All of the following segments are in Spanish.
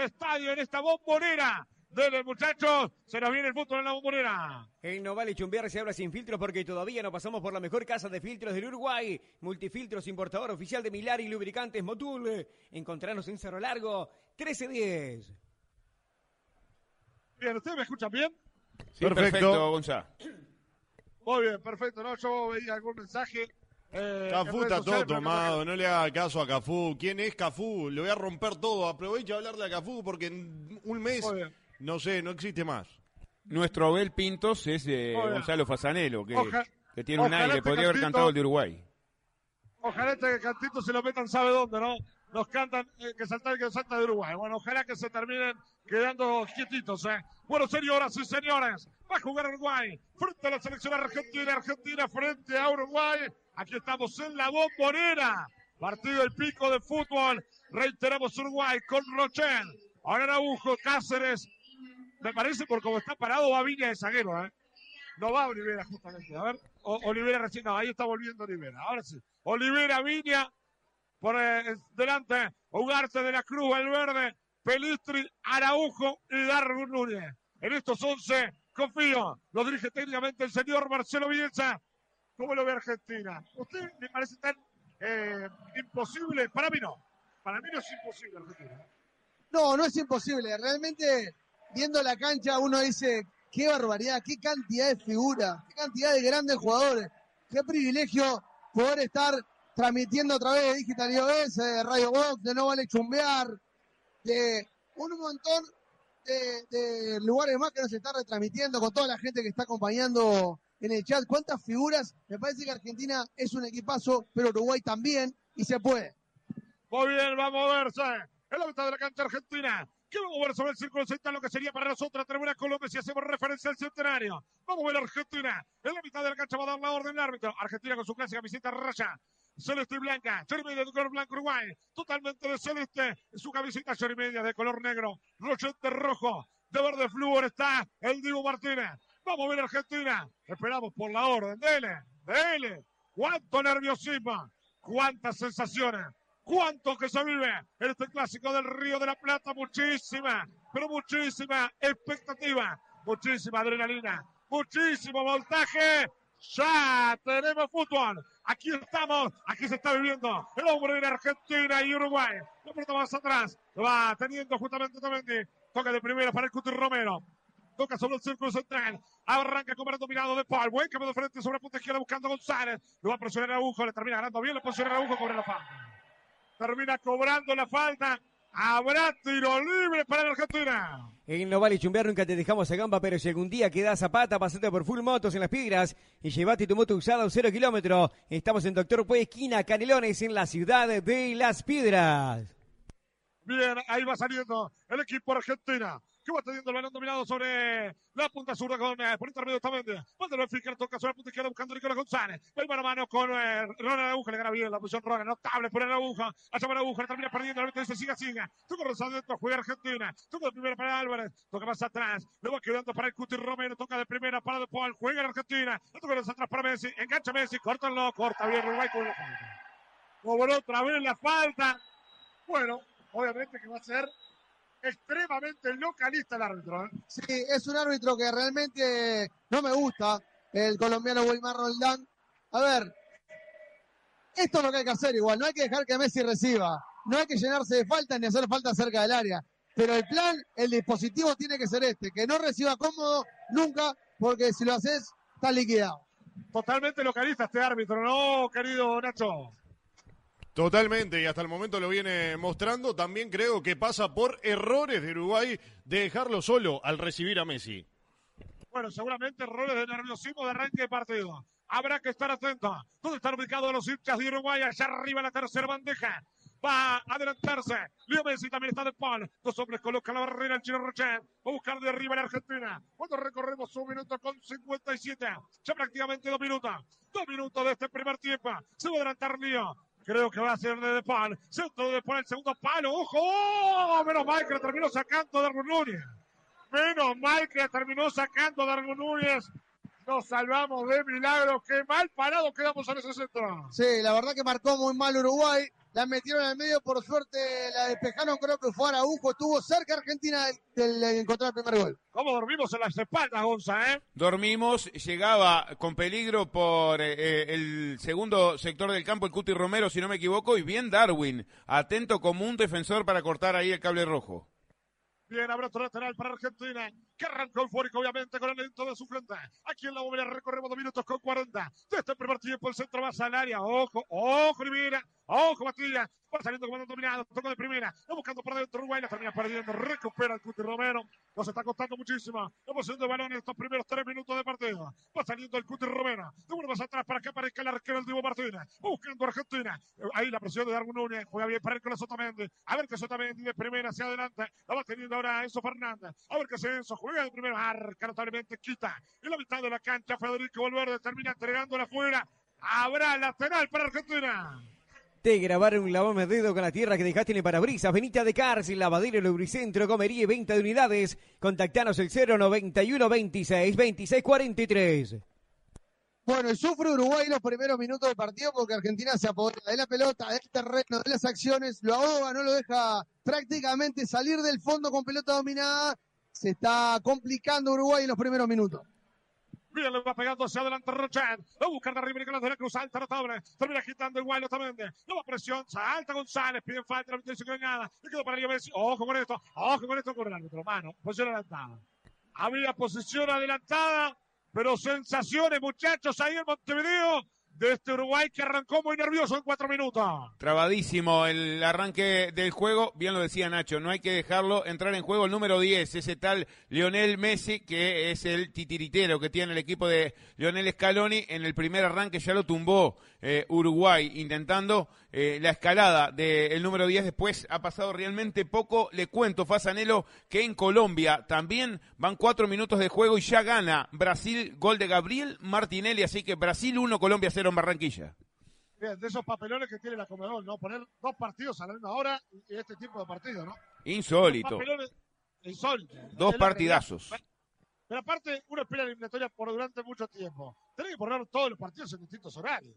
este estadio, en esta bombonera. Dele, muchachos, se nos viene el fútbol en la bombonera. En No Vale Chumbear se habla sin filtros porque todavía no pasamos por la mejor casa de filtros del Uruguay. Multifiltros, importador oficial de Milari y lubricantes Motul. Encontrarnos en Cerro Largo, 1310. Bien, ¿ustedes me escuchan bien? Sí, perfecto, Gonzalo. Muy bien, perfecto. ¿no? Yo veía algún mensaje. Eh, Cafú está todo tomado, no le haga caso a Cafú. ¿Quién es Cafú? Le voy a romper todo. Aprovecha a hablarle a Cafú porque en un mes, no sé, no existe más. Nuestro Abel Pintos es eh. Gonzalo Fasanelo, que, Oja- que tiene un ojalá aire, este podría haber cantito- cantado el de Uruguay. Ojalá este cantito se lo metan, ¿sabe dónde, no? Nos cantan eh, que salta que salta de Uruguay. Bueno, ojalá que se terminen quedando quietitos, ¿eh? Bueno, señoras y señores, va a jugar Uruguay frente a la selección argentina, Argentina frente a Uruguay. Aquí estamos en la bombonera. Partido del pico de fútbol. Reiteramos Uruguay con Rochel. Ahora Araujo, Cáceres. Me parece por cómo está parado va Viña de zaguero, ¿eh? No va Olivera justamente. A ver, Olivera recién, no, ahí está volviendo Olivera. Ahora sí. Olivera, Viña, por eh, delante, Ugarte de la Cruz, Valverde, Pelistri, Araujo y Darwin Núñez. En estos 11 confío, lo dirige técnicamente el señor Marcelo Bielsa. ¿Cómo lo ve Argentina? ¿Usted le parece tan eh, imposible? Para mí no. Para mí no es imposible Argentina. No, no es imposible. Realmente, viendo la cancha, uno dice, qué barbaridad, qué cantidad de figuras, qué cantidad de grandes jugadores. Qué privilegio poder estar transmitiendo a través de Digital IOS, de Radio Box, de No Vale Chumbear, de un montón de, de lugares más que nos están retransmitiendo con toda la gente que está acompañando en el chat. ¿Cuántas figuras? Me parece que Argentina es un equipazo, pero Uruguay también, y se puede. Muy bien, vamos a verse. En la mitad de la cancha argentina. ¿Qué vamos a ver sobre el círculo central? Lo que sería para nosotros tribuna Colombia si hacemos referencia al centenario. Vamos a ver Argentina. En la mitad de la cancha va a dar la orden el árbitro. Argentina con su clásica camiseta raya. Celeste y blanca. Chorimedia de color blanco Uruguay. Totalmente de celeste. Su camiseta chorimedia de color negro. Rochete rojo. De verde flúor está el Diego Martínez. Vamos a ver Argentina. Esperamos por la orden. Dele, dele. Cuánto nerviosismo. Cuántas sensaciones. Cuánto que se vive en este clásico del Río de la Plata. Muchísima, pero muchísima expectativa. Muchísima adrenalina. Muchísimo voltaje. Ya tenemos fútbol. Aquí estamos. Aquí se está viviendo el hombre de Argentina y Uruguay. La pelota más atrás. Lo va teniendo justamente. Toca de primera para el Cuti Romero. Toca sobre el círculo central. Arranca con el dominado de Paul. Buen cambio de frente sobre la punta izquierda buscando a González. Lo va a presionar a Agujo. Le termina ganando bien. Le posiciona a Agujo. Cobra la falta. Termina cobrando la falta. Habrá tiro libre para la Argentina. En No Vale Chumbear nunca te dejamos a gamba, pero si algún día quedás zapata, pasate por Full Motos en Las Piedras y llevate tu moto usada a un cero kilómetro. Estamos en Doctor Pues, esquina Canelones, en la ciudad de Las Piedras. Bien, ahí va saliendo el equipo argentina. Que va teniendo el balón dominado sobre la punta zurda con eh, por intermedio. Manda el Benfica, toca sobre la punta izquierda buscando a Nicolás González. Va mano a mano con eh, Ronald Aguja, le gana bien la posición Ronald, notable por el Aguja. Allá para Aguja, termina perdiendo, árbitro dice siga, siga. Toca Rosario dentro, juega Argentina. Toca de primera para Álvarez, toca más atrás. Le va quedando para el Cuti Romero, toca de primera para De Paul, juega en Argentina. Toca más atrás para Messi, engancha Messi, córtalo, corta bien Uruguay con la falta. Otra vez la falta. Bueno, obviamente que va a ser extremadamente localista el árbitro. ¿eh? Sí, es un árbitro que realmente no me gusta, el colombiano Wilmar Roldán. A ver, esto es lo que hay que hacer igual, no hay que dejar que Messi reciba, no hay que llenarse de faltas ni hacer falta cerca del área. Pero el plan, el dispositivo tiene que ser este, que no reciba cómodo nunca, porque si lo haces, está liquidado. Totalmente localista este árbitro, ¿no, querido Nacho? Totalmente, y hasta el momento lo viene mostrando. También creo que pasa por errores de Uruguay de dejarlo solo al recibir a Messi. Bueno, seguramente errores de nerviosismo de arranque de partido. Habrá que estar atento. ¿Dónde están ubicados los hinchas de Uruguay? Allá arriba en la tercera bandeja. Va a adelantarse. Leo Messi también está de Paul. Dos hombres colocan la barrera el Chino Rochet. Va a buscar de arriba la Argentina. Cuando recorremos un minuto con 57. Ya prácticamente dos minutos. Dos minutos de este primer tiempo. Se va a adelantar Lío. Creo que va a ser de De Paul. Centro de De Paul, el segundo palo. ¡Ojo! ¡Oh! Menos mal que lo terminó sacando Darwin Núñez. Menos mal que terminó sacando Darwin Núñez. Nos salvamos de milagro. Qué mal parado quedamos en ese centro. Sí, la verdad que marcó muy mal Uruguay. La metieron al medio, por suerte la despejaron, creo que fue Araujo, estuvo cerca Argentina del, del encontrar el primer gol. ¿Cómo dormimos en las espaldas, Gonza, eh? Dormimos, llegaba con peligro por eh, eh, el segundo sector del campo, el Cuti Romero, si no me equivoco, y bien Darwin, atento como un defensor para cortar ahí el cable rojo. Bien, abrazo lateral para Argentina, que arrancó eufórico, obviamente, con el lento de su frente. Aquí en la bóveda recorremos dos minutos con 40. De este primer tiempo, el centro va al área. Ojo, ojo, Rivera. Ojo, Matilla. Va saliendo como dominado. Toca de primera. Va buscando por dentro Uruguay. La termina perdiendo. Recupera el Cuti Romero. Nos está costando muchísimo. Sido de balón en estos primeros tres minutos de partido. Va saliendo el Cuti Romero. De uno más atrás para que aparezca el arquero el Divo Martínez. Buscando Argentina. Ahí la presión de Darwin Núñez. Juega bien para el con Sotamendi. A ver que Sotamendi de primera hacia adelante. La va teniendo ahora Enzo Fernández. A ver que se Enzo. Juega de primero. Arca notablemente. Quita. En la mitad de la cancha. Federico Valverde termina entregándola afuera. Habrá lateral para Argentina. Te grabaron la bomba de dedo con la tierra que dejaste en el parabrisas. Benita de Cárcel, lavadero, lubricentro, comería y venta de unidades. Contactanos el 091 26 26 43. Bueno, y sufre Uruguay los primeros minutos del partido porque Argentina se apodera de la pelota, del terreno, de las acciones, lo ahoga, no lo deja prácticamente salir del fondo con pelota dominada. Se está complicando Uruguay en los primeros minutos. Bien, le va pegando hacia adelante Rochet. Va a buscar de arriba Nicolás de la Cruz. Alta notable. Termina agitando el Guaylo también. Nueva presión. Salta González. Piden falta. No dice que nada. Le quedó para Messi. Ojo con esto. Ojo con esto con el árbitro. Mano. Posición adelantada. Había posición adelantada. Pero sensaciones, muchachos, ahí en Montevideo. De este Uruguay que arrancó muy nervioso en cuatro minutos. Trabadísimo el arranque del juego, bien lo decía Nacho, no hay que dejarlo entrar en juego el número 10, ese tal Lionel Messi, que es el titiritero que tiene el equipo de Lionel Scaloni, en el primer arranque ya lo tumbó eh, Uruguay, intentando eh, la escalada del número 10, después ha pasado realmente poco, le cuento, Fasanelo, que en Colombia también van cuatro minutos de juego y ya gana Brasil, gol de Gabriel Martinelli, así que Brasil 1, Colombia 0 en Barranquilla. Bien, de esos papelones que tiene la Comedor, ¿no? Poner dos partidos a la misma hora y este tipo de partidos, ¿no? Insólito. Insólitos. Dos partidazos. Pero aparte, uno espera la eliminatoria por durante mucho tiempo. Tiene que poner todos los partidos en distintos horarios.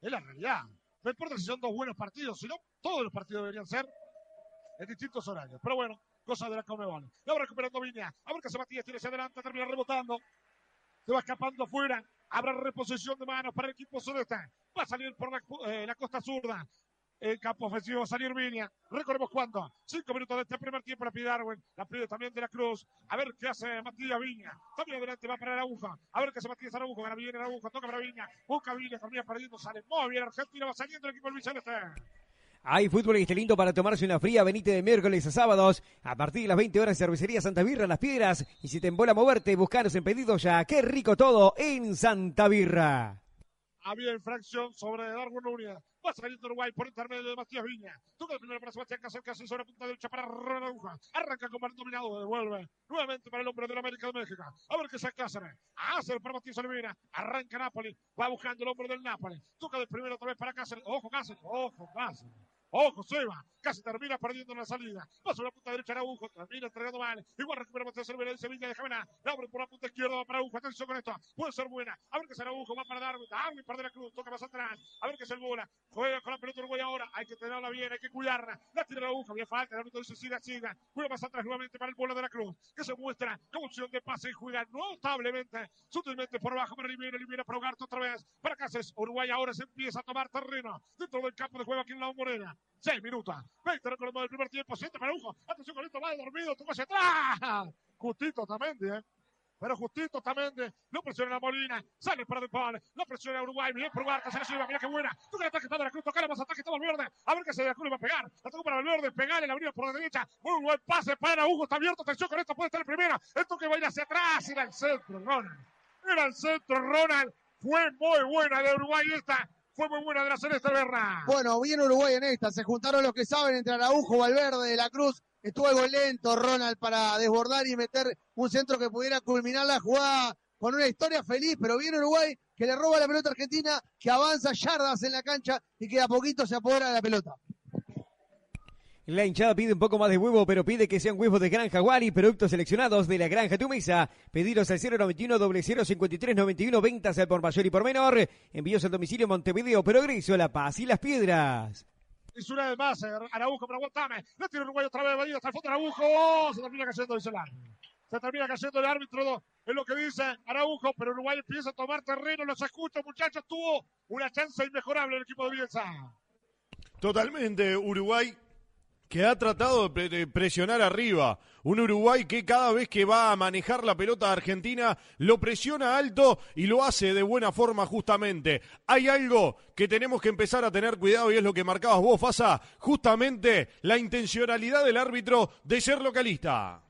Es la realidad. No importa si son dos buenos partidos, sino todos los partidos deberían ser en distintos horarios. Pero bueno, cosa de la Comebol. Y ahora recuperando Viña. A ver que se Matías tiene hacia adelante, termina rebotando. Se va escapando afuera. Habrá reposición de manos para el equipo sudeste. Va a salir por la, eh, la costa zurda. El campo ofensivo va a salir Viña. Recordemos cuándo. Cinco minutos de este primer tiempo la pide Darwin. La pide también de la Cruz. A ver qué hace Matías Viña. También adelante va para aguja. A ver qué hace Matías Araujo. Gana bien aguja. Toca para Viña. Busca Viña. Termina perdiendo. Sale muy bien Argentina. Va saliendo el equipo del Vicente. Hay fútbol y este lindo para tomarse una fría venite de miércoles a sábados. A partir de las 20 horas, cervecería Santa Birra en Las Piedras. Y si te embola moverte, buscanos en pedido ya. ¡Qué rico todo en Santa Birra! Había infracción sobre Darwin Núñez. Va saliendo Uruguay por intermedio de Matías Viña. Toca el primero para Sebastián Casel, Casel sobre punta derecha para Ronald Aguja. Arranca con balón dominado, devuelve. Nuevamente para el hombre de la América de México. A ver qué se Cáceres. Hace para Matías Olivera. Arranca Napoli. Va buscando el hombre del Napoli. Toca del primero otra vez para Cáceres. Ojo Cáceres. Ojo Cáceres. Ojo, Seba, casi termina perdiendo en la salida. Va sobre la punta derecha Araujo, termina entregando mal. Igual recupera Matías Olivera de Sevilla, déjame la abre por la punta izquierda, va para Araujo. Atención con esto, puede ser buena. A ver qué será Araujo, va para Darwin. Darwin para de la Cruz, toca más atrás. A ver qué es el bola. Juega con la pelota Uruguay ahora. Hay que tenerla bien, hay que cuidarla. La tira Araujo, bien falta. El árbitro dice siga, siga. Juega más atrás nuevamente para el bola de la Cruz, que se muestra como opción de pase y juega notablemente, sutilmente por abajo para Olivera. Olivera para Ugarte otra vez. Para Cáceres, Uruguay ahora se empieza a tomar terreno dentro del campo de juego aquí en la Morena. Seis minutos. 20 recordando del primer tiempo. Siete para Ujo. Atención esto. Va dormido. Tocó hacia atrás. Justito también, ¿eh? Pero justito también no presiona a Molina, sale para De Paul, no presiona Uruguay, bien por Ugarte, se la lleva, mira qué buena, toca el ataque para la cruz, toca más ataque, está Valverde, a ver qué se de la cruz va a pegar, la tocó para Valverde, pegarle, la abrió por la derecha, muy buen pase para Hugo, está abierto, atención con esto, puede estar en primera, el toque va a ir hacia atrás, era el centro, Ronald, era el centro, Ronald, fue muy buena de Uruguay esta, fue muy buena de la Celeste Berra. Bueno, bien Uruguay en esta, se juntaron los que saben entre Araujo, Valverde, De la Cruz. Estuvo algo lento Ronald para desbordar y meter un centro que pudiera culminar la jugada con una historia feliz, pero bien Uruguay que le roba la pelota a Argentina, que avanza yardas en la cancha y que a poquito se apodera de la pelota. La hinchada pide un poco más de huevo, pero pide que sean huevos de Granja Wari, productos seleccionados de la Granja Tu Mesa. Pedidos al 091 0053 91 ventas al por mayor y por menor. Envíos al domicilio Montevideo, Progreso, La Paz y Las Piedras. Y una vez más, eh, Araujo para aguantame. Le tira Uruguay otra vez, hasta el fondo Araujo. ¡Oh! Se termina cayendo, dice el árbitro. Se termina cayendo el árbitro. Es lo que dice Araujo, pero Uruguay empieza a tomar terreno. Los escucho, muchachos. Tuvo una chance inmejorable el equipo de Bielsa. Totalmente, Uruguay que ha tratado de presionar arriba. Un Uruguay que cada vez que va a manejar la pelota argentina lo presiona alto y lo hace de buena forma justamente. Hay algo que tenemos que empezar a tener cuidado y es lo que marcabas vos, Fasa, justamente la intencionalidad del árbitro de ser localista.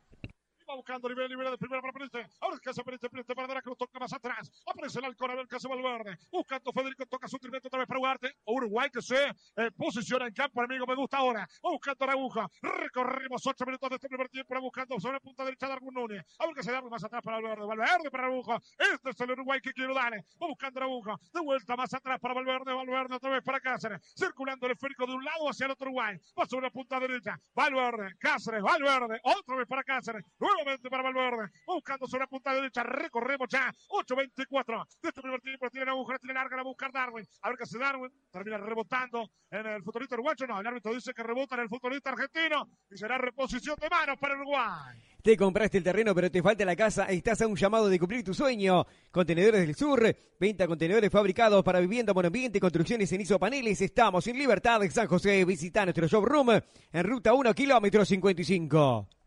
Va buscando nivel, nivel de primera para Preste. Ahora es que se Preste, Preste para dar Cruz, toca más atrás. Aparece el halcón, a ver qué se Valverde. Buscando Federico, toca su trimento otra vez para Ugarte. Uruguay que se eh, posiciona en campo, amigo, me gusta ahora. Buscando la aguja. Recorrimos ocho minutos de este primer tiempo, buscando sobre la punta derecha de Argun Núñez. A ver que se da más atrás para Valverde. Valverde para Aguja. Este es el Uruguay que quiero darle. Va buscando la aguja. De vuelta más atrás para Valverde. Valverde otra vez para Cáceres. Circulando el esférico de un lado hacia el otro Uruguay. Va sobre la punta derecha. Valverde, Cáceres, Valverde. Otra vez para Cáceres. Nuevamente para Valverde buscando sobre la punta derecha, recorremos ya, 8.24 de este primer tiempo, tiene la aguja, tiene larga, la buscar Darwin, a ver qué hace Darwin, termina rebotando en el futbolista uruguayo, no, el árbitro dice que rebota en el futbolista argentino y será reposición de manos para Uruguay. Te compraste el terreno, pero te falta la casa. Estás a un llamado de cumplir tu sueño. Contenedores del Sur, venta contenedores fabricados para vivienda, monoambiente, construcciones en isopaneles. Estamos en Libertad de San José. Visita nuestro showroom en ruta 1, kilómetro 55.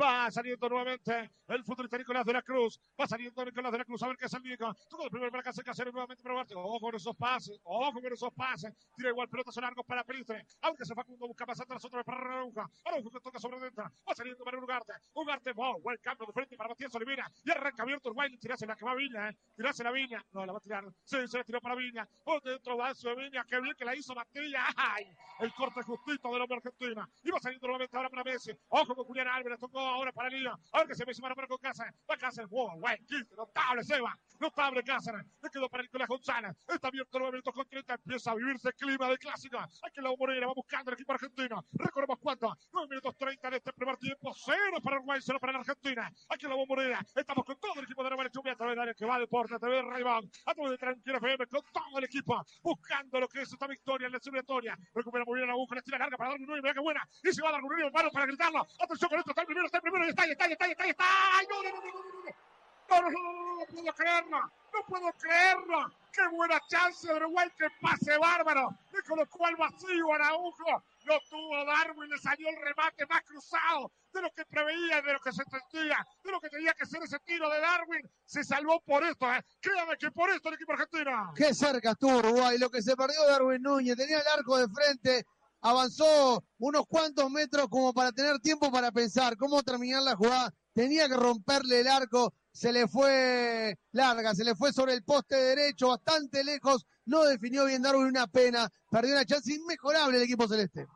Va saliendo nuevamente el futbolista Nicolás de la Cruz. Va saliendo Nicolás de la Cruz. A ver qué hace el Nico. Todo el primer para hacer Cáceres nuevamente para Ugarte. Ojo con esos pases. Ojo con esos pases. Tira igual pelotas largos para Pelistre. Aunque se Facundo busca pasar atrás otra vez para Araujo. Araujo que toca sobre dentro. Va saliendo para Ugarte. Ugarte. Oh, buen cambio de frente para Matías Olivera. Y arranca abierto Uruguay. Tirase la que va Viña. Eh. Tirase la Viña. No, la va a tirar. Se la tiró para Viña. Por dentro va de Viña. Qué bien que la hizo Matías. ¡Ay! El corte justito de la Argentina. Y va saliendo nuevamente ahora para Messi. Ojo con Julián Álvarez. Tocó ahora para Lía. A ver que se me para con Cáceres. Va Cáceres. Wow, güey. Notable, Seba. Notable Cáceres. Le quedó para Nicolás González. Está abierto nueve minutos con 30. Empieza a vivirse el clima de clásico. Aquí la Moreira va buscando el equipo argentino. Recordemos cuánto. 9 minutos 30 de este primer tiempo. Cero para Uruguay, cero para la Argentina. Aquí la Moreira. Estamos con todo el equipo de Nueva Chumbi a través de área que va Deporte, a través de Raibón, a través de Tranquila FM, con todo el equipo. Buscando lo que es esta victoria en la eliminatoria. Recupera muy bien la aguja, la tira larga para darle un mira qué buena. Y se va a dar un mano para gritarlo. Atención con esto. Está el primero, está el primero. Y está, y está, y está, y está, y está. ¡Ay, no, no, no, no, no! No, no, no, puedo creerlo, no puedo creerlo. Qué buena chance de Uruguay, que pase bárbaro. Le colocó al vacío Araujo. Lo tuvo Darwin, le salió el remate más cruzado de lo que preveía, de lo que se sentía, de lo que tenía que ser ese tiro de Darwin. Se salvó por esto, ¿eh? créame que por esto el equipo argentino. Qué cerca estuvo Uruguay, lo que se perdió Darwin Núñez, tenía el arco de frente, avanzó unos cuantos metros como para tener tiempo para pensar cómo terminar la jugada. Tenía que romperle el arco, se le fue larga, se le fue sobre el poste derecho, bastante lejos, no definió bien Darwin una pena, perdió una chance inmejorable el equipo celeste.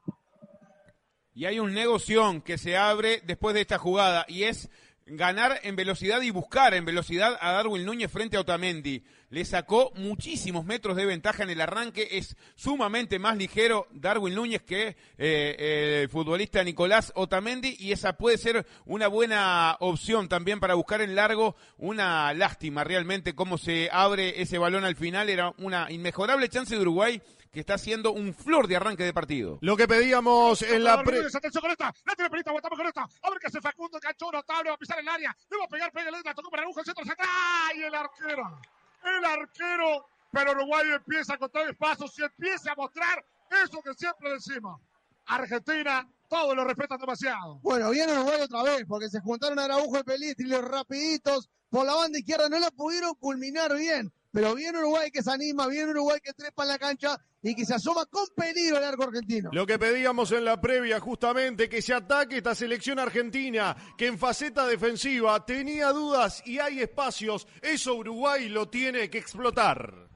Y hay un negocio que se abre después de esta jugada y es ganar en velocidad y buscar en velocidad a Darwin Núñez frente a Otamendi. Le sacó muchísimos metros de ventaja en el arranque, es sumamente más ligero Darwin Núñez que eh, el futbolista Nicolás Otamendi y esa puede ser una buena opción también para buscar en largo. Una lástima realmente cómo se abre ese balón al final, era una inmejorable chance de Uruguay que está haciendo un flor de arranque de partido. Lo que pedíamos en la pre... Atención con esta, la tiene Pelita, aguantamos con esta. A ver que se Facundo, ganchó notable, va a pisar el área. Le va a pegar, pega, la tocó para Arujo, el centro, se ¡Ay, el arquero! El arquero, pero Uruguay empieza con tres pasos y empieza a mostrar eso que siempre decimos. Argentina, todos lo respetan demasiado. Bueno, viene Uruguay otra vez, porque se juntaron Araujo y Pelistri, los rapiditos por la banda izquierda, no la pudieron culminar bien. Pero viene Uruguay que se anima, viene Uruguay que trepa en la cancha y que se asoma con peligro el arco argentino. Lo que pedíamos en la previa, justamente, que se ataque esta selección argentina, que en faceta defensiva tenía dudas y hay espacios. Eso Uruguay lo tiene que explotar.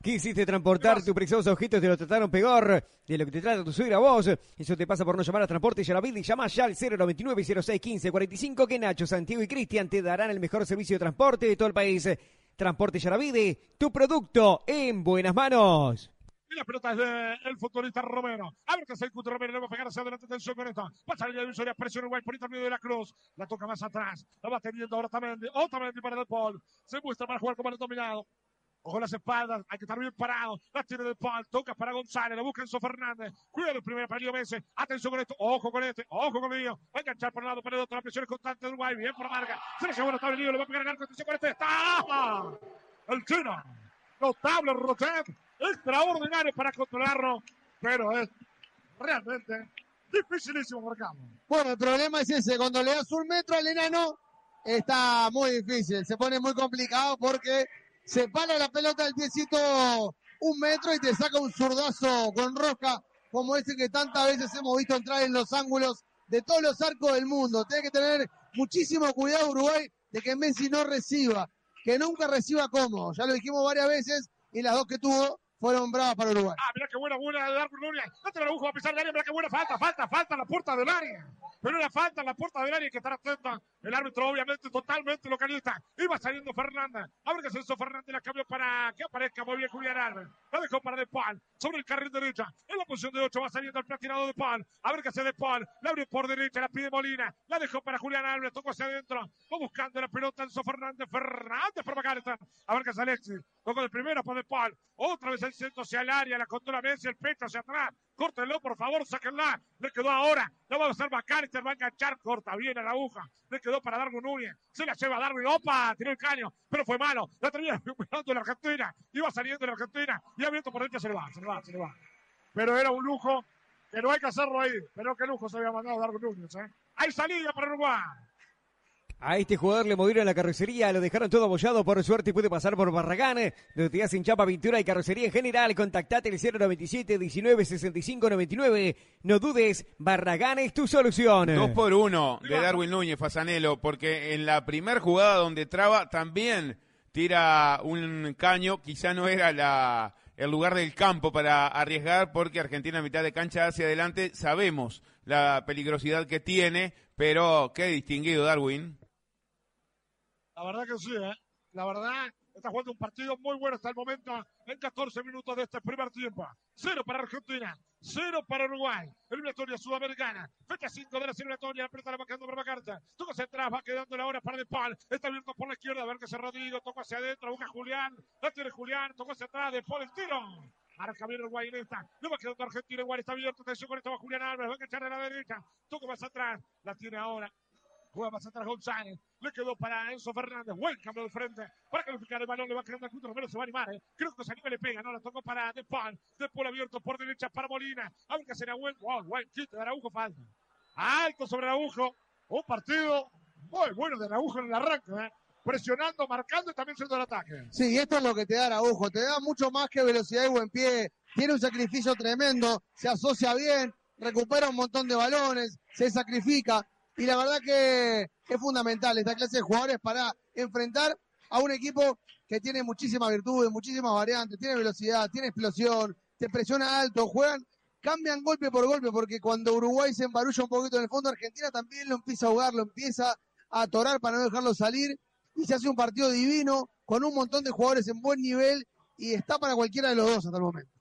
Quisiste transportar tus preciosos objetos, te lo trataron peor de lo que te trata tu suegra vos. Eso te pasa por no llamar a Transporte Yaravide y llama ya al 099 06 15 45 que Nacho, Santiago y Cristian te darán el mejor servicio de transporte de todo el país. Transporte Yaravide, tu producto en buenas manos. Y la pelota es del futbolista Romero. A ver qué hace el Cuto Romero. Le va a pegar hacia adelante. Atención con esta. Va a salir de divisoria. Presión Uruguay por intermedio de la Cruz. La toca más atrás. La va teniendo ahora Otamendi. Otamendi para el Paul. Se muestra para jugar como el dominado. Ojo las espaldas, hay que estar bien parado. La tiene de Paul, toca para González, la busca Enzo Fernández. Cuida el primer para Leo Messi. Atención con esto, ojo con este, ojo con lío. Va a enganchar por un lado, por el otro. La presión es constante de Uruguay, bien por Vargas. Se le llevó notable lío, le va a pegar el arco. Atención con este, está el chino. Notable Rotet, extraordinario para controlarlo, pero es realmente dificilísimo marcamos. Bueno, el problema es ese, cuando le das un metro al enano, está muy difícil, se pone muy complicado porque se para la pelota del piecito un metro y te saca un zurdazo con rosca como ese que tantas veces hemos visto entrar en los ángulos de todos los arcos del mundo. Tiene que tener muchísimo cuidado Uruguay de que Messi no reciba, que nunca reciba cómodo. Ya lo dijimos varias veces y las dos que tuvo fueron bravas para Uruguay. Ah, mira qué buena, buena de Darwin Núñez. No te lo busco a pisar el área, mira qué buena falta, falta, falta la puerta del área. Pero una falta en la puerta del área, hay que estar atenta. El árbitro, obviamente, totalmente localista. Iba saliendo Fernández. A ver qué se hizo Fernández, la cambió para que aparezca muy bien Julián Álvarez. La dejó para De Paul, sobre el carril derecha. En la posición de 8 va saliendo el platinado De Paul. A ver qué hace De Paul. La abrió por derecha, la pide Molina. La dejó para Julián Álvarez, tocó hacia adentro. Va buscando la pelota Enzo Fernández. Fernández para Macarita. A ver qué hace Alexis. Tocó de primero De Paul. Otra vez el centro hacia el área, la controla Messi, el pecho hacia atrás. Córtenlo, por favor, sáquenla. Le quedó ahora. La va a usar Macalister, va a enganchar. Corta bien a la aguja. Le quedó para Darwin Núñez. Se la lleva Darwin. ¡Opa! Tiró el caño. Pero fue malo. La termina recuperando la Argentina. Iba saliendo la Argentina. Y abierto por dentro se le va, se le va, se le va. Pero era un lujo que no hay que hacerlo ahí. Pero qué lujo se había mandado Darwin Núñez, ¿eh? Hay salida para Uruguay. A este jugador le movieron la carrocería, lo dejaron todo abollado por suerte y puede pasar por Barragán. Donde sin chapa, pintura y carrocería en general. Contactate el 097 19 65 99. No dudes, Barragán es tu solución. Dos por uno de Darwin Núñez, Fasanelo, porque en la primera jugada donde traba también tira un caño, quizá no era la, el lugar del campo para arriesgar, porque Argentina a mitad de cancha hacia adelante sabemos la peligrosidad que tiene, pero qué distinguido Darwin. La verdad que sí, ¿eh? La verdad, está jugando un partido muy bueno hasta el momento en 14 minutos de este primer tiempo. Cero para Argentina, cero para Uruguay. Eliminatoria sudamericana. Fecha 5 de la eliminatoria. Aprieta la bajando para carta. Toca hacia atrás, va quedando la hora para De Paul. Está abierto por la izquierda. A ver que se Rodrigo. Toca hacia adentro. Busca Julián. La tiene Julián. Tocó hacia atrás. De Paul el tiro. Marca bien Uruguay en esta. No va quedando Argentina. Igual está abierto. Atención con esto va Julián Álvarez. Va a enganchar de la derecha. Toca más atrás. La tiene ahora. Juega más atrás González. Le quedó para Enzo Fernández. Buen cambio de frente. Para calificar el balón. Le va quedando a Couto. Romero se va a animar. ¿eh? Creo que se anima le pega. No, la tocó para De Paul. De Paul abierto por derecha para Molina. A ver que será buen. Wow, buen quite de Araujo. Falta. Alto sobre Araujo. Un partido muy bueno de Araujo en el arranque. ¿eh? Presionando, marcando y también siendo el ataque. Sí, esto es lo que te da Araujo. Te da mucho más que velocidad y buen pie. Tiene un sacrificio tremendo. Se asocia bien. Recupera un montón de balones. Se sacrifica y la verdad que es fundamental esta clase de jugadores para enfrentar a un equipo que tiene muchísimas virtudes, muchísimas variantes, tiene velocidad, tiene explosión, te presiona alto, juegan, cambian golpe por golpe, porque cuando Uruguay se embarulla un poquito en el fondo, Argentina también lo empieza a ahogar, lo empieza a atorar para no dejarlo salir, y se hace un partido divino, con un montón de jugadores en buen nivel, y está para cualquiera de los dos hasta el momento.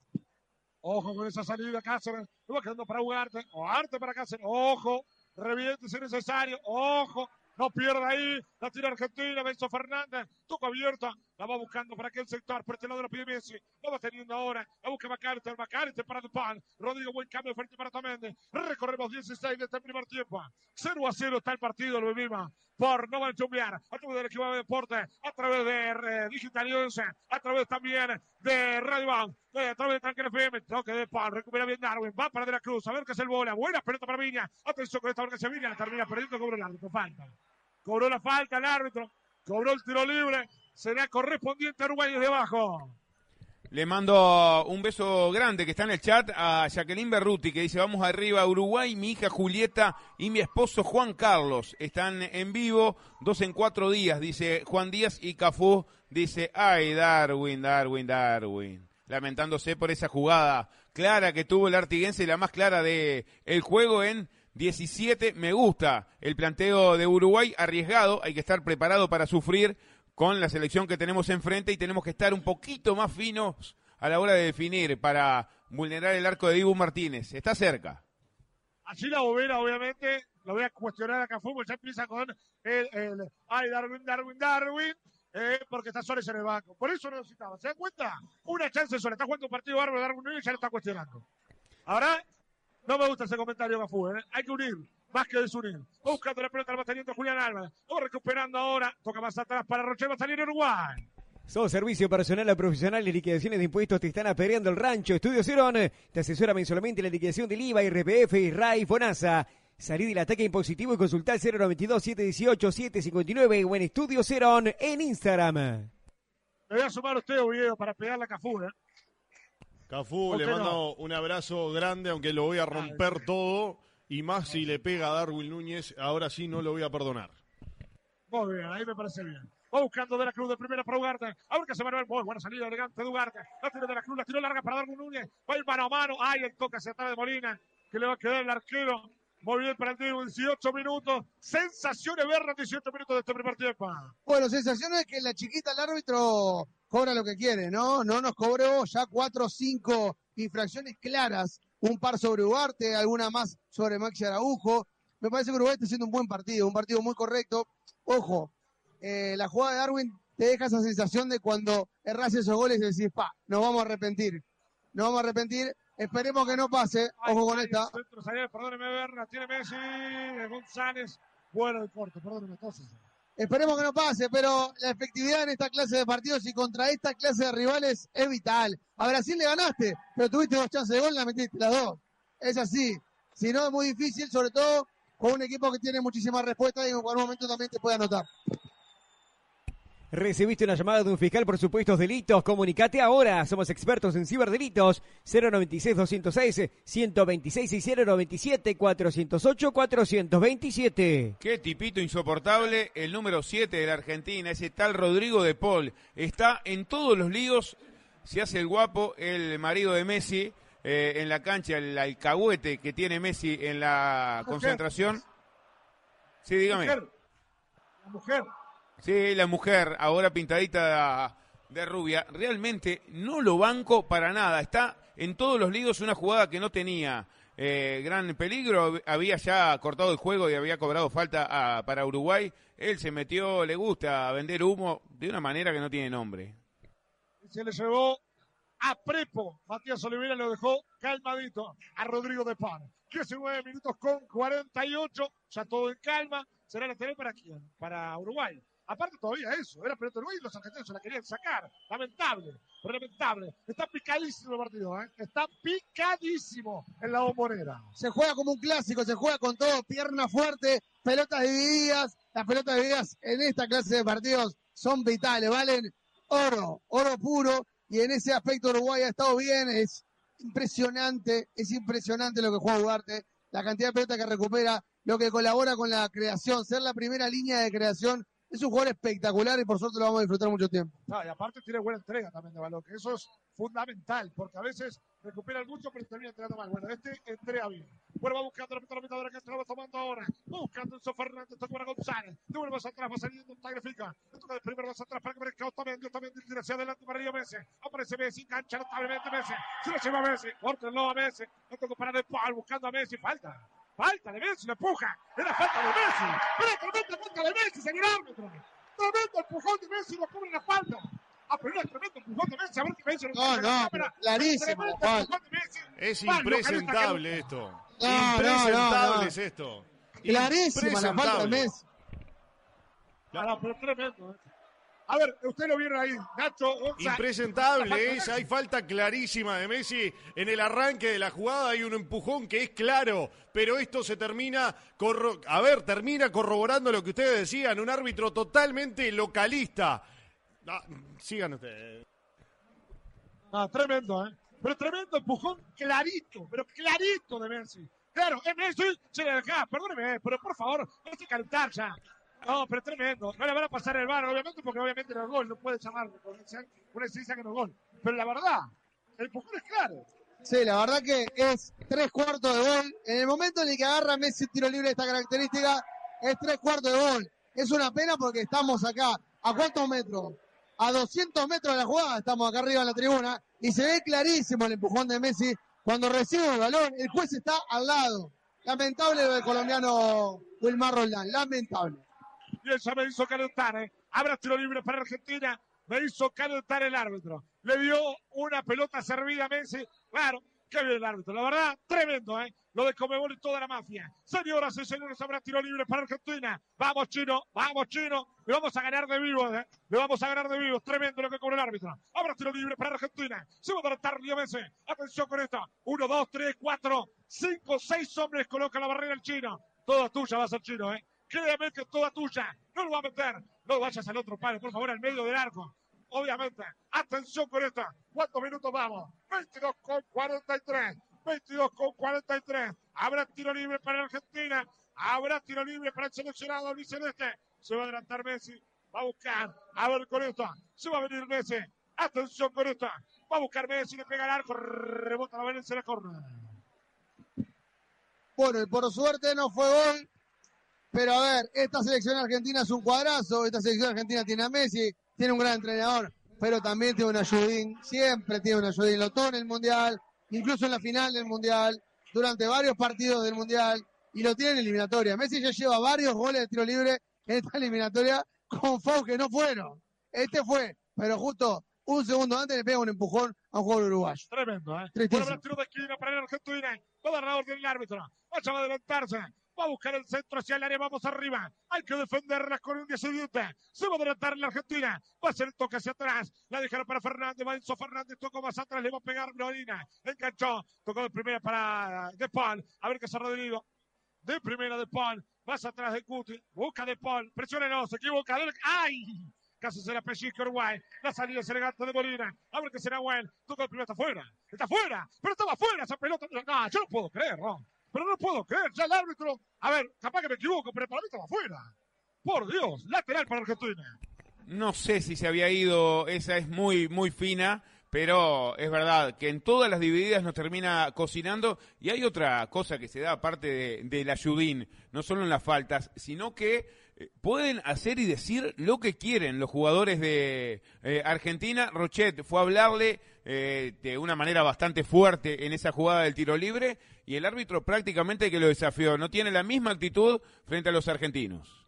Ojo con esa salida, Cáceres. Va quedando para Ugarte. O Arte para Cáceres. Ojo reviente si necesario, ojo, no pierda ahí, la tira Argentina, Benzo Fernández, toca abierta, la va buscando para aquel sector, por este lado la pide Messi, la va teniendo ahora, la busca Macalister, Macalister para Dupal, Rodrigo, buen cambio de frente para Tamendi, recorremos 16 de este primer tiempo, 0 a 0 está el partido, lo vivimos, por no van a chumbear, a través del equipo de deporte, a través de eh, Digital News, a través también de Radio Bank, a través de Tanque FM, toque de Pan, recupera bien Darwin, va para De la Cruz, a ver qué es el bola, buena pelota para Viña, atención con esta hora que se Viña, la termina perdiendo, cobra el árbitro, falta. Cobró la falta el árbitro, cobró el tiro libre, será correspondiente a Uruguay desde abajo. Le mando un beso grande que está en el chat a Jacqueline Berruti que dice vamos arriba Uruguay, mi hija Julieta y mi esposo Juan Carlos están en vivo, dos en cuatro días, dice Juan Díaz y Cafú dice ay Darwin, Darwin, Darwin, lamentándose por esa jugada clara que tuvo el artiguense, la más clara de juego en 17, me gusta el planteo de Uruguay, arriesgado, hay que estar preparado para sufrir con la selección que tenemos enfrente y tenemos que estar un poquito más finos a la hora de definir para vulnerar el arco de Dibu Martínez. Está cerca. Así la bobera, obviamente, lo voy a cuestionar acá fútbol, ya empieza con el, el, ay, Darwin, Darwin, Darwin. Eh, porque está Suárez en el banco. Por eso no necesitaba. ¿Se dan cuenta? Una chance sola. Está jugando un partido bárbaro Darwin y ya lo está cuestionando. Ahora, no me gusta ese comentario, Gafú. ¿eh? Hay que unir, desunir. Va buscando la pelota, la va teniendo Julián Álvarez. Va recuperando ahora. Toca más atrás para Roche, va a salir Uruguay. Sos servicio personal a profesionales, liquidaciones de impuestos, te están apereando el rancho. Estudio Cerón te asesora mensualmente la liquidación del IVA, IRPF, RAI, FONASA. Salí del ataque impositivo y consultar 092-718-759 o en Estudio Cerón en Instagram. Me voy a sumar a usted, Oviedo, para pegar la Cafú. ¿eh? Cafú, ¿Por le no? mando un abrazo grande, aunque lo voy a romper Ay. todo. Y más si le pega a Darwin Núñez, ahora sí no lo voy a perdonar. Muy bien, ahí me parece bien. Va buscando de la Cruz de primera para Ugarte. A ver qué se Manuel. Muy buena salida elegante de Ugarte. La tira de la Cruz, la tiró larga para Darwin Núñez. Va a ir mano a mano. Ay, el toque hacia atrás de Molina. Que le va a quedar el arquero. Muy bien para el Diego, 18 minutos. Sensaciones verlas, 18 minutos de este primer tiempo. Bueno, sensación es que la chiquita el árbitro cobra lo que quiere, ¿no? No nos cobró ya cuatro o cinco infracciones claras. Un par sobre Ugarte, alguna más sobre Maxi Araujo. Me parece que Uruguay está haciendo un buen partido, un partido muy correcto. Ojo, eh, la jugada de Darwin te deja esa sensación de cuando erras esos goles y decís, pa, nos vamos a arrepentir. Nos vamos a arrepentir. Esperemos que no pase. Ojo con esta. Centro, perdóneme, Berna. Tiene Messi. González. Bueno el corte, perdóneme. Entonces. Esperemos que no pase, pero la efectividad en esta clase de partidos y contra esta clase de rivales es vital. A Brasil le ganaste, pero tuviste dos chances de gol, la metiste las dos. Es así. Si no, es muy difícil, sobre todo con un equipo que tiene muchísimas respuestas y en cualquier momento también te puede anotar. Recibiste una llamada de un fiscal por supuestos delitos. Comunicate ahora. Somos expertos en ciberdelitos. 096-206-126 y 097-408-427. Qué tipito insoportable, el número 7 de la Argentina, ese tal Rodrigo de Paul. Está en todos los líos, se hace el guapo, el marido de Messi, eh, en la cancha, el alcahuete que tiene Messi en la concentración. Sí, dígame. Mujer. La mujer. Sí, la mujer, ahora pintadita de rubia, realmente no lo banco para nada. Está en todos los líos una jugada que no tenía eh, gran peligro. Había ya cortado el juego y había cobrado falta a- para Uruguay. Él se metió, le gusta vender humo de una manera que no tiene nombre. Se le llevó a Prepo. Matías Olivera lo dejó calmadito a Rodrigo de Pan. 19 minutos con 48. Ya todo en calma. Será lateral para quién? Para Uruguay. Aparte todavía eso, era pelota Uruguay y los argentinos se la querían sacar. Lamentable, lamentable. Está picadísimo el partido, ¿eh? Está picadísimo en la bombonera. Se juega como un clásico, se juega con todo, pierna fuerte, pelotas divididas. Las pelotas divididas en esta clase de partidos son vitales, valen oro, oro puro. Y en ese aspecto Uruguay ha estado bien, es impresionante, es impresionante lo que juega Ugarte, la cantidad de pelota que recupera, lo que colabora con la creación, ser la primera línea de creación. Es un jugador espectacular y por suerte lo vamos a disfrutar mucho tiempo. Ah, y aparte tiene buena entrega también de balón, que eso es fundamental, porque a veces recuperan mucho, pero termina entregando mal. Bueno, este entrega bien. Bueno, va buscando la mitad de la se la va tomando ahora. Buscando Enzo Fernández, toca para González. Devuelve más atrás, va saliendo Tagrefica. Le toca de primero más atrás para que merezca Otamendi. Otamendi tira hacia adelante para Río Messi. Aparece Messi, engancha notablemente Messi. Se lo lleva Messi. Córtenlo a Messi. Le toca para De Paul, buscando a Messi. Falta. Falta de Messi, lo empuja. Era falta de Messi. Era tremenda falta de Messi, señor árbitro. Tremendo empujón de Messi, lo cubre la falta. Ah, pero era tremendo empujón de Messi. A ver qué Messi. No, no, clarísimo. Es impresentable esto. Impresentable no, no. es esto. Clarísima la falta de. Messi. no, pero tremendo. Eh. A ver, usted lo vieron ahí. Nacho. Impresentable es, hay falta clarísima de Messi en el arranque de la jugada, hay un empujón que es claro, pero esto se termina, corro- a ver, termina corroborando lo que ustedes decían, un árbitro totalmente localista. Ah, sigan ustedes. Ah, tremendo, ¿eh? Pero tremendo empujón clarito, pero clarito de Messi. Claro, es Messi, se le deja, perdóneme, eh, pero por favor, no se calentar ya. No, pero tremendo. No le van a pasar el bar, obviamente, porque obviamente no es gol, no puede llamarlo, sea una exigencia que no gol. Pero la verdad, el empujón es claro. Sí, la verdad que es tres cuartos de gol. En el momento en el que agarra Messi un tiro libre de esta característica, es tres cuartos de gol. Es una pena porque estamos acá, ¿a cuántos metros? A 200 metros de la jugada, estamos acá arriba en la tribuna, y se ve clarísimo el empujón de Messi. Cuando recibe el balón, el juez está al lado. Lamentable lo del colombiano Wilmar Roldán, lamentable. Y él ya me hizo calentar, ¿eh? Habrá tiro libre para Argentina. Me hizo calentar el árbitro. Le dio una pelota servida a Messi. Claro, qué bien el árbitro. La verdad, tremendo, ¿eh? Lo de Comebol y toda la mafia. Señoras y señores, habrá tiro libre para Argentina. Vamos, chino, vamos, chino. Le vamos a ganar de vivo, ¿eh? Le vamos a ganar de vivo. Tremendo lo que cobra el árbitro. Habrá tiro libre para Argentina. Se va a adelantar Leo Messi. Atención con esto. Uno, dos, tres, cuatro, cinco, seis hombres coloca la barrera el chino. Toda tuya va a ser chino, ¿eh? Créame que toda tuya. No lo va a meter. No vayas al otro palo, por favor, al medio del arco. Obviamente. Atención con esta. ¿Cuántos minutos vamos? 22 con 43. 22 con 43. Habrá tiro libre para Argentina. Habrá tiro libre para el seleccionado Luis Celeste. Se va a adelantar Messi. Va a buscar. A ver con esto. Se va a venir Messi. Atención con esto. Va a buscar Messi. Le pega el arco. Rebota la Valencia. La corre. Bueno, y por suerte no fue gol. Pero a ver, esta selección argentina es un cuadrazo. Esta selección argentina tiene a Messi. Tiene un gran entrenador. Pero también tiene un ayudín. Siempre tiene un ayudín. Lo tuvo en el Mundial. Incluso en la final del Mundial. Durante varios partidos del Mundial. Y lo tiene en eliminatoria. Messi ya lleva varios goles de tiro libre en esta eliminatoria con FAU que no fueron. Este fue, pero justo un segundo antes le pega un empujón a un jugador uruguayo. Tremendo, ¿eh? Tiro de esquina para el Argentina. Va a la orden el árbitro. Vaya a adelantarse. Va a buscar el centro hacia el área. Vamos arriba. Hay que defenderla con 10 siguiente. Se va a adelantar la Argentina. Va a hacer el toque hacia atrás. La dejaron para Fernández. Va Enzo Fernández. Tocó más atrás. Le va a pegar Molina. Enganchó. Tocó de primera para De Paul. A ver qué se ha redimido. De primera De Paul. Más atrás de Cuti. Busca De Paul. Presiona Se equivoca. ¡Ay! Casi se la pellizca Uruguay. La salida es elegante de Molina. A ver qué será bueno. Toca el primero. Está fuera. Está fuera. Pero estaba fuera esa pelota. No, yo no puedo creer, ¿no? Pero no puedo creer. Ya el árbitro. A ver, capaz que me equivoco, pero para mí estaba fuera. Por Dios. Lateral para Argentina. No sé si se había ido, esa es muy, muy fina, pero es verdad que en todas las divididas nos termina cocinando. Y hay otra cosa que se da aparte de, del ayudín, no solo en las faltas, sino que eh, pueden hacer y decir lo que quieren los jugadores de eh, Argentina. Rochet fue a hablarle eh, de una manera bastante fuerte en esa jugada del tiro libre y el árbitro prácticamente que lo desafió. No tiene la misma actitud frente a los argentinos.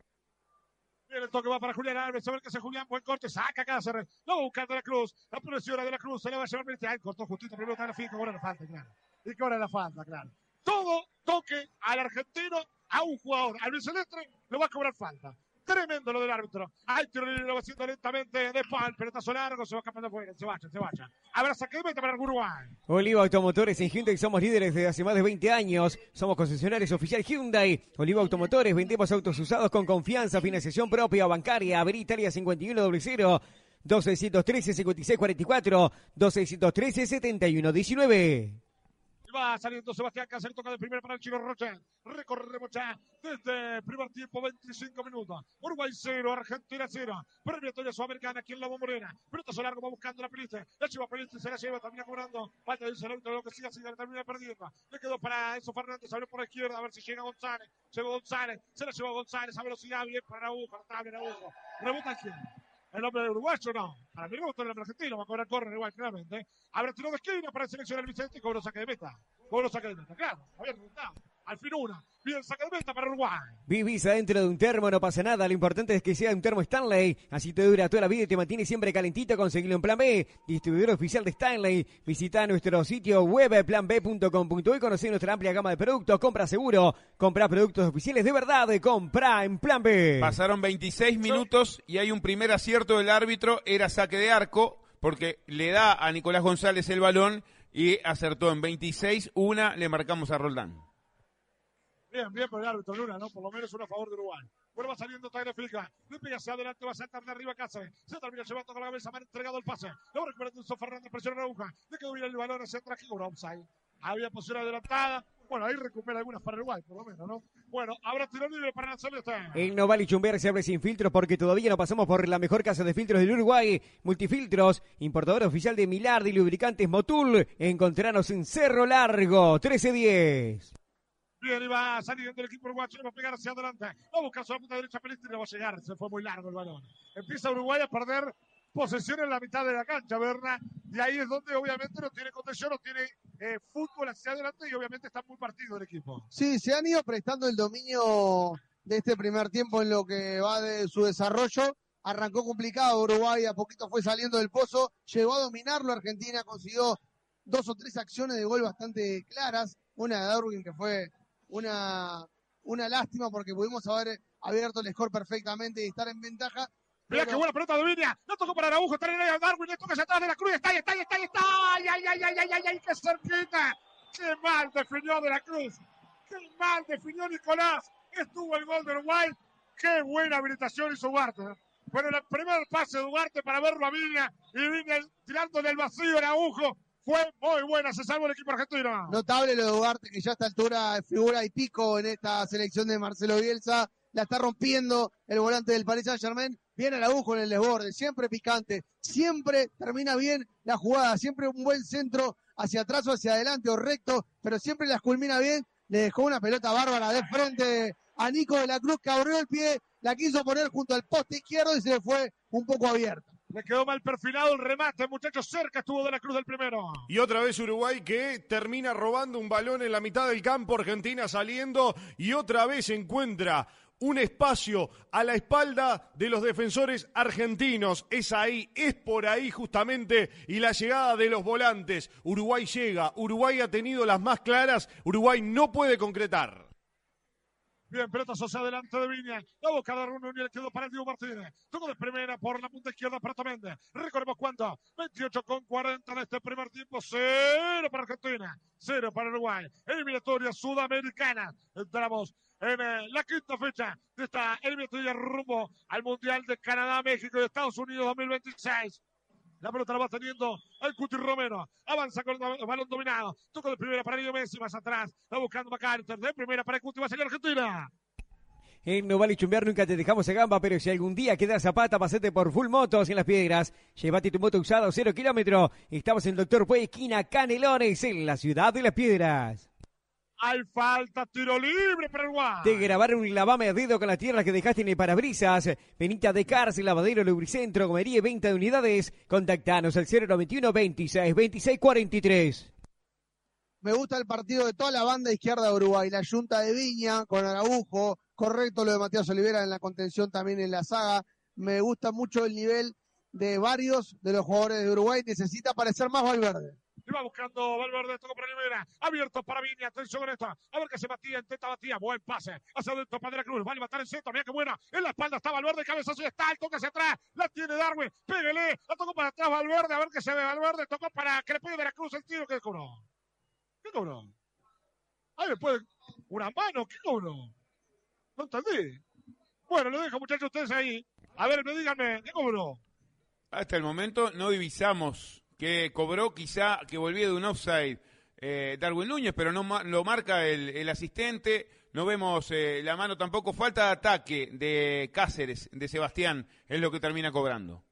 El toque va para Julián Alves. A ver qué hace Julián. Buen corte. Saca Cáceres. Lo va a buscar de la Cruz. La presión de la Cruz. Se le va a llevar. Ay, cortó justito. Primero está la finca. Ahora la falta, claro. Y que ahora la falta, claro. Todo toque al argentino, a un jugador. Al Luis Celeste lo va a cobrar falta. Tremendo lo del árbitro. Hay tiro libre, lo va haciendo lentamente de pal, pelotazo largo, se va escapando afuera, se vaya, se vaya. Habrá saque de meta para el Uruguay. Oliva Automotores en Hyundai somos líderes desde hace más de 20 años. Somos concesionarios oficial Hyundai. Oliva Automotores vendemos autos usados con confianza, financiación propia bancaria. Avenida Italia 5100 2613 5644 2613 7119. Va saliendo Sebastián Cáceres, toca de primera para el Chino Rocha. Recorremos ya desde primer tiempo, 25 minutos. Uruguay 0, Argentina 0. Premiatoria Sudamericana aquí en la Morena. Pelotazo largo, va buscando la pelota. La chiva pelota se la lleva, termina cobrando. Falta de un lo que siga, siga, termina perdiendo. Le quedó para eso Fernández, abrió por la izquierda, a ver si llega González. Llegó González, se la lleva González a velocidad, bien para Araujo, notable Araujo. Rebota. El hombre de uruguayo no. Para mí me gusta el hombre argentino, va a cobrar correr igual, claramente. Habrá tiro de esquina para seleccionar el Vicente y cobro saque de meta. Cobro saque de meta, claro. Había resultado. Al fin una. Bien, de meta para Uruguay. Vivís adentro de un termo, no pasa nada. Lo importante es que sea un termo Stanley. Así te dura toda la vida y te mantiene siempre calentito. Conseguirlo en Plan B. Distribuidor oficial de Stanley. Visita nuestro sitio web planb.com.uy y conocer nuestra amplia gama de productos. Compra seguro. Compra productos oficiales de verdad. Compra en Plan B. Pasaron 26 minutos y hay un primer acierto del árbitro. Era saque de arco porque le da a Nicolás González el balón y acertó en 26. Una le marcamos a Roldán. Bien, bien por el árbitro Luna, ¿no? Por lo menos uno a favor de Uruguay. Bueno, va saliendo Tagle Filca. Pega hacia adelante, va a saltar de arriba Cáceres. Se termina llevando con la cabeza, ha entregado el pase. Lo va recuperando Enzo Fernández, presiona la aguja. Le quedó bien el balón hacia atrás, cobró offside. Había posición adelantada. Bueno, ahí recupera algunas para Uruguay, por lo menos, ¿no? Bueno, habrá tiro libre para la Celeste. En Noval y Chumber se abre sin filtros porque todavía no pasamos por la mejor casa de filtros del Uruguay. Multifiltros, importador oficial de Milardi lubricantes Motul. Encontranos en Cerro Largo, 1310. Bien, va saliendo el equipo uruguayo, va a pegar hacia adelante. Va a buscar su punta derecha, Pelistri le va a llegar. Se fue muy largo el balón. Empieza Uruguay a perder posesión en la mitad de la cancha, ¿verdad? Y ahí es donde obviamente no tiene contención, no tiene eh, fútbol hacia adelante y obviamente está muy partido el equipo. Sí, se han ido prestando el dominio de este primer tiempo en lo que va de su desarrollo arrancó complicado Uruguay, a poquito fue saliendo del pozo, llegó a dominarlo Argentina, consiguió dos o tres acciones de gol bastante claras, una de Darwin que fue una, una lástima porque pudimos haber abierto el score perfectamente y estar en ventaja. Mira qué buena pelota de Viña. No tocó para Araujo. Está en el área Darwin. Le toca hacia atrás de la cruz. Está ahí, está ahí, está ahí, está. Ay, ay, ay, ay, ay, ay, ay, qué cerquita. Qué mal definió de la cruz. Qué mal definió Nicolás. Estuvo el gol de Uruguay. Qué buena habilitación hizo Ugarte. Bueno, el primer pase de Ugarte para verlo a Viña. Y Viña tirándole el vacío Araujo. Fue muy buena, se salvó el equipo argentino. Notable lo de Ugarte, que ya a esta altura figura y pico en esta selección de Marcelo Bielsa. La está rompiendo el volante del Paris Saint Germain. Viene el agujo en el desborde, siempre picante, siempre termina bien la jugada, siempre un buen centro hacia atrás o hacia adelante o recto, pero siempre las culmina bien. Le dejó una pelota bárbara de frente a Nico de la Cruz que abrió el pie, la quiso poner junto al poste izquierdo y se fue un poco abierta. Le quedó mal perfilado el remate, muchachos. Cerca estuvo de la cruz del primero. Y otra vez Uruguay que termina robando un balón en la mitad del campo. Argentina saliendo y otra vez encuentra un espacio a la espalda de los defensores argentinos. Es ahí, es por ahí justamente. Y la llegada de los volantes. Uruguay llega, Uruguay ha tenido las más claras, Uruguay no puede concretar. Bien, pelota hacia adelante de Viña. La boca de Arun le quedó para el Diego Martínez. Tuvo de primera por la punta izquierda para Toméndez. Recordemos cuánto. 28 con 40 en este primer tiempo. Cero para Argentina. Cero para Uruguay. Eliminatoria sudamericana. Entramos en eh, la quinta fecha de esta eliminatoria rumbo al Mundial de Canadá, México y Estados Unidos 2026. La pelota la va teniendo el Cuti Romero. Avanza con el balón dominado. Toca de primera para Leo Messi. Más atrás. Va buscando MacArthur. De primera para el Cuti. Va a salir Argentina. En No Vale Chumbear nunca te dejamos a gamba, pero si algún día quedas zapata, pasate por Full Motos en Las Piedras. Llévate tu moto usada cero kilómetro. Estamos en Doctor Puey, esquina Canelones, en la ciudad de Las Piedras. Hay falta, tiro libre para Uruguay. De grabar un lavame ardido con las tierras que dejaste en el parabrisas. Benita de Cárcel, Lavadero, Lubricentro, Comería y venta de unidades. Contactanos al 091 26 26 43. Me gusta el partido de toda la banda izquierda de Uruguay. La Junta de Viña con Araujo. Correcto lo de Matías Olivera en la contención también en la saga. Me gusta mucho el nivel de varios de los jugadores de Uruguay. Necesita parecer más Valverde. Va buscando Valverde, tocó para Rivera. Abierto para Viña, atención con esto. A ver que se batía, intenta batía. Buen pase. Hacia adentro para De la Cruz. Va a levantar el centro. Mira qué buena. En la espalda está Valverde. Cabezazo está. El toque hacia atrás. La tiene Darwin. Pégale. La tocó para atrás Valverde. A ver que se ve Valverde. Tocó para que le pegue De la Cruz el tiro. ¿Qué cobró? ¿Qué cobró? Ahí después una mano. ¿Qué cobró? No entendí. Bueno, lo dejo muchachos ustedes ahí. A ver, me díganme. ¿Qué cobró? Hasta el momento no divisamos que cobró quizá que volvía de un offside eh, Darwin Núñez, pero no ma lo marca el, el, asistente. No vemos eh, la mano tampoco. Falta de ataque de Cáceres, de Sebastián, es lo que termina cobrando.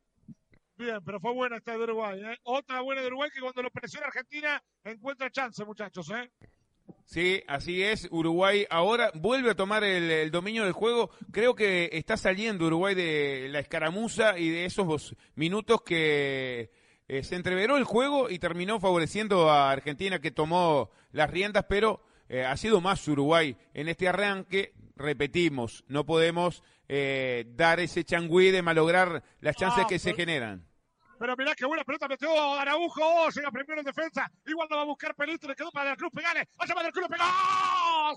Bien, pero fue buena esta de Uruguay. ¿eh? Otra buena de Uruguay que cuando lo presiona Argentina encuentra chance, muchachos. ¿eh? Sí, así es. Uruguay ahora vuelve a tomar el, el, dominio del juego. Creo que está saliendo Uruguay de la escaramuza y de esos minutos que eh, se entreveró el juego y terminó favoreciendo a Argentina que tomó las riendas, pero eh, ha sido más Uruguay en este arranque. Repetimos, no podemos eh, dar ese changüí de malograr las chances Ah, que se generan. Pero mirá qué buena pelota metió Araujo. Oh, llega primero en defensa. Igual no va a buscar Pelistri. Le quedó para el Cruz. Pegale. Allá va del Cruz. Pegó.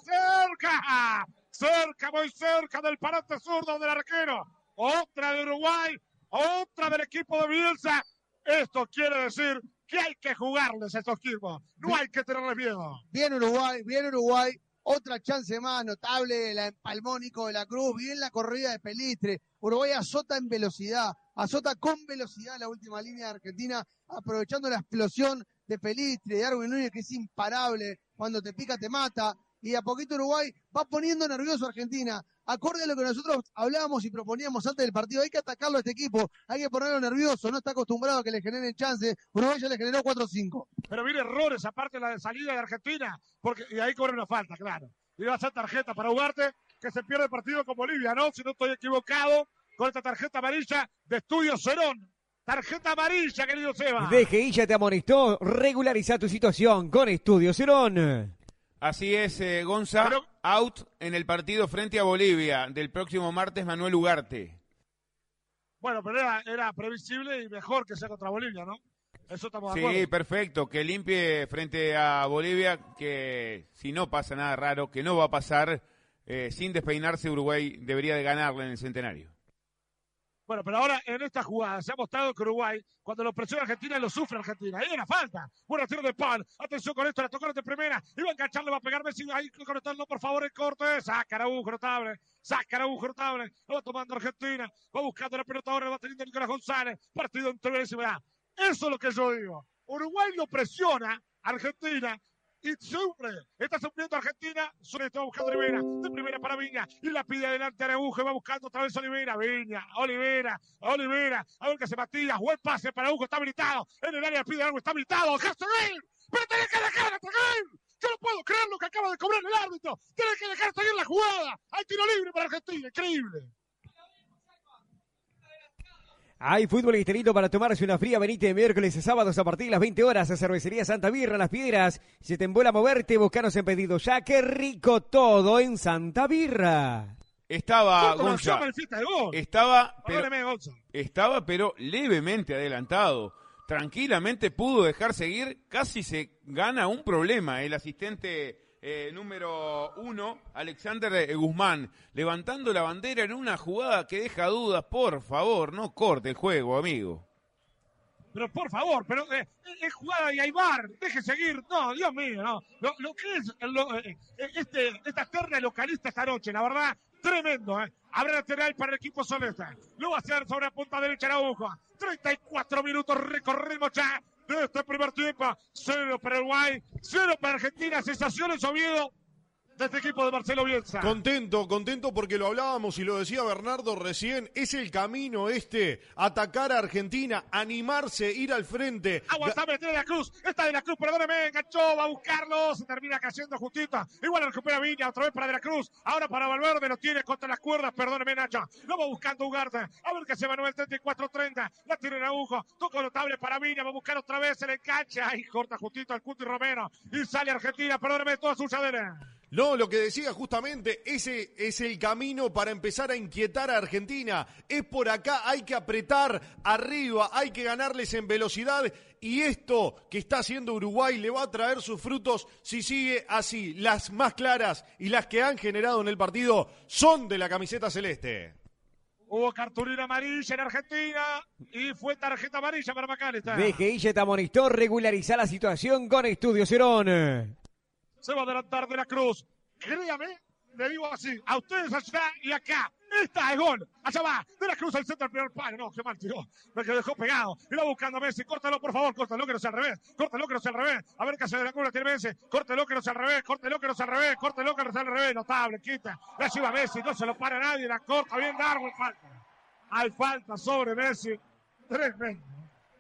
Cerca. Cerca, muy cerca del parante zurdo del arquero. Otra de Uruguay. Otra del equipo de Bielsa. Esto quiere decir que hay que jugarles a estos equipos. No hay que tenerles miedo. Bien Uruguay, bien Uruguay. Otra chance más notable, la empalmó Nico de la Cruz. Bien la corrida de Pelistre. Uruguay azota en velocidad, azota con velocidad la última línea de Argentina, aprovechando la explosión de Pelistre, de Darwin Núñez, que es imparable. Cuando te pica, te mata. Y a poquito Uruguay va poniendo nervioso a Argentina. Acorde a lo que nosotros hablábamos y proponíamos antes del partido, hay que atacarlo a este equipo, hay que ponerlo nervioso, no está acostumbrado a que le generen chances. Uruguay ya le generó 4-5. Pero viene errores aparte de la de salida de Argentina. Porque, y ahí corre una falta, claro. Y va a ser tarjeta para Ugarte, que se pierde el partido con Bolivia, ¿no? Si no estoy equivocado, con esta tarjeta amarilla de Estudio Cerón. Tarjeta amarilla, querido Seba. DGI ya te amonestó. Regulariza tu situación con Estudio Cerón. Así es, eh, Gonza, Pero- out en el partido frente a Bolivia del próximo martes Manuel Ugarte. Bueno, pero era, era previsible y mejor que sea contra Bolivia, ¿no? Eso estamos de Sí, acuerdo. perfecto. Que limpie frente a Bolivia, que si no pasa nada raro, que no va a pasar, eh, sin despeinarse Uruguay debería de ganarle en el centenario. Bueno, pero ahora en esta jugada se ha mostrado que Uruguay, cuando lo presiona Argentina, lo sufre Argentina. Ahí una falta. Bueno, tiro de pan. Atención con esto, la tocó de primera. Iba a enganchar, le va a pegar Messi. Ahí conectarlo, por favor, el corte. Saca Araujo, notable. Saca Araujo, notable. Lo va tomando Argentina. Va buscando la pelota ahora, lo va Nicolás González. Partido y Verá. Eso es lo que yo digo. Uruguay lo presiona Argentina y sufre. Está sufriendo Argentina. Solo está buscando Olivera. De primera para Viña. Y la pide adelante a Araujo. Va buscando otra vez Olivera. Viña. Olivera. Olivera. A ver que se Matías. Buen pase para Araujo. Está habilitado. En el área pide algo. Está habilitado. ¡Dejaste seguir! ¡Pero tenés que dejar de! Yo no puedo creer lo que acaba de cobrar el árbitro. Tenés que dejar seguir la jugada. Hay tiro libre para Argentina. Increíble. Hay fútbol interino para tomarse una fría Benítez miércoles y sábados a partir de las 20 horas a Cervecería Santa Birra Las Piedras. Si te embola moverte, buscanos en pedido ya. ¡Qué rico todo en Santa Birra! Estaba ¿Cómo Gonza, de estaba, pero, estaba, pero levemente adelantado. Tranquilamente pudo dejar seguir, casi se gana un problema el asistente eh, número uno, Alexander eh, Guzmán, levantando la bandera en una jugada que deja dudas. Por favor, no corte el juego, amigo. Pero por favor, pero eh, es jugada y hay bar, deje seguir. No, Dios mío, no. Lo, que es este, esta terna localista esta noche, la verdad, tremendo, ¿eh? Habrá lateral para el equipo solesta. Lo va a hacer sobre la punta derecha Araujo. 34 minutos recorrimos ya de este primer tiempo. Cero para Uruguay, cero para Argentina. Sensaciones, Oviedo, de este equipo de Marcelo Bielsa. Contento, contento porque lo hablábamos y lo decía Bernardo recién, es el camino este, atacar a Argentina, animarse, ir al frente. Aguantame, tiene la cruz. Está de la cruz, perdóneme, enganchó, va a buscarlo. Se termina cayendo justito. Igual recupera Viña, otra vez para de la cruz. Ahora para Valverde, lo tiene contra las cuerdas. Perdóneme, Nacho. Lo va buscando Ugarte. A ver qué se Manuel 34-30. La tiene en Agujo. Toca notable para Viña. Va a buscar otra vez el enganche. Ahí corta justito al Cuti Romero. Y sale Argentina. Perdóneme, toda suya de. No, lo que decía justamente, ese es el camino para empezar a inquietar a Argentina. Es por acá, hay que apretar arriba, hay que ganarles en velocidad. Y esto que está haciendo Uruguay le va a traer sus frutos si sigue así. Las más claras y las que han generado en el partido son de la camiseta celeste. Hubo cartulina amarilla en Argentina. Y fue tarjeta amarilla para Macalester. DGI te amonestó regularizar la situación con Estudio Cerón. Se va a adelantar de la Cruz. Créame, le digo así, a ustedes allá y acá. Esta es gol. Allá va. De la Cruz al centro del primer palo. No, qué mal tiró. Me quedó dejó pegado. Y va buscando a Messi. Córtalo, por favor. Córtalo que no sea al revés. Córtalo que no sea al revés. A ver qué hace de la Cruz. La tiene Messi. Córtalo que no sea al revés. Córtalo que no sea al revés. Córtalo que no sea al revés. Notable. Quita. La lleva Messi. No se lo para nadie. La corta bien Darwin. Falta. Hay falta sobre Messi. Tremendo.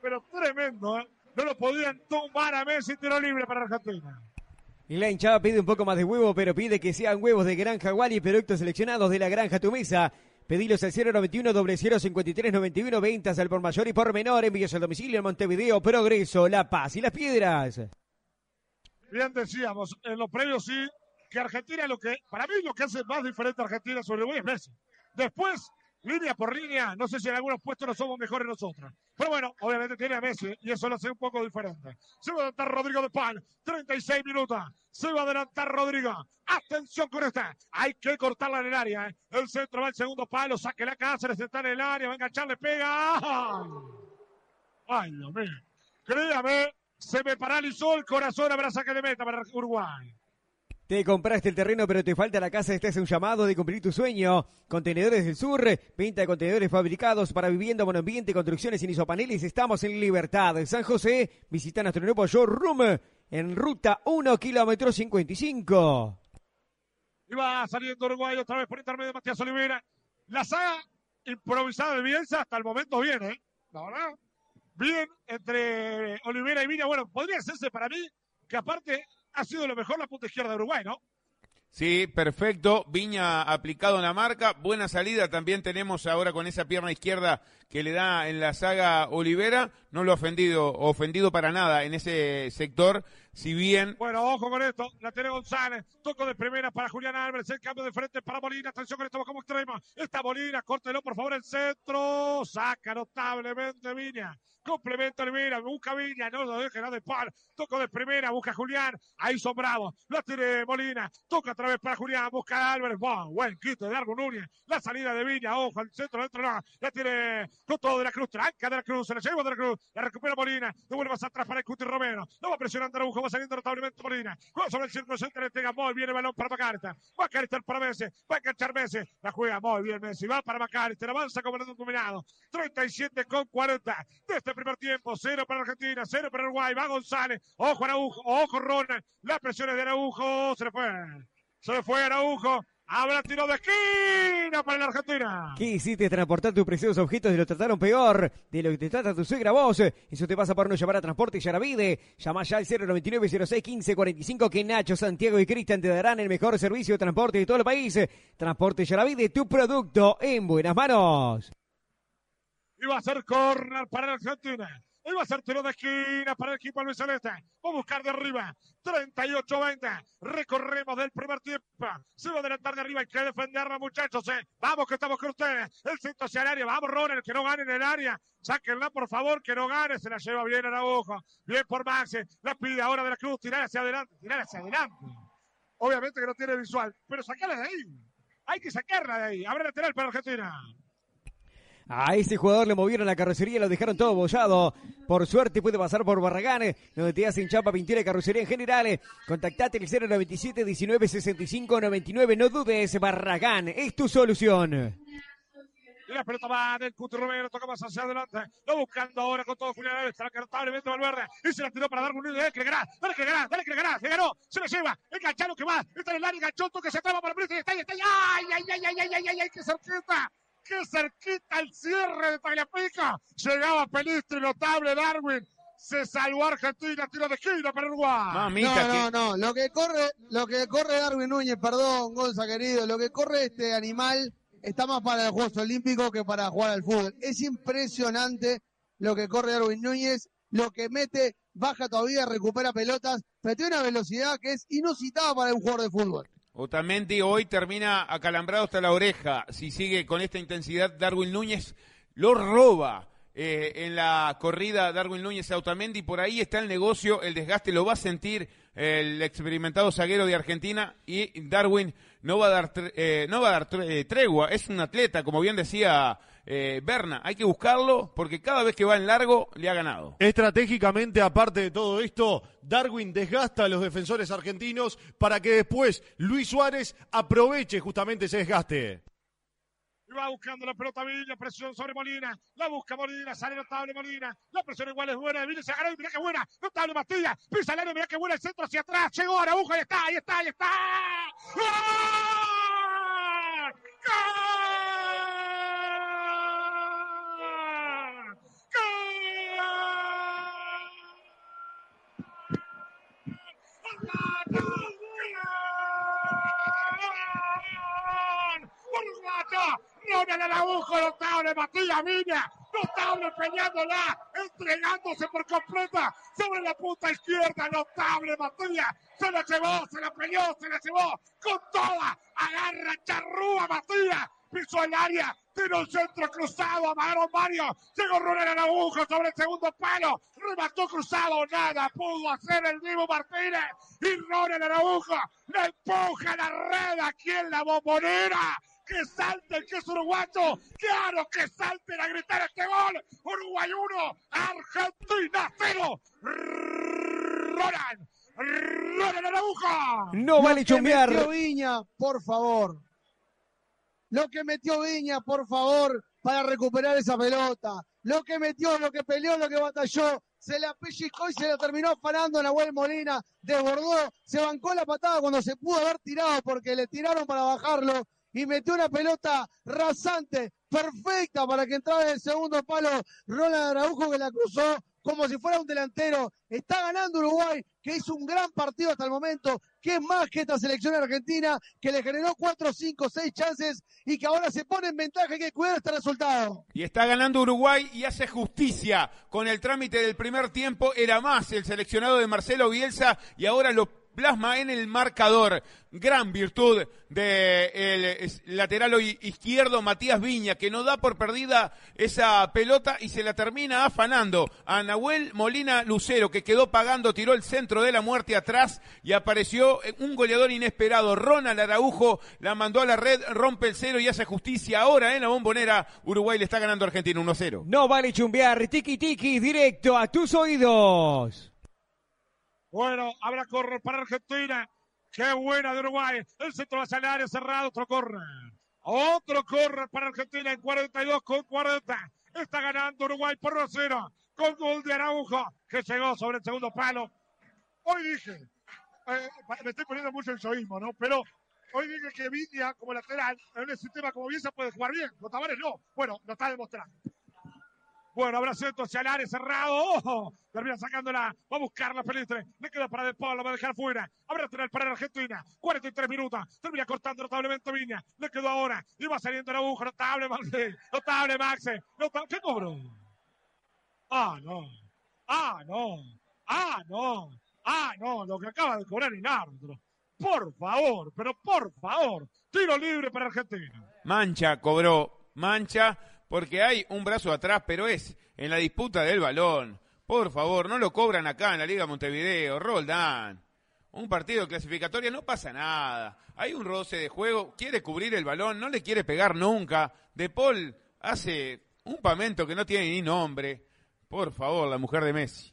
Pero tremendo, ¿eh? No lo podían tumbar a Messi. Tiro libre para Argentina. Y la hinchada pide un poco más de huevo, pero pide que sean huevos de Granja Wally productos seleccionados de la Granja Tu Mesa. Pedilos al 091 053 91 ventas al por mayor y por menor. Envíos al domicilio en Montevideo, Progreso, La Paz y Las Piedras. Bien decíamos, en los previos sí, que Argentina lo que, para mí lo que hace más diferente Argentina sobre Uruguay es Messi. Después, línea por línea, no sé si en algunos puestos no somos mejores nosotros. Pero bueno, obviamente tiene a Messi y eso lo hace un poco diferente. Se va a adelantar Rodrigo de Pan, 36 minutos. Se va a adelantar Rodrigo. Atención con esta. Hay que cortarla en el área. ¿eh? El centro va al segundo palo, saque la Cáceres, está en el área, va a enganchar, le pega. ¡Ay! Dios mío. Créame, se me paralizó el corazón, habrá saque de meta para Uruguay. Te compraste el terreno, pero te falta la casa. Este es un llamado de cumplir tu sueño. Contenedores del Sur, venta de contenedores fabricados para vivienda, monoambiente, construcciones sin isopaneles. Estamos en Libertad. En San José, visita nuestro nuevo showroom en ruta 1, kilómetro 55. Y va saliendo Uruguay otra vez por intermedio de Matías Olivera. La saga improvisada de Bielsa hasta el momento viene, ¿eh? La verdad. Bien entre Olivera y Viña. Bueno, podría hacerse para mí que aparte ha sido lo mejor la punta izquierda de Uruguay, ¿no? Sí, perfecto. Viña aplicado en la marca. Buena salida también tenemos ahora con esa pierna izquierda que le da en la saga Olivera. No lo ha ofendido, ofendido para nada en ese sector. Si bien Bueno, ojo con esto. La tiene González. Toco de primera para Julián Álvarez. El cambio de frente para Molina. Atención con esto como extremo. Está Molina. Córtelo, por favor, el centro. Saca notablemente Viña. Complemento de Viña. Busca Viña. No lo deje nada de par. Toco de primera. Busca Julián. Ahí son bravos. La tiene Molina. Toca otra vez para Julián. Busca Álvarez. Buen quito de Dargo Núñez. La salida de Viña. Ojo, al centro dentro. No. La tiene todo de la Cruz. Tranca de la Cruz. Se la lleva de la Cruz. La recupera Molina. Devuelve atrás para el Cuti Romero. No va presionando Araujo. Va saliendo notablemente Molina. Juega sobre el círculo central. Entrega muy bien el balón para Macarister. Macarister para Messi. Va a enganchar Messi. La juega muy bien Messi. Va para Macarister. Avanza como un dominado. 37 con 40 de este primer tiempo. Cero para Argentina. Cero para Uruguay. Va González. Ojo Araujo. Ojo Ronald. Las presiones de Araujo. Se le fue. Se le fue Araujo. Habrá tiro de esquina para la Argentina. ¿Qué hiciste transportar tus preciosos objetos y lo trataron peor de lo que te trata tu suegra vos? Eso te pasa por no llamar a Transporte Yaravide. Llama ya al 099 06 15 45 que Nacho, Santiago y Cristian te darán el mejor servicio de transporte de todo el país. Transporte Yaravide, tu producto en buenas manos. Y va a ser corner para la Argentina. Y va a ser tiro de esquina para el equipo Luis Celeste. Va a buscar de arriba. 38-20. Recorremos del primer tiempo. Se va a adelantar de arriba. Hay que defenderla, muchachos. eh. Vamos, que estamos con ustedes. El centro hacia el área. Vamos, Ronald, que no gane en el área. Sáquenla, por favor, que no gane. Se la lleva bien Araujo. Bien por Maxi. La pide ahora de la Cruz. Tirar hacia adelante. Tirar hacia adelante. Obviamente que no tiene visual. Pero sacarla de ahí. Hay que sacarla de ahí. Habrá lateral para Argentina. A este jugador le movieron la carrocería y lo dejaron todo bollado. Por suerte puede pasar por Barragán, donde te hacen chapa, pintura y carrocería en general. Contactate el 097 19 65 99. No dudes, Barragán, es tu solución. Y la pelota va del Cuti Romero, toca más hacia adelante. Lo buscando ahora con todo Julián Álvarez. Está notablemente Valverde. Y se la tiró para dar un dale que le ganás, dale que le ganás, dale que le ganás. Le ganó, se la lleva. Enganchalo que va. Está en el área, enganchó, toque, se traba para el ahí, está ahí. ¡Ay, ay, ay, ay, ay, ay, ay, ay! ¡Qué cerquita! ¡Qué cerquita el cierre de Tagliapica! Llegaba Pelistri, notable Darwin. Se salvó Argentina, tiro de esquina para Uruguay. Mamita, no, que- no, no. Lo que corre, lo que corre Darwin Núñez, perdón, Gonza querido, lo que corre este animal está más para los Juegos Olímpicos que para jugar al fútbol. Es impresionante lo que corre Darwin Núñez, lo que mete, baja todavía, recupera pelotas, pero tiene una velocidad que es inusitada para un jugador de fútbol. Otamendi hoy termina acalambrado hasta la oreja. Si sigue con esta intensidad, Darwin Núñez lo roba. eh, en la corrida Darwin Núñez a Otamendi, por ahí está el negocio, el desgaste lo va a sentir el experimentado zaguero de Argentina y Darwin no va a dar, eh, no va a dar eh, tregua, es un atleta, como bien decía eh, Berna, hay que buscarlo porque cada vez que va en largo le ha ganado. Estratégicamente, aparte de todo esto, Darwin desgasta a los defensores argentinos para que después Luis Suárez aproveche justamente ese desgaste. Y va buscando la pelota Villa, presión sobre Molina. La busca Molina, sale notable Molina. La presión igual es buena. Villa se agarra y mira qué buena. Notable Mastilla. Pisa el área, mira qué buena el centro hacia atrás. Llegó Araujo, ahí está, ahí está, ahí está. ¡Gol! ¡Gol! Ronald Araujo, notable, Matías Viña, notable peleándola, entregándose por completa sobre la punta izquierda, notable Matías, se la llevó, se la peleó, se la llevó con toda, agarra charrúa Matías, pisó el área, tiró un centro cruzado, amagaron varios, llegó Ronald Araujo sobre el segundo palo, remató cruzado, nada pudo hacer el vivo Martínez, y Ronald Araujo le empuja la red aquí en la bombonera, que salte el que es uruguayo, claro que salten a gritar este gol, Uruguay 1, Argentina 0, Ronald, Ronald Araujo. No Lo vale chumbear. Viña, por favor. Lo que metió Viña, por favor, para recuperar esa pelota. Lo que metió, lo que peleó, lo que batalló. Se la pellizcó y se la terminó afanando Nahuel Molina. Desbordó, se bancó la patada cuando se pudo haber tirado porque le tiraron para bajarlo. Y metió una pelota rasante, perfecta para que entrara en el segundo palo Ronald Araujo que la cruzó como si fuera un delantero. Está ganando Uruguay, que hizo un gran partido hasta el momento, que es más que esta selección argentina, que le generó cuatro, cinco, seis chances y que ahora se pone en ventaja. Hay que cuidar este resultado. Y está ganando Uruguay y hace justicia con el trámite del primer tiempo. Era más el seleccionado de Marcelo Bielsa y ahora lo plasma en el marcador. Gran virtud del lateral izquierdo Matías Viña, que no da por perdida esa pelota y se la termina afanando a Nahuel Molina Lucero, que quedó pagando, tiró el centro de la muerte atrás y apareció un goleador inesperado. Ronald Araujo la mandó a la red, rompe el cero y hace justicia. Ahora en la bombonera, Uruguay le está ganando Argentina 1-0. No vale chumbear, tiki tiki, directo a tus oídos. Bueno, habrá correr para Argentina. Qué buena de Uruguay. El centro va a área cerrado, otro corre. Otro corre para Argentina en 42 con 40. Está ganando Uruguay por 1-0 con gol de Araujo que llegó sobre el segundo palo. Hoy dije, eh, me estoy poniendo mucho el soísmo, ¿no? Pero hoy dije que Viña como lateral en un sistema como Bielsa puede jugar bien. Los Tavares no. Bueno, lo está demostrando. Bueno, centro hacia el área cerrado. ¡Ojo! Termina sacándola. Va a buscar la Pelistre. Le queda para De Paul. Lo va a dejar fuera. Habrá tener para Argentina. 43 minutos. Termina cortando notablemente Viña. Le quedó ahora. Y va saliendo el aguja. Notable Maxi. Notable Maxi. ¿Qué cobró? Ah, no. Ah, no. Ah, no. Ah, no. Lo que acaba de cobrar el árbitro. Por favor, pero por favor. Tiro libre para Argentina. Mancha cobró. Mancha porque hay un brazo atrás, pero es en la disputa del balón. Por favor, no lo cobran acá en la Liga Montevideo, Roldán. Un partido de clasificatoria no pasa nada. Hay un roce de juego, quiere cubrir el balón, no le quiere pegar nunca. De Paul hace un pamento que no tiene ni nombre. Por favor, la mujer de Messi.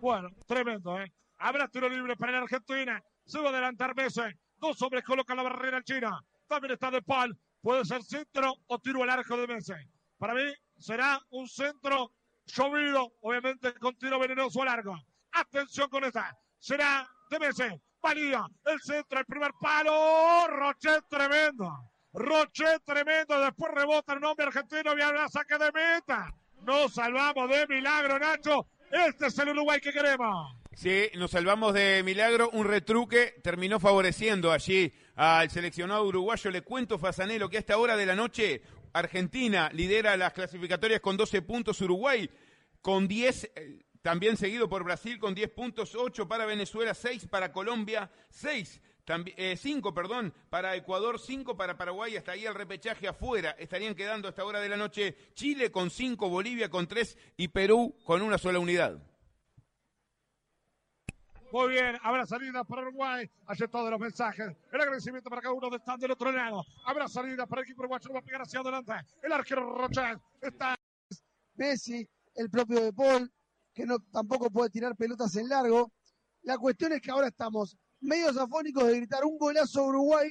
Bueno, tremendo, ¿eh? Habrá tiro libre para la Argentina. Se va a adelantar Messi. Dos hombres colocan la barrera en China. También está De Paul. Puede ser centro o tiro al arco de Messi. Para mí será un centro llovido, obviamente con tiro venenoso a largo. Atención con esta. Será de Messi. Valía el centro, el primer palo. Roche tremendo. Roche tremendo. Después rebota el nombre argentino y la saque de meta. Nos salvamos de milagro, Nacho. Este es el Uruguay que queremos. Sí, nos salvamos de milagro. Un retruque terminó favoreciendo allí al seleccionado uruguayo. Le cuento, Fasanelo, que a esta hora de la noche Argentina lidera las clasificatorias con 12 puntos, Uruguay con 10, eh, también seguido por Brasil con 10 puntos, 8 para Venezuela, 6 para Colombia, 6 eh, cinco, perdón, para Ecuador, cinco para Paraguay, hasta ahí el repechaje afuera. Estarían quedando a esta hora de la noche Chile con cinco, Bolivia con tres y Perú con una sola unidad. Muy bien, habrá salida para Uruguay. Hace todos los mensajes. El agradecimiento para cada uno de están del otro lado. Habrá salida para el equipo uruguayo. Va a pegar hacia adelante. El arquero Rochet está. Messi, el propio De Paul, que no, tampoco puede tirar pelotas en largo. La cuestión es que ahora estamos medios afónicos de gritar un golazo a Uruguay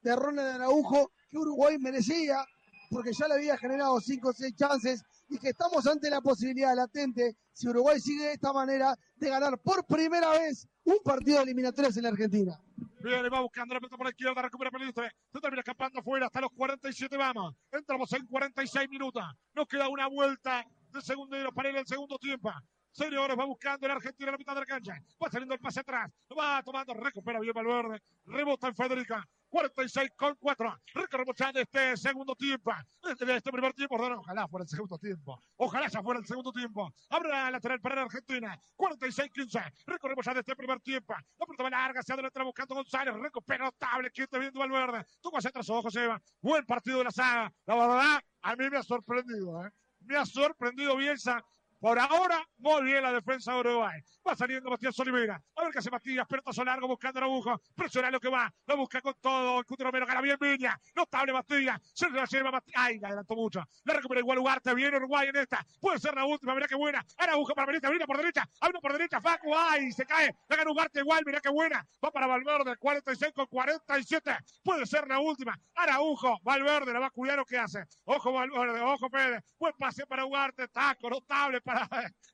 de Ronald Araujo que Uruguay merecía porque ya le había generado cinco o seis chances y que estamos ante la posibilidad latente, si Uruguay sigue de esta manera, de ganar por primera vez un partido de eliminatorias en la Argentina. Bien, va buscando la pelota por la izquierda, recupera Pelistre, se termina escapando afuera hasta los 47, vamos. Entramos en 46 minutos, nos queda una vuelta de segundero para ir al segundo tiempo. Señores, va buscando el Argentina en la mitad de la cancha. Va saliendo el pase atrás. Lo va tomando, recupera bien Valverde. Rebota en Federica. 46 con 4. Recorremos este segundo tiempo. Este, este primer tiempo, ojalá fuera el segundo tiempo. Ojalá ya fuera el segundo tiempo. Abre lateral para la Argentina. 46-15. Recorremos ya de este primer tiempo. La pelota larga hacia adelante buscando González. Recupera notable. Quien te viendo Valverde. Toca hacia atrás ojos, Eva. Buen partido de la saga. La verdad, a mí me ha sorprendido. ¿eh? Me ha sorprendido Bielsa por ahora, muy bien la defensa de Uruguay. Va saliendo Matías Olivera. A ver qué hace Matías. Pelotazo largo buscando agujo. Presiona lo que va. Lo busca con todo. El Cuti Romero gana bien Viña. Notable Matías. Se la lleva Matías. Ay, le adelantó mucho. La recupera igual Ugarte. Viene Uruguay en esta. Puede ser la última. Mira qué buena. Araujo para Benítez. Viene por derecha. Abre por derecha. Facu. Ay, se cae. La gana Ugarte igual. Mira qué buena. Va para Valverde. 46 con 47. Puede ser la última. Araujo. Valverde. La va a cuidar o qué hace. Ojo Valverde. Ojo Pérez. Buen pase para Ugarte. Taco. Notable para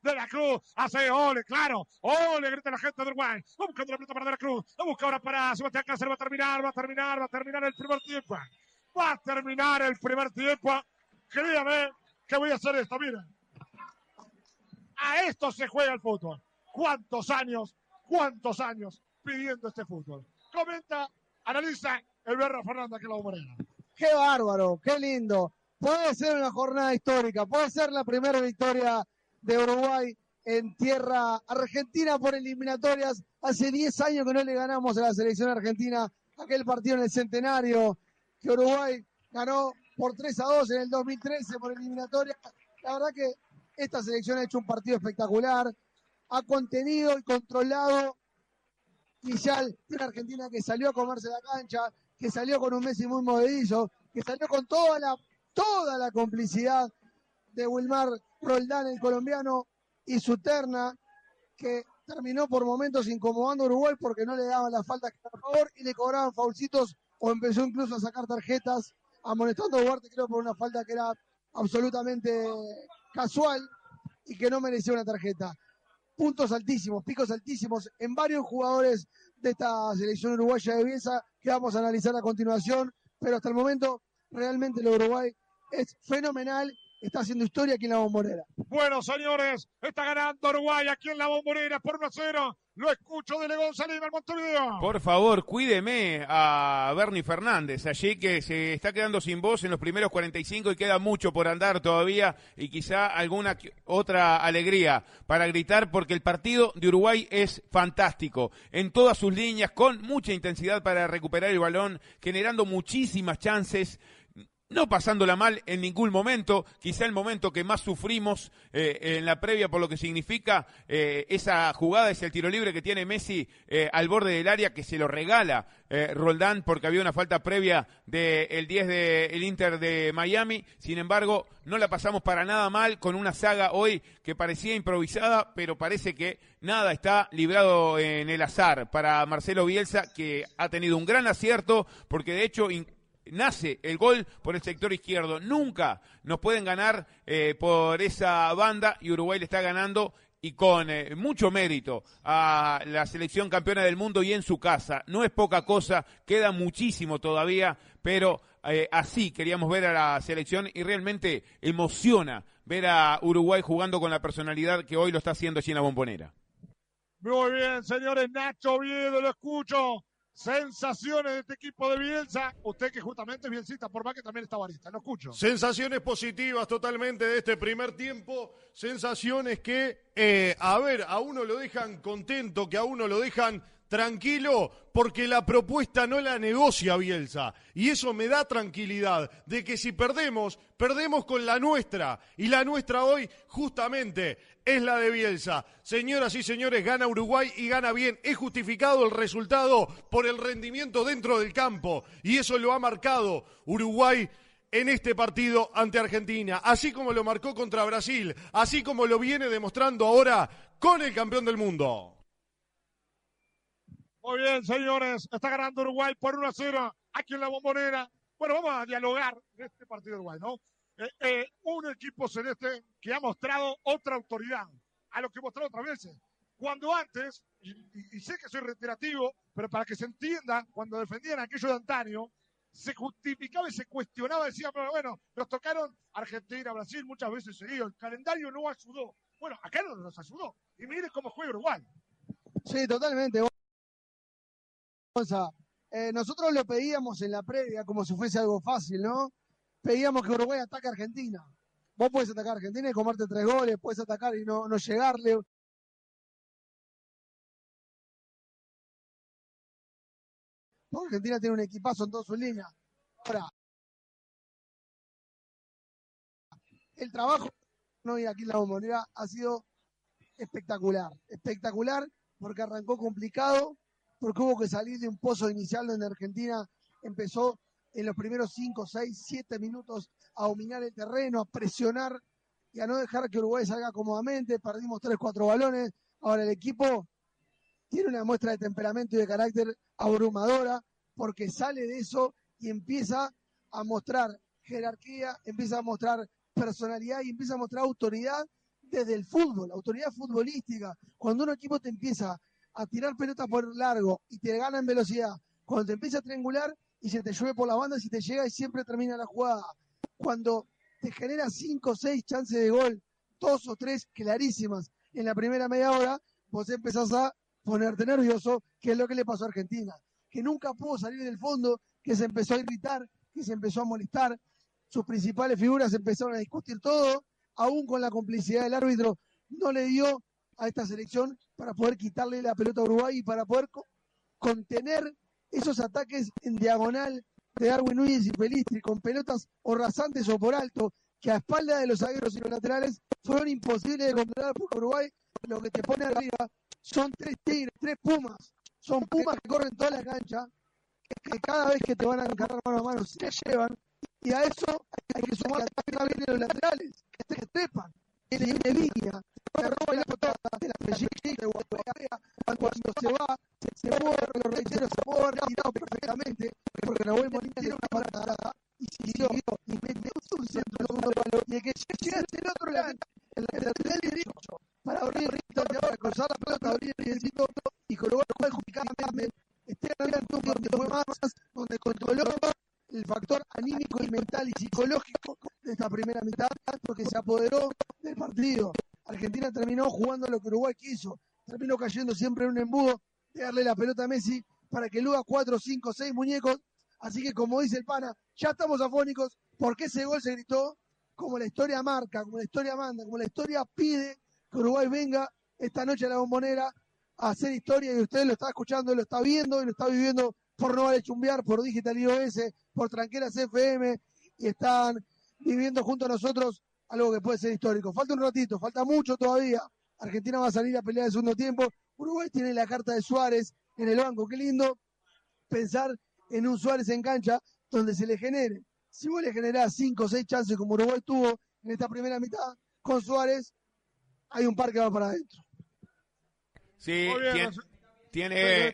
de la Cruz. Hace ole, claro. Ole, grita la gente de Uruguay. Va buscando la pelota para de la Cruz. La busca ahora para Sebastián Cáceres. Va a terminar, va a terminar, va a terminar el primer tiempo. Va a terminar el primer tiempo. Créame que voy a hacer esto, miren. A esto se juega el fútbol. ¿Cuántos años, cuántos años pidiendo este fútbol? Comenta, analiza el Berra Fernanda que la Morena. Qué bárbaro, qué lindo. Puede ser una jornada histórica, puede ser la primera victoria de Uruguay en tierra argentina por eliminatorias. Hace 10 años que no le ganamos a la selección argentina aquel partido en el centenario que Uruguay ganó por 3 a 2 en el 2013 por eliminatoria. La verdad que esta selección ha hecho un partido espectacular, ha contenido y controlado inicial una Argentina que salió a comerse la cancha, que salió con un Messi muy movedillo, que salió con toda la, toda la complicidad de Wilmar Roldán, el colombiano, y su terna, que terminó por momentos incomodando a Uruguay porque no le daban las faltas a favor y le cobraban faulcitos o empezó incluso a sacar tarjetas, amonestando a Duarte, creo, por una falta que era absolutamente casual y que no merecía una tarjeta. Puntos altísimos, picos altísimos en varios jugadores de esta selección uruguaya de Bielsa que vamos a analizar a continuación, pero hasta el momento realmente el Uruguay es fenomenal está haciendo historia aquí en la bombonera. Bueno, señores, está ganando Uruguay aquí en la bombonera por 1 a 0. Lo escucho de León Salim al Montevideo. Por favor, cuídeme a Bernie Fernández, allí que se está quedando sin voz en los primeros 45 y queda mucho por andar todavía y quizá alguna otra alegría para gritar porque el partido de Uruguay es fantástico en todas sus líneas, con mucha intensidad para recuperar el balón, generando muchísimas chances no pasándola mal en ningún momento, quizá el momento que más sufrimos eh, en la previa por lo que significa eh, esa jugada, es el tiro libre que tiene Messi eh, al borde del área que se lo regala Roldán porque había una falta previa del 10 del Inter de Miami, sin embargo no la pasamos para nada mal con una saga hoy que parecía improvisada, pero parece que nada está librado en el azar. Para Marcelo Bielsa que ha tenido un gran acierto porque de hecho nace el gol por el sector izquierdo. Nunca nos pueden ganar eh, por esa banda y Uruguay le está ganando y con eh, mucho mérito a la selección campeona del mundo y en su casa. No es poca cosa, queda muchísimo todavía, pero eh, así queríamos ver a la selección y realmente emociona ver a Uruguay jugando con la personalidad que hoy lo está haciendo allí en la bombonera. Muy bien, señores, Nacho Viedo, lo escucho Sensaciones de este equipo de Bielsa. Usted que justamente es Bielcita, por más que también está barista. Lo escucho. Sensaciones positivas totalmente de este primer tiempo. Sensaciones que, eh, a ver, a uno lo dejan contento, que a uno lo dejan tranquilo porque la propuesta no la negocia Bielsa. Y eso me da tranquilidad de que si perdemos, perdemos con la nuestra. Y la nuestra hoy justamente es la de Bielsa. Señoras y señores, gana Uruguay y gana bien. Es justificado el resultado por el rendimiento dentro del campo. Y eso lo ha marcado Uruguay en este partido ante Argentina, así como lo marcó contra Brasil, así como lo viene demostrando ahora con el campeón del mundo. Muy bien, señores. Está ganando Uruguay por 1 a 0 aquí en la bombonera. Bueno, vamos a dialogar en este partido de Uruguay, ¿no? Eh, eh, un equipo celeste que ha mostrado otra autoridad a lo que mostró otras veces. Cuando antes, y, sé que soy reiterativo, pero para que se entienda, cuando defendían aquello de antaño, se justificaba y se cuestionaba, decía, pero bueno, nos tocaron Argentina, Brasil muchas veces seguido, el calendario no ayudó. Bueno, acá no nos ayudó. Y mire cómo juega Uruguay. Sí, totalmente. Eh, nosotros lo pedíamos en la previa como si fuese algo fácil, ¿no? Pedíamos que Uruguay ataque a Argentina. Vos puedes atacar a Argentina y comerte tres goles, puedes atacar y no, no llegarle. Argentina tiene un equipazo en todas sus líneas. Ahora, el trabajo no y aquí en la bombonera ha sido espectacular, espectacular porque arrancó complicado, porque hubo que salir de un pozo inicial donde Argentina empezó en los primeros 5, 6, 7 minutos a dominar el terreno, a presionar y a no dejar que Uruguay salga cómodamente. Perdimos 3, 4 balones. Ahora el equipo tiene una muestra de temperamento y de carácter abrumadora porque sale de eso y empieza a mostrar jerarquía, empieza a mostrar personalidad y empieza a mostrar autoridad desde el fútbol, autoridad futbolística. Cuando un equipo te empieza a tirar pelota por largo y te gana en velocidad, cuando te empieza a triangular y se te llueve por la banda, si te llega y siempre termina la jugada, cuando te genera cinco o seis chances de gol dos o tres clarísimas en la primera media hora, vos empezás a ponerte nervioso, que es lo que le pasó a Argentina, que nunca pudo salir del fondo, que se empezó a irritar, que se empezó a molestar, sus principales figuras empezaron a discutir todo, aún con la complicidad del árbitro, no le dio a esta selección para poder quitarle la pelota a Uruguay y para poder contener esos ataques en diagonal de Darwin Núñez y Pelistri con pelotas o rasantes o por alto que a espalda de los zagueros y los laterales fueron imposibles de controlar por Uruguay. Lo que te pone arriba son tres tigres, tres pumas. Son pumas que corren toda la cancha, que cada vez que te van a encargar mano a mano se llevan. Y a eso hay que sumar también los laterales, que te trepan, viene línea, se roba la pelota, de la pellica, cuando se va, se, borra, lo reitero, se puede haber tirado perfectamente, porque no voy a tiene una parada y siguió y mete un centro el y el que llega el otro el lateral derecho, para abrir para cruzar la pelota, abrir el y colocar el juego donde fue más, donde controló el factor anímico y mental y psicológico de esta primera mitad, porque se apoderó del partido. Argentina terminó jugando lo que Uruguay quiso, terminó cayendo siempre en un embudo de darle la pelota a Messi para que luego cuatro, cinco, seis muñecos. Así que como dice el pana, ya estamos afónicos, porque ese gol se gritó como la historia marca, como la historia manda, como la historia pide que Uruguay venga esta noche a la bombonera a hacer historia y usted lo está escuchando, lo está viendo y lo está viviendo por No Vale Chumbear, por Digital iOS, por Tranqueras FM y están viviendo junto a nosotros algo que puede ser histórico. Falta un ratito, falta mucho todavía. Argentina va a salir a pelear el segundo tiempo. Uruguay tiene la carta de Suárez en el banco. Qué lindo pensar en un Suárez en cancha donde se le genere. Si vos le generás cinco o seis chances como Uruguay tuvo en esta primera mitad con Suárez, hay un par que va para adentro. Sí, tiene, tiene,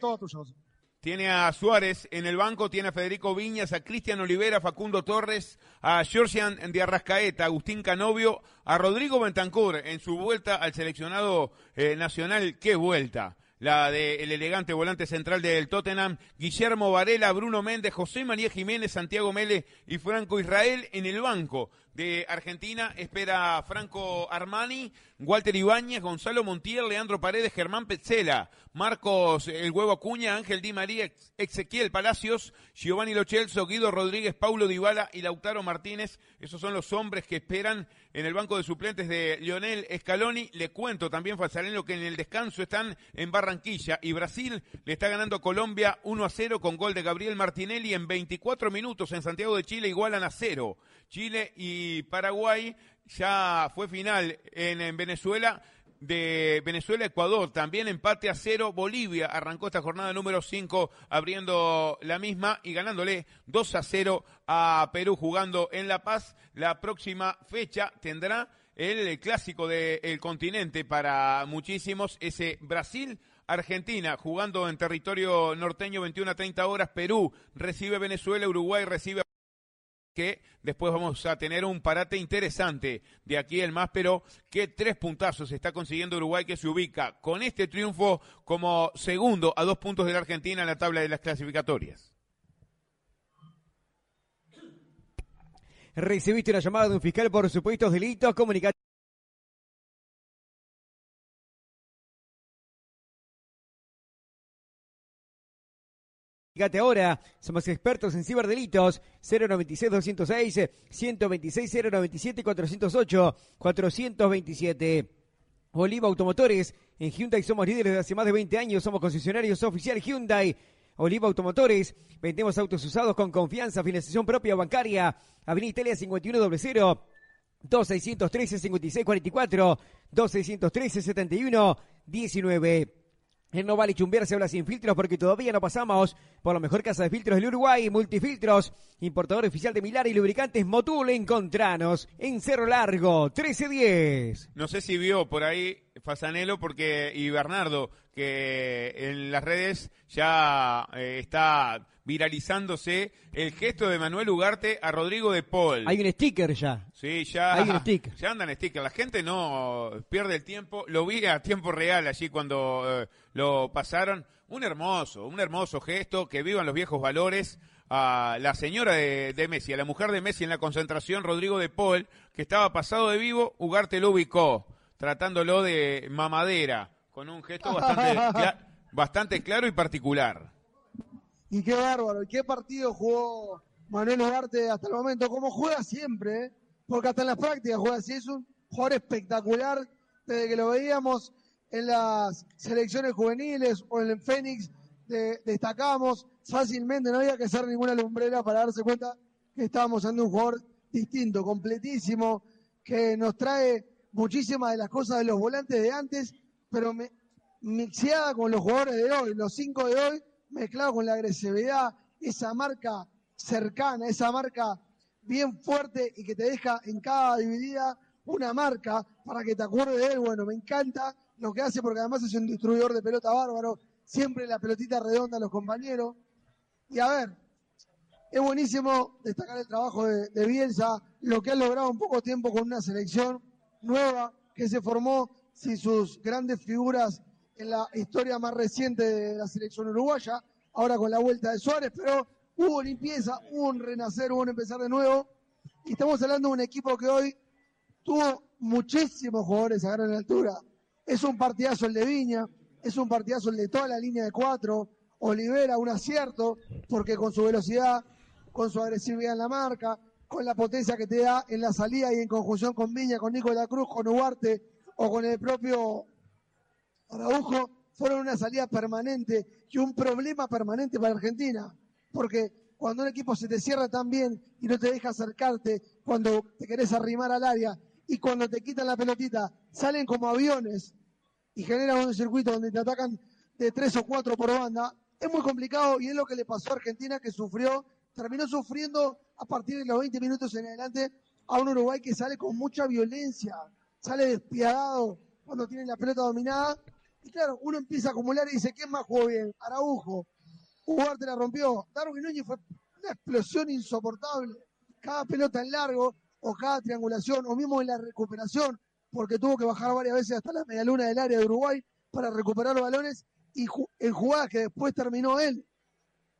a Suárez en el banco, tiene a Federico Viñas, a Cristian Olivera, Facundo Torres, a Georgian de Arrascaeta, Agustín Canovio, a Rodrigo Bentancur en su vuelta al seleccionado eh, nacional. ¡Qué vuelta! la del elegante volante central del Tottenham, Guillermo Varela, Bruno Méndez, José María Jiménez, Santiago Mele y Franco Israel en el banco de Argentina. Espera Franco Armani, Walter Ibáñez, Gonzalo Montiel, Leandro Paredes, Germán Petzela, Marcos El Huevo Acuña, Ángel Di María, Ezequiel Palacios, Giovanni Lochelso, Guido Rodríguez, Paulo Dybala y Lautaro Martínez. Esos son los hombres que esperan en el banco de suplentes de Lionel Scaloni. Le cuento también, lo que en el descanso están en Barranquilla y Brasil le está ganando a Colombia 1 a 0 con gol de Gabriel Martinelli en 24 minutos en Santiago de Chile igualan a 0. Chile y Paraguay ya fue final en, Venezuela de Venezuela-Ecuador, también empate a cero. Bolivia arrancó esta jornada número 5 abriendo la misma y ganándole 2 a 0 a Perú jugando en La Paz. La próxima fecha tendrá el clásico del continente para muchísimos, ese Brasil. Argentina jugando en territorio norteño 21 a 30 horas, Perú recibe Venezuela, Uruguay recibe que después vamos a tener un parate interesante de aquí el más, pero que tres puntazos está consiguiendo Uruguay que se ubica con este triunfo como segundo a dos puntos de la Argentina en la tabla de las clasificatorias. Recibiste una llamada de un fiscal por supuestos delitos, comunicación. Fíjate ahora, somos expertos en ciberdelitos. 096-206, 126-097-408, 427. Oliva Automotores, en Hyundai somos líderes de hace más de 20 años, somos concesionarios oficial Hyundai. Oliva Automotores, vendemos autos usados con confianza, financiación propia bancaria. Avenida Italia 5100, 2613 5644, 2613 71 19. En No Vale Chumbear se habla sin filtros porque todavía no pasamos por la mejor casa de filtros del Uruguay, Multifiltros, importador oficial de Milar y lubricantes Motul. Encontranos en Cerro Largo, 1310. No sé si vio por ahí Fasanelo porque, y Bernardo, que en las redes ya eh, está viralizándose el gesto de Manuel Ugarte a Rodrigo de Paul. Hay un sticker ya. Sí, ya. Hay un sticker. Ya andan stickers. La gente no pierde el tiempo. Lo vi a tiempo real allí cuando eh, lo pasaron. Un hermoso, un hermoso gesto. Que vivan los viejos valores. a la señora de, de, Messi, a la mujer de Messi en la concentración, Rodrigo de Paul, que estaba pasado de vivo, Ugarte lo ubicó, tratándolo de mamadera, con un gesto bastante, cla bastante claro y particular. Y qué bárbaro, y qué partido jugó Manuel Ugarte hasta el momento, como juega siempre, ¿eh? porque hasta en las prácticas juega así, es un jugador espectacular, desde que lo veíamos en las selecciones juveniles o en el Fénix, de, destacamos fácilmente, no había que hacer ninguna lumbrera para darse cuenta que estábamos ante un jugador distinto, completísimo, que nos trae muchísimas de las cosas de los volantes de antes, pero me, mixeada con los jugadores de hoy, los cinco de hoy, mezclado con la agresividad, esa marca cercana, esa marca bien fuerte y que te deja en cada dividida una marca para que te acuerdes de él. Bueno, me encanta lo que hace porque además es un distribuidor de pelota bárbaro, siempre la pelotita redonda a los compañeros. Y a ver, es buenísimo destacar el trabajo de, de Bielsa, lo que ha logrado en poco tiempo con una selección nueva que se formó sin sus grandes figuras en la historia más reciente de la selección uruguaya, ahora con la vuelta de Suárez, pero hubo limpieza, hubo un renacer, hubo un empezar de nuevo. Y estamos hablando de un equipo que hoy tuvo muchísimos jugadores a gran altura. Es un partidazo el de Viña, es un partidazo el de toda la línea de cuatro. Olivera, un acierto, porque con su velocidad, con su agresividad en la marca, con la potencia que te da en la salida y en conjunción con Viña, con Nico Cruz, con Ugarte o con el propio Araujo, fueron una salida permanente y un problema permanente para Argentina. Porque cuando un equipo se te cierra tan bien y no te deja acercarte, cuando te querés arrimar al área y cuando te quitan la pelotita, salen como aviones y generan un circuito donde te atacan de tres o cuatro por banda, es muy complicado y es lo que le pasó a Argentina que sufrió, terminó sufriendo a partir de los 20 minutos en adelante a un Uruguay que sale con mucha violencia, sale despiadado cuando tiene la pelota dominada. Y claro, uno empieza a acumular y dice, ¿quién más jugó bien? Araujo. Ugarte la rompió. Darwin Núñez fue una explosión insoportable. Cada pelota en largo, o cada triangulación, o mismo en la recuperación, porque tuvo que bajar varias veces hasta la medialuna del área de Uruguay para recuperar balones y en jugadas que después terminó él.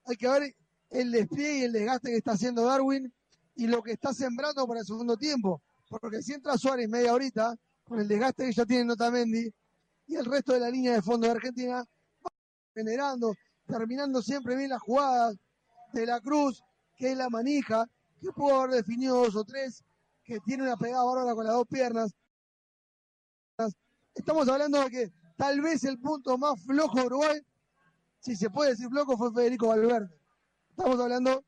Hay que ver el despliegue y el desgaste que está haciendo Darwin y lo que está sembrando para el segundo tiempo. Porque si entra Suárez media horita, con el desgaste que ya tiene Notamendi y el resto de la línea de fondo de Argentina, generando, terminando siempre bien las jugadas de la Cruz, que es la manija, que pudo haber definido dos o tres, que tiene una pegada bárbara con las dos piernas. Estamos hablando de que tal vez el punto más flojo de Uruguay, si se puede decir flojo, fue Federico Valverde. Estamos hablando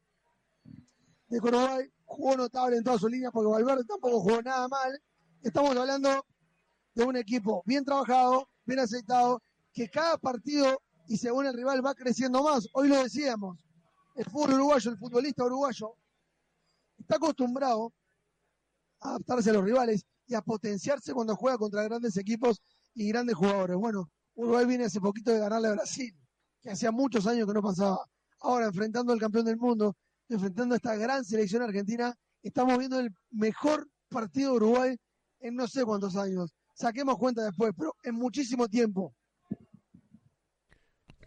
de que Uruguay jugó notable en todas sus líneas porque Valverde tampoco jugó nada mal. Estamos hablando de un equipo bien trabajado, bien aceitado, que cada partido y según el rival va creciendo más. Hoy lo decíamos, el fútbol uruguayo, el futbolista uruguayo, está acostumbrado a adaptarse a los rivales y a potenciarse cuando juega contra grandes equipos y grandes jugadores. Bueno, Uruguay viene hace poquito de ganarle a Brasil, que hacía muchos años que no pasaba. Ahora, enfrentando al campeón del mundo, enfrentando a esta gran selección argentina, estamos viendo el mejor partido de Uruguay en no sé cuántos años. Saquemos cuenta después, pero en muchísimo tiempo.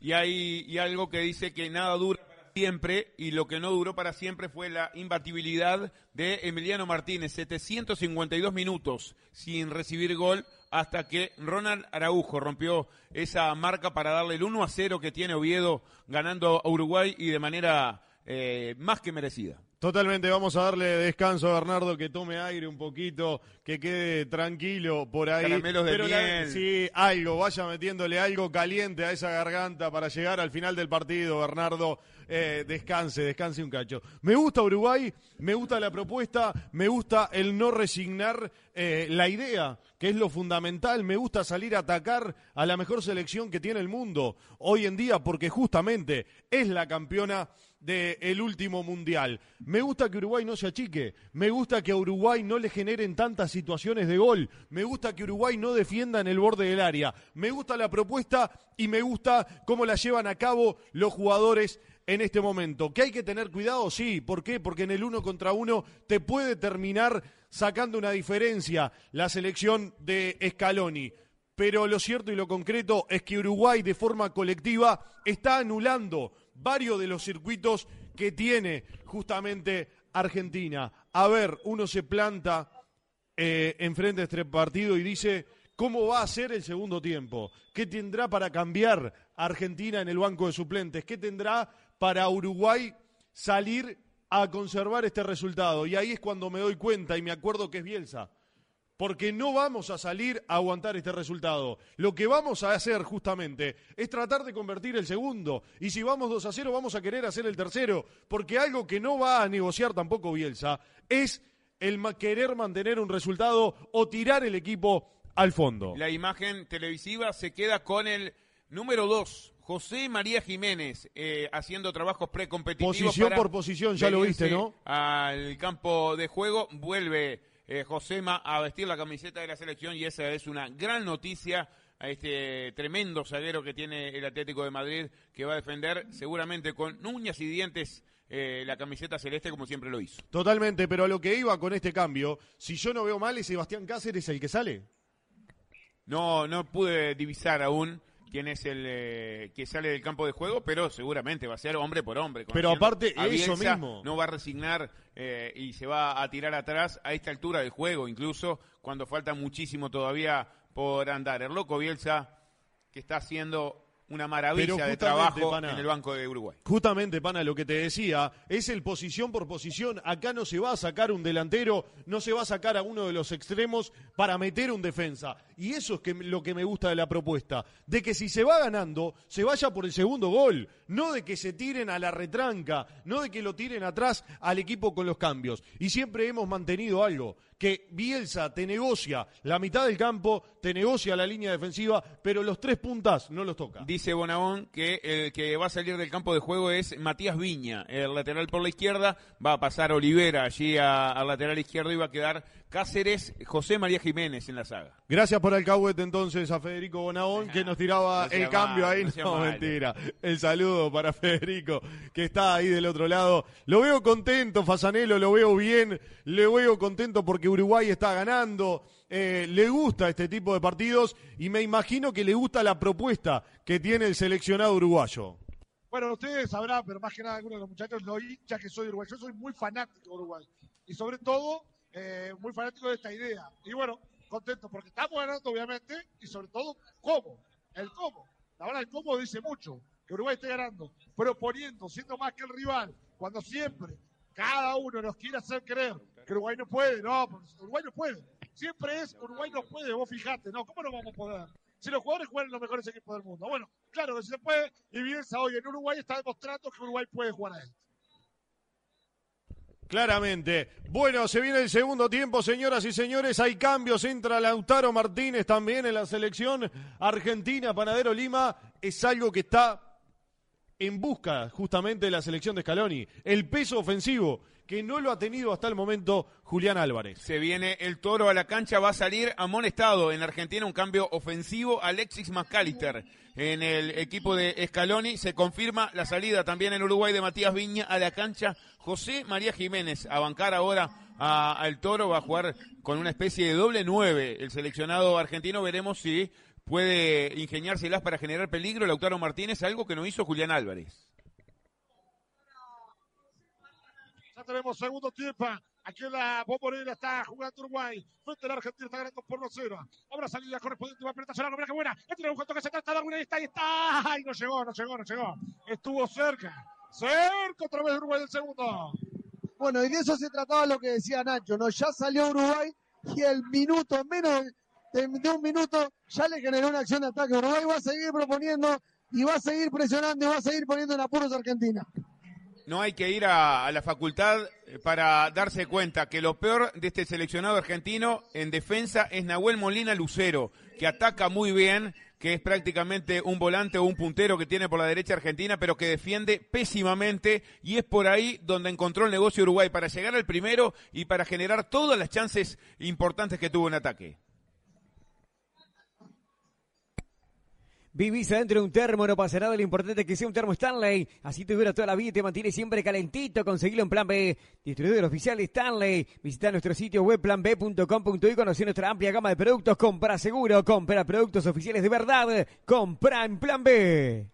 Y hay algo que dice que nada dura para siempre y lo que no duró para siempre fue la imbatibilidad de Emiliano Martínez, 752 minutos sin recibir gol hasta que Ronald Araujo rompió esa marca para darle el 1 a 0 que tiene Oviedo ganando a Uruguay y de manera eh, más que merecida. Totalmente, vamos a darle descanso a Bernardo, que tome aire un poquito, que quede tranquilo por ahí. Caramelos de Pero la- sí, algo, vaya metiéndole algo caliente a esa garganta para llegar al final del partido, Bernardo. Eh, descanse, descanse un cacho. Me gusta Uruguay, me gusta la propuesta, me gusta el no resignar eh, la idea, que es lo fundamental. Me gusta salir a atacar a la mejor selección que tiene el mundo hoy en día, porque justamente es la campeona del último mundial. Me gusta que Uruguay no se achique, me gusta que a Uruguay no le generen tantas situaciones de gol, me gusta que Uruguay no defienda en el borde del área, me gusta la propuesta y me gusta cómo la llevan a cabo los jugadores en este momento. ¿Que hay que tener cuidado? Sí. ¿Por qué? Porque en el uno contra uno te puede terminar sacando una diferencia la selección de Scaloni. Pero lo cierto y lo concreto es que Uruguay de forma colectiva está anulando varios de los circuitos que tiene justamente Argentina. A ver, uno se planta eh, enfrente de este partido y dice, ¿cómo va a ser el segundo tiempo? ¿Qué tendrá para cambiar Argentina en el banco de suplentes? ¿Qué tendrá para Uruguay salir a conservar este resultado? Y ahí es cuando me doy cuenta y me acuerdo que es Bielsa porque no vamos a salir a aguantar este resultado. Lo que vamos a hacer justamente es tratar de convertir el segundo. Y si vamos 2 a 0, vamos a querer hacer el tercero. Porque algo que no va a negociar tampoco Bielsa es el querer mantener un resultado o tirar el equipo al fondo. La imagen televisiva se queda con el número 2, José María Jiménez, eh, haciendo trabajos precompetitivos. Posición por posición, ya lo viste, ¿no? Al campo de juego, vuelve eh, Josema a vestir la camiseta de la selección y esa es una gran noticia a este tremendo zaguero que tiene el Atlético de Madrid que va a defender seguramente con uñas y dientes eh, la camiseta celeste como siempre lo hizo. Totalmente, pero a lo que iba con este cambio, si yo no veo mal, ¿es Sebastián Cáceres el que sale? No, no pude divisar aún quién es el eh, que sale del campo de juego, pero seguramente va a ser hombre por hombre. Pero aparte, eso mismo. No va a resignar eh, y se va a tirar atrás a esta altura del juego, incluso cuando falta muchísimo todavía por andar. El loco Bielsa, que está haciendo una maravilla de trabajo en el Banco de Uruguay. Justamente, Pana, lo que te decía, es el posición por posición. Acá no se va a sacar un delantero, no se va a sacar a uno de los extremos para meter un defensa. Y eso es que, lo que me gusta de la propuesta, de que si se va ganando, se vaya por el segundo gol, no de que se tiren a la retranca, no de que lo tiren atrás al equipo con los cambios. Y siempre hemos mantenido algo, que Bielsa te negocia la mitad del campo, te negocia la línea defensiva, pero los tres puntas no los toca. Dice Bonabón que el que va a salir del campo de juego es Matías Viña, el lateral por la izquierda, va a pasar Olivera allí al lateral izquierdo y va a quedar Cáceres, José María Jiménez en la saga. Gracias por el cahuete entonces a Federico Bonabón que nos tiraba el cambio ahí. No, mentira. El saludo para Federico que está ahí del otro lado. Lo veo contento, Fasanelo, lo veo bien. Le veo contento porque Uruguay está ganando. Eh, le gusta este tipo de partidos y me imagino que le gusta la propuesta que tiene el seleccionado uruguayo. Bueno, ustedes sabrán, pero más que nada algunos de los muchachos, lo hincha que soy de Uruguay. Yo soy muy fanático de Uruguay. Y sobre todo eh, muy fanático de esta idea. Y bueno, contento porque estamos ganando, obviamente, y sobre todo, ¿cómo? El cómo. La verdad, el cómo dice mucho. Que Uruguay esté ganando, proponiendo, siendo más que el rival, cuando siempre cada uno nos quiere hacer creer que Uruguay no puede, no, Uruguay no puede. Siempre es Uruguay no puede, vos fijate, no, ¿cómo no vamos a poder? Si los jugadores juegan los mejores equipos del mundo. Bueno, claro que se puede, y Bielsa hoy en Uruguay está demostrando que Uruguay puede jugar a él. Claramente. Bueno, se viene el segundo tiempo, señoras y señores. Hay cambios. Entra Lautaro Martínez también en la selección argentina. Panadero Lima es algo que está en busca justamente de la selección de Scaloni. El peso ofensivo que no lo ha tenido hasta el momento Julián Álvarez. Se viene el toro a la cancha, va a salir amonestado en Argentina un cambio ofensivo. Alexis McAllister en el equipo de Scaloni. Se confirma la salida también en Uruguay de Matías Viña a la cancha. José María Jiménez a bancar ahora al toro. Va a jugar con una especie de doble nueve. El seleccionado argentino veremos si puede ingeniárselas para generar peligro. Lautaro Martínez, algo que no hizo Julián Álvarez. Tenemos segundo tiempo. Aquí en la Bombonera está jugando Uruguay. Frente a la Argentina está ganando por 1-0. Ahora salida correspondiente. Va a la mira que buena. Este un que se trata. Darwin ahí está, ahí está. Ay, no llegó, no llegó, no llegó. Estuvo cerca. Cerca otra vez Uruguay del segundo. Bueno, y de eso se trataba lo que decía Nacho, ¿no? Ya salió Uruguay y el minuto, menos de, un minuto, ya le generó una acción de ataque. Uruguay va a seguir proponiendo y va a seguir presionando y va a seguir poniendo en apuros a Argentina no hay que ir a, la facultad eh, para darse cuenta que lo peor de este seleccionado argentino en defensa es Nahuel Molina Lucero, que ataca muy bien, que es prácticamente un volante o un puntero que tiene por la derecha argentina, pero que defiende pésimamente y es por ahí donde encontró el negocio Uruguay para llegar al primero y para generar todas las chances importantes que tuvo en ataque. Vivís adentro de un termo, no pasa nada, lo importante es que sea un termo Stanley. Así te dura toda la vida y te mantiene siempre calentito. Conseguilo en Plan B. Distribuidor oficial Stanley. Visita nuestro sitio web planb.com.y conocer nuestra amplia gama de productos. Compra seguro, compra productos oficiales de verdad. Compra en Plan B.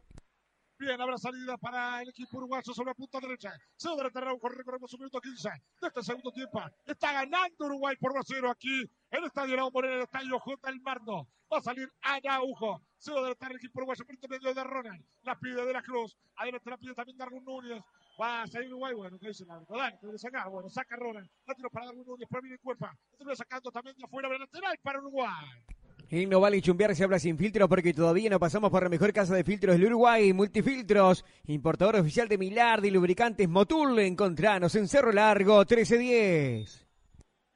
Bien, habrá salida para el equipo uruguayo sobre la punta derecha. Va a Araujo, recorremos un minuto 15 de este segundo tiempo. Está ganando Uruguay por 1 aquí el estadio Raúl Moreno, el estadio J. El Marno. Va a salir Araujo. Se va a adelantar el equipo uruguayo por medio de Ronald. La pide de la Cruz. Adelante la pide también Darwin Núñez. Va a salir Uruguay. Bueno, ¿qué dice el árbitro? Dale, que sacar. Bueno, saca Ronald. La tiro para Darwin Núñez. Pero viene Cuerpa. Estoy sacando también de afuera de lateral para Uruguay. Y no vale chumbear se habla sin filtro porque todavía no pasamos por la mejor casa de filtros del Uruguay, Multifiltros, importador oficial de Milar y lubricantes Motul. Encontranos en Cerro Largo 1310.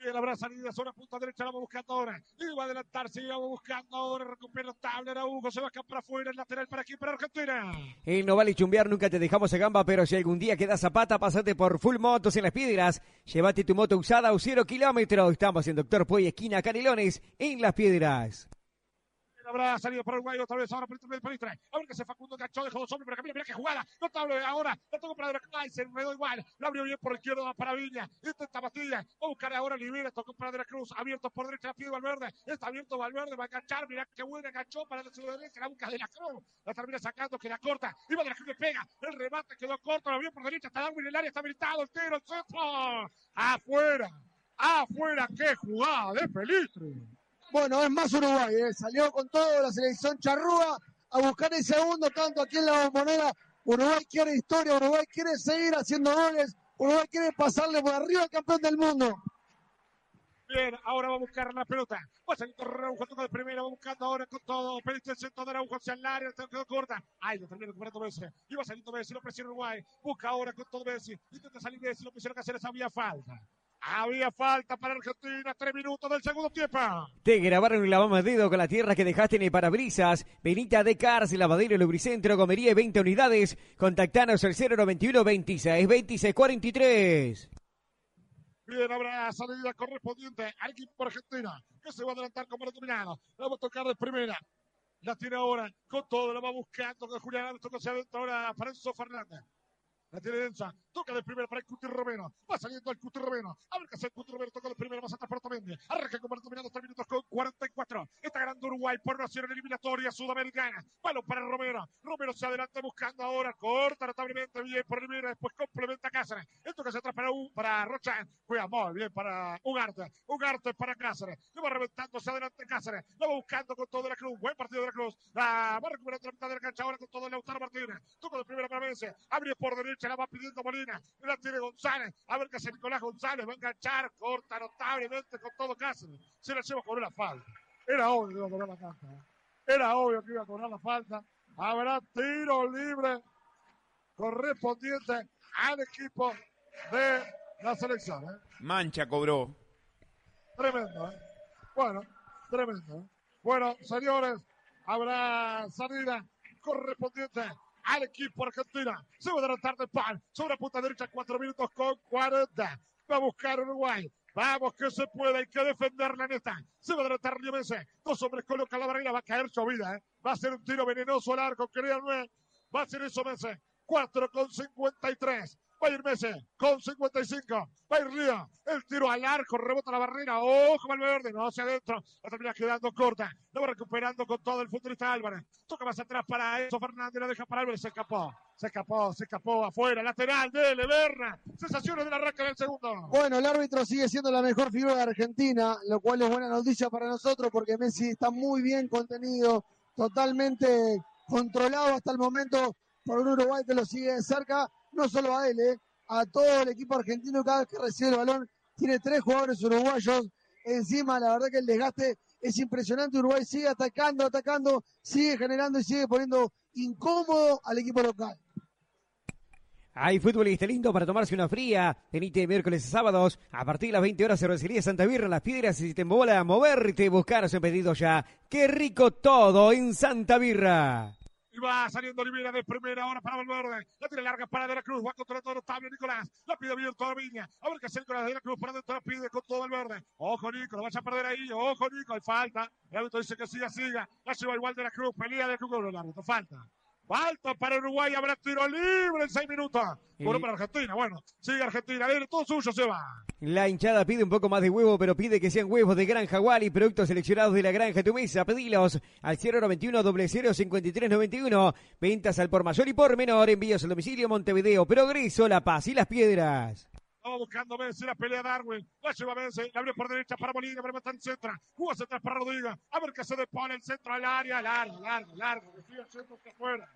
Bien, habrá salida sobre la punta derecha, la va buscando ahora. Y va a adelantarse, y buscando ahora. Recupera Tabler, Hugo, se va a escapar afuera, el lateral para aquí, para Argentina. Y no vale chumbear, nunca te dejamos a gamba, pero si algún día queda zapata, pasate por Full Motos en las Piedras. Llévate tu moto usada a cero kilómetros. Estamos en Doctor Puey, esquina Canelones, en las Piedras habrá salido por Uruguay otra vez ahora por el Palestra. A ver que se Facundo enganchó, dejó dos hombres, pero mira, mira qué jugada. Notable ahora. La tocó para Cruz, se enredó igual. La abrió bien por izquierda para Viña. Intenta Bastilla. Va a buscar ahora Olivera. Tocó para la Cruz. Abierto por derecha. Pide Valverde. Está abierto Valverde. Va a enganchar. Mira qué buena enganchó para la derecha. La busca De la Cruz. La termina sacando. Queda corta. Iba De la Cruz le pega. El remate quedó corto. Lo vio por derecha. Está Darwin en el área. Está habilitado. El tiro. El centro. Afuera. Afuera. Qué jugada de Felitre. Bueno, es más Uruguay, ¿eh? salió con todo la selección charrúa a buscar el segundo tanto aquí en la bombonera. Uruguay quiere historia, Uruguay quiere seguir haciendo goles, Uruguay quiere pasarle por arriba al campeón del mundo. Bien, ahora va a buscar la pelota. Va a salir Araujo, toca de primera, va buscando ahora con todo. Pediste el centro de Araujo hacia el área, quedó corta. Ay, lo termina recuperando Messi. Iba saliendo Messi, lo presiona Uruguay. Busca ahora con todo Messi. Intenta salir Messi, lo presiona les había falta. Había falta para Argentina, tres minutos del segundo tiempo. Te grabaron el lavamadedo con la tierra que dejaste en el parabrisas. Benita de Cars, lavadero Lubricentro, comería 20 unidades. Contactanos al 091 26 26 43. Bien, habrá salida correspondiente al equipo Argentina, que se va a adelantar como determinado. La va a tocar de primera. La tiene ahora con todo, la va buscando con Julián Alto, que se adentro ahora para Enzo Fernández. La tiene densa. Toca de primera para el Cuti Romero. Va saliendo el Cuti Romero. A ver qué hace el Cuti Romero. Toca de primera. Más atrás para Otamendi. Arranca con dominando 3 minutos con 44. Está ganando Uruguay por nación eliminatoria sudamericana. Balón para Romero. Romero se adelanta buscando ahora. Corta notablemente bien por Rivera. Después complementa Cáceres. Esto que se atrás para, para Rocha. Juega muy bien para Ugarte. Ugarte para Cáceres. Le va reventando hacia adelante Cáceres. Lo va buscando con todo de la Cruz. Buen partido de la Cruz. La va recuperando la mitad de la cancha ahora con todo el Lautaro Martínez. Toca de primera para Vence. Abre por derecha se la va pidiendo Molina, la tiene González, a ver qué hace Nicolás González, va a enganchar, corta notablemente con todo Cáceres, se la lleva con una falta. Era obvio que iba a cobrar la falta, ¿eh? era obvio que iba a cobrar la falta. Habrá tiro libre correspondiente al equipo de la selección. ¿eh? Mancha cobró. Tremendo, ¿eh? Bueno, tremendo. Bueno, señores, habrá salida correspondiente al equipo argentina. Se va a adelantar de pan sobre punta derecha, cuatro minutos con 40. Va a buscar Uruguay. Vamos que se puede, hay que defender la neta. Se va a adelantar Río Dos hombres colocan la barrera, va a caer vida, ¿eh? Va a ser un tiro venenoso al arco, créanme. Va a ser eso Messi. 4 con 53. Va a ir Messi con 55. Va a ir Río. El tiro al arco, rebota la barrera. Ojo, verde, no hacia adentro. La termina quedando corta. La va recuperando con todo el futbolista Álvarez. Toca más atrás para eso. Fernández la deja para Álvarez. Se escapó. Se escapó, se escapó afuera. Lateral de Leverna. Sensaciones del arranque del segundo. Bueno, el árbitro sigue siendo la mejor figura de Argentina, lo cual es buena noticia para nosotros porque Messi está muy bien contenido, totalmente controlado hasta el momento por un Uruguay que lo sigue de cerca no solo a él, eh, a todo el equipo argentino cada vez que recibe el balón. Tiene tres jugadores uruguayos encima, la verdad que el desgaste es impresionante. Uruguay sigue atacando, atacando, sigue generando y sigue poniendo incómodo al equipo local. Hay fútbol y lindo para tomarse una fría. Venite miércoles y sábados. A partir de las 20 horas, cervecería Santa Birra, Las Piedras. Si te embola moverte, buscar su pedido ya. ¡Qué rico todo en Santa Birra! Y va saliendo Olivera de primera hora para Valverde. La tiene larga para De la Cruz. Va contra todo Octavio Nicolás. La pide abierto a Viña. A ver qué hace la De la Cruz. Para adentro la pide con todo Valverde. Ojo, Nico. Lo vas a perder ahí. Ojo, Nico. Hay falta. El árbitro dice que siga, siga. La lleva igual De la Cruz. Pelea De la Cruz. El árbitro. Falta. Falta para Uruguay, habrá tiro libre en seis minutos. Bueno, para Argentina, bueno, sigue Argentina, libre, todo suyo se va. La hinchada pide un poco más de huevo, pero pide que sean huevos de Granja y productos seleccionados de la Granja Tu Mesa. Pedilos al 091 005391. Ventas al por mayor y por menor. Envíos al domicilio Montevideo, Progreso, La Paz y Las Piedras. Vamos buscando Messi, la pelea Darwin. La lleva Messi, la abre por derecha para Molina, pero está en centro. Juega central para Rodríguez. A ver qué se depone el centro al área. Largo, largo, largo. Que siga haciéndose afuera.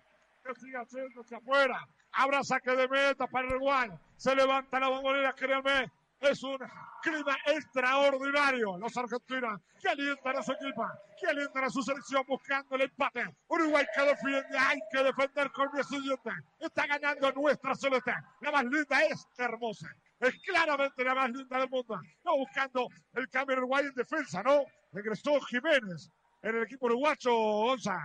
Que siga haciéndose afuera. Habrá saque de meta para Uruguay. Se levanta la bombonera, créanme. Es un clima extraordinario. Los argentinos que alientan a su equipo, que alientan a su selección buscando el empate. Uruguay que defiende, hay que defender con mi siguiente. Está ganando nuestra celeste. La más linda es hermosa. Es claramente la más linda del mundo. No buscando el cambio Uruguay en defensa, ¿no? Regresó Jiménez en el equipo uruguayo, Gonza.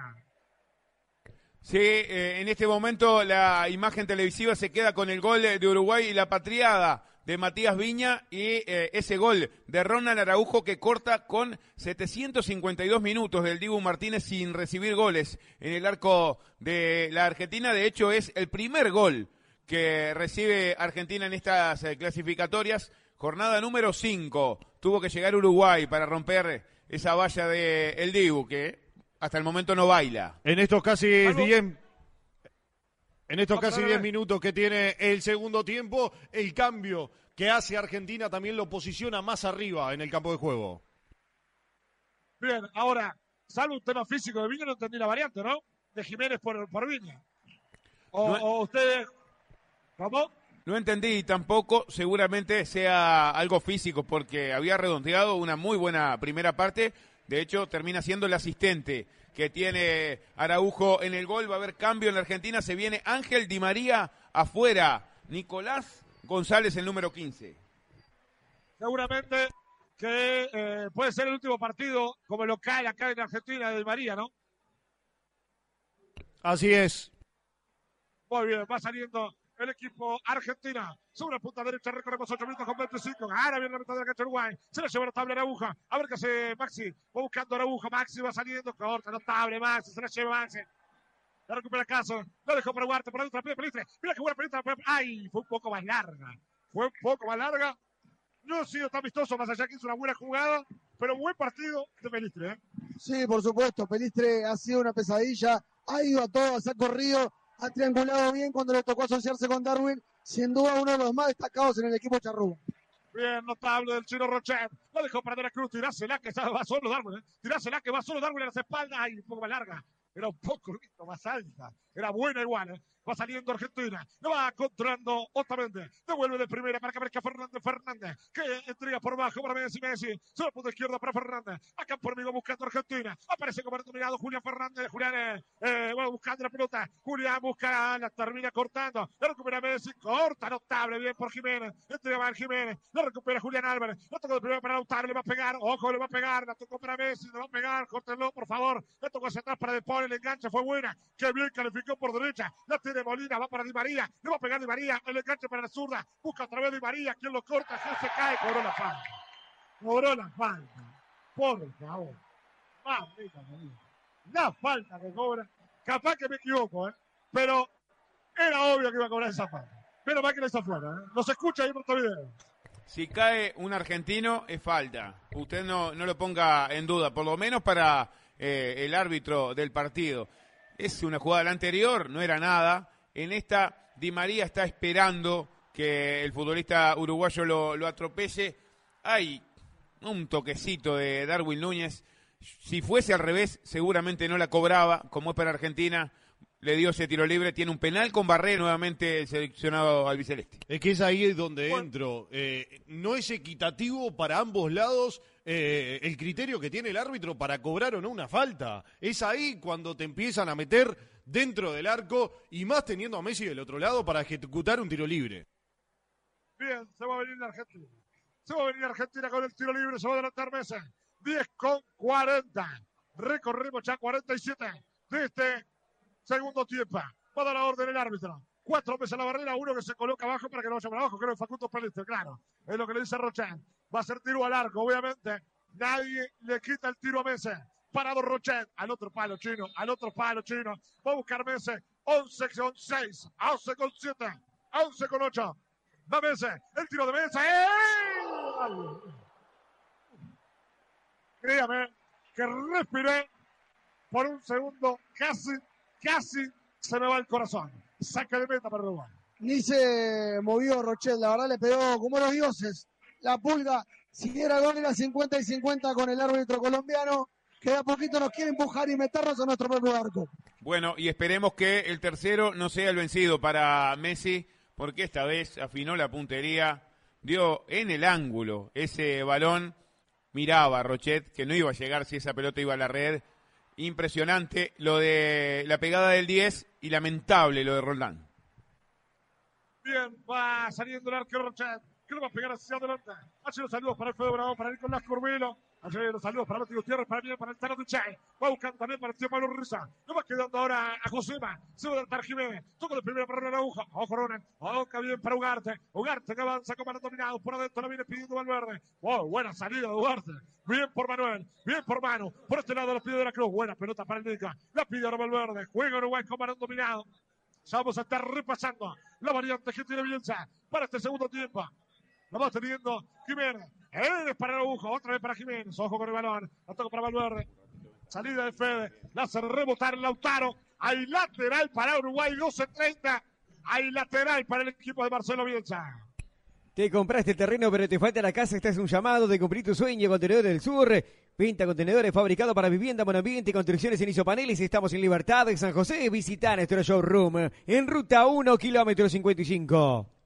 Sí, eh, en este momento la imagen televisiva se queda con el gol de Uruguay y la patriada de Matías Viña y eh, ese gol de Ronald Araujo que corta con 752 minutos del Dibu Martínez sin recibir goles en el arco de la Argentina. De hecho, es el primer gol que recibe Argentina en estas eh, clasificatorias. Jornada número 5. Tuvo que llegar Uruguay para romper esa valla de el Dibu que hasta el momento no baila. En estos casi 10 en estos casi 10 minutos que tiene el segundo tiempo, el cambio que hace Argentina también lo posiciona más arriba en el campo de juego. Bien, ahora, salvo un tema físico de Viña, no entendí la variante, ¿no? De Jiménez por, por Viña. O, ustedes, ¿cómo? No entendí tampoco, seguramente sea algo físico, porque había redondeado una muy buena primera parte. De hecho, termina siendo el asistente que tiene Araujo en el gol. Va a haber cambio en la Argentina. Se viene Ángel Di María afuera. Nicolás González, el número 15. Seguramente que eh, puede ser el último partido como local acá en Argentina de Di María, ¿no? Así es. Muy bien, va saliendo el equipo argentina. Sobre la punta derecha recorremos 8 minutos con 25. Ahora viene la mitad de la cancha Uruguay. Se la lleva notable Arauja. A ver qué hace Maxi. Va buscando Arauja. Maxi va saliendo. Corta, notable Maxi. Se la lleva Maxi. La recupera caso. Lo dejó para Huarte. Para otra Pelistre. Mira que buena Pelistre. Ay, fue un poco más larga. Fue un poco más larga. No ha sido tan vistoso, más allá que hizo una buena jugada, pero buen partido de Pelistre. ¿eh? Sí, por supuesto. Pelistre ha sido una pesadilla. Ha ido a todos, ha corrido ha triangulado bien cuando le tocó asociarse con Darwin, sin duda uno de los más destacados en el equipo charrúa. Bien, notable del chino Rochet. Lo dejó para la Cruz. Tirásela que va solo Darwin. ¿eh? Tirásela que va solo Darwin a las espaldas. Ay, un poco más larga. Era un poco más alta. Era buena igual. ¿eh? Va saliendo Argentina. Lo va controlando Otamendi. Devuelve de primera para que aparezca Fernández. Fernández. Que entrega por bajo para Messi. Messi. Solo punto izquierda para Fernández. Acá por amigo buscando Argentina. Aparece como mirado Julián Fernández. Julián eh, eh, va buscando la pelota. Julián busca. La termina cortando. La recupera Messi. Corta. Notable. Bien por Jiménez. Entrega para Jiménez. La recupera Julián Álvarez. La tocó de primera para Lautaro. Le va a pegar. Ojo, le va a pegar. La tocó para Messi. Le va a pegar. Córtenlo, por favor. La tocó hacia atrás para Depol. El enganche fue buena. Qué bien calificó por derecha. La tiene Molina, va para Di María, le va a pegar Di María, el enganche para la zurda, busca a través de Di María, quien lo corta, se cae, cobró la falta. Cobró la falta. Por favor. La falta que cobra. Capaz que me equivoco, ¿eh? Pero era obvio que iba a cobrar esa falta. Pero va que está afuera, ¿eh? Nos escucha ahí en otro video. Si cae un argentino, es falta. Usted no, no lo ponga en duda, por lo menos para eh, el árbitro del partido. Es una jugada la anterior, no era nada. En esta, Di María está esperando que el futbolista uruguayo lo, lo atropelle. Hay un toquecito de Darwin Núñez. Si fuese al revés, seguramente no la cobraba, como es para Argentina. Le dio ese tiro libre, tiene un penal con Barré nuevamente seleccionado albiceleste. Es que es ahí donde entro. Eh, no es equitativo para ambos lados eh, el criterio que tiene el árbitro para cobrar o no una falta. Es ahí cuando te empiezan a meter dentro del arco y más teniendo a Messi del otro lado para ejecutar un tiro libre. Bien, se va a venir la Argentina. Se va a venir Argentina con el tiro libre, se va a adelantar Messi. 10 con 40. Recorrimos ya 47 de este segundo tiempo. Va a dar la orden el árbitro. Cuatro veces la barrera, uno que se coloca abajo para que no vaya para abajo, creo que Facundo Peliste, claro. Es lo que le dice Rochan. Va a ser tiro al arco, obviamente. Nadie le quita el tiro a Messi. Parado Rochet, al otro palo chino, al otro palo chino. Va a buscar Messi, 11 con 6, 11 con 7, 11 con 8. Va Mesa, el tiro de Mesa. ¡Eh! Créame que respiré por un segundo, casi, casi se me va el corazón. Saca de meta para Uruguay. Ni se movió Rochelle, la verdad le pegó como los dioses. La pulga, si era gol era 50 y 50 con el árbitro colombiano, que de a poquito nos quiere empujar y meternos a nuestro propio arco. Bueno, y esperemos que el tercero no sea el vencido para Messi, porque esta vez afinó la puntería, dio en el ángulo ese balón, miraba a Rochet que no iba a llegar si esa pelota iba a la red. Impresionante lo de la pegada del 10 y lamentable lo de Roldán. Bien, va saliendo el arquero Rochet, que lo va a pegar hacia adelante. Hace los saludos para el Fede Bravo, para Nicolás Curvelo. Allí los saludos para Mati Gutiérrez, para mí, para el Tano Duchay. Va buscando también para el tío Pablo Risa. No va quedando ahora a Josema. Se va a dar Jiménez. Toca de primera para la aguja. Ojo, Ronan. Oca bien para Ugarte. Ugarte que avanza con mano dominado. Por adentro la viene pidiendo Valverde. Wow, buena salida de Ugarte. Bien por Manuel. Bien por Mano. Por este lado la pide de la Cruz. Buena pelota para el Nica. La pide ahora Valverde. Juega Uruguay con mano dominado. Vamos a estar repasando la variante que tiene Bielsa para este segundo tiempo. La va teniendo Jiménez. Es para el aguja, otra vez para Jiménez. Ojo con el balón. La toca para Valverde. Salida de Fede. La hace rebotar Lautaro. Hay lateral para Uruguay, 12-30. Hay lateral para el equipo de Marcelo Bielsa. Te compraste el terreno, pero te falta la casa. Este es un llamado de cumplir tu sueño. Contenedores del Sur. Pinta contenedores fabricados para vivienda, ambiente y construcciones en isopaneles. Estamos en Libertad, en San José. Visita nuestro showroom en ruta 1, kilómetro 55.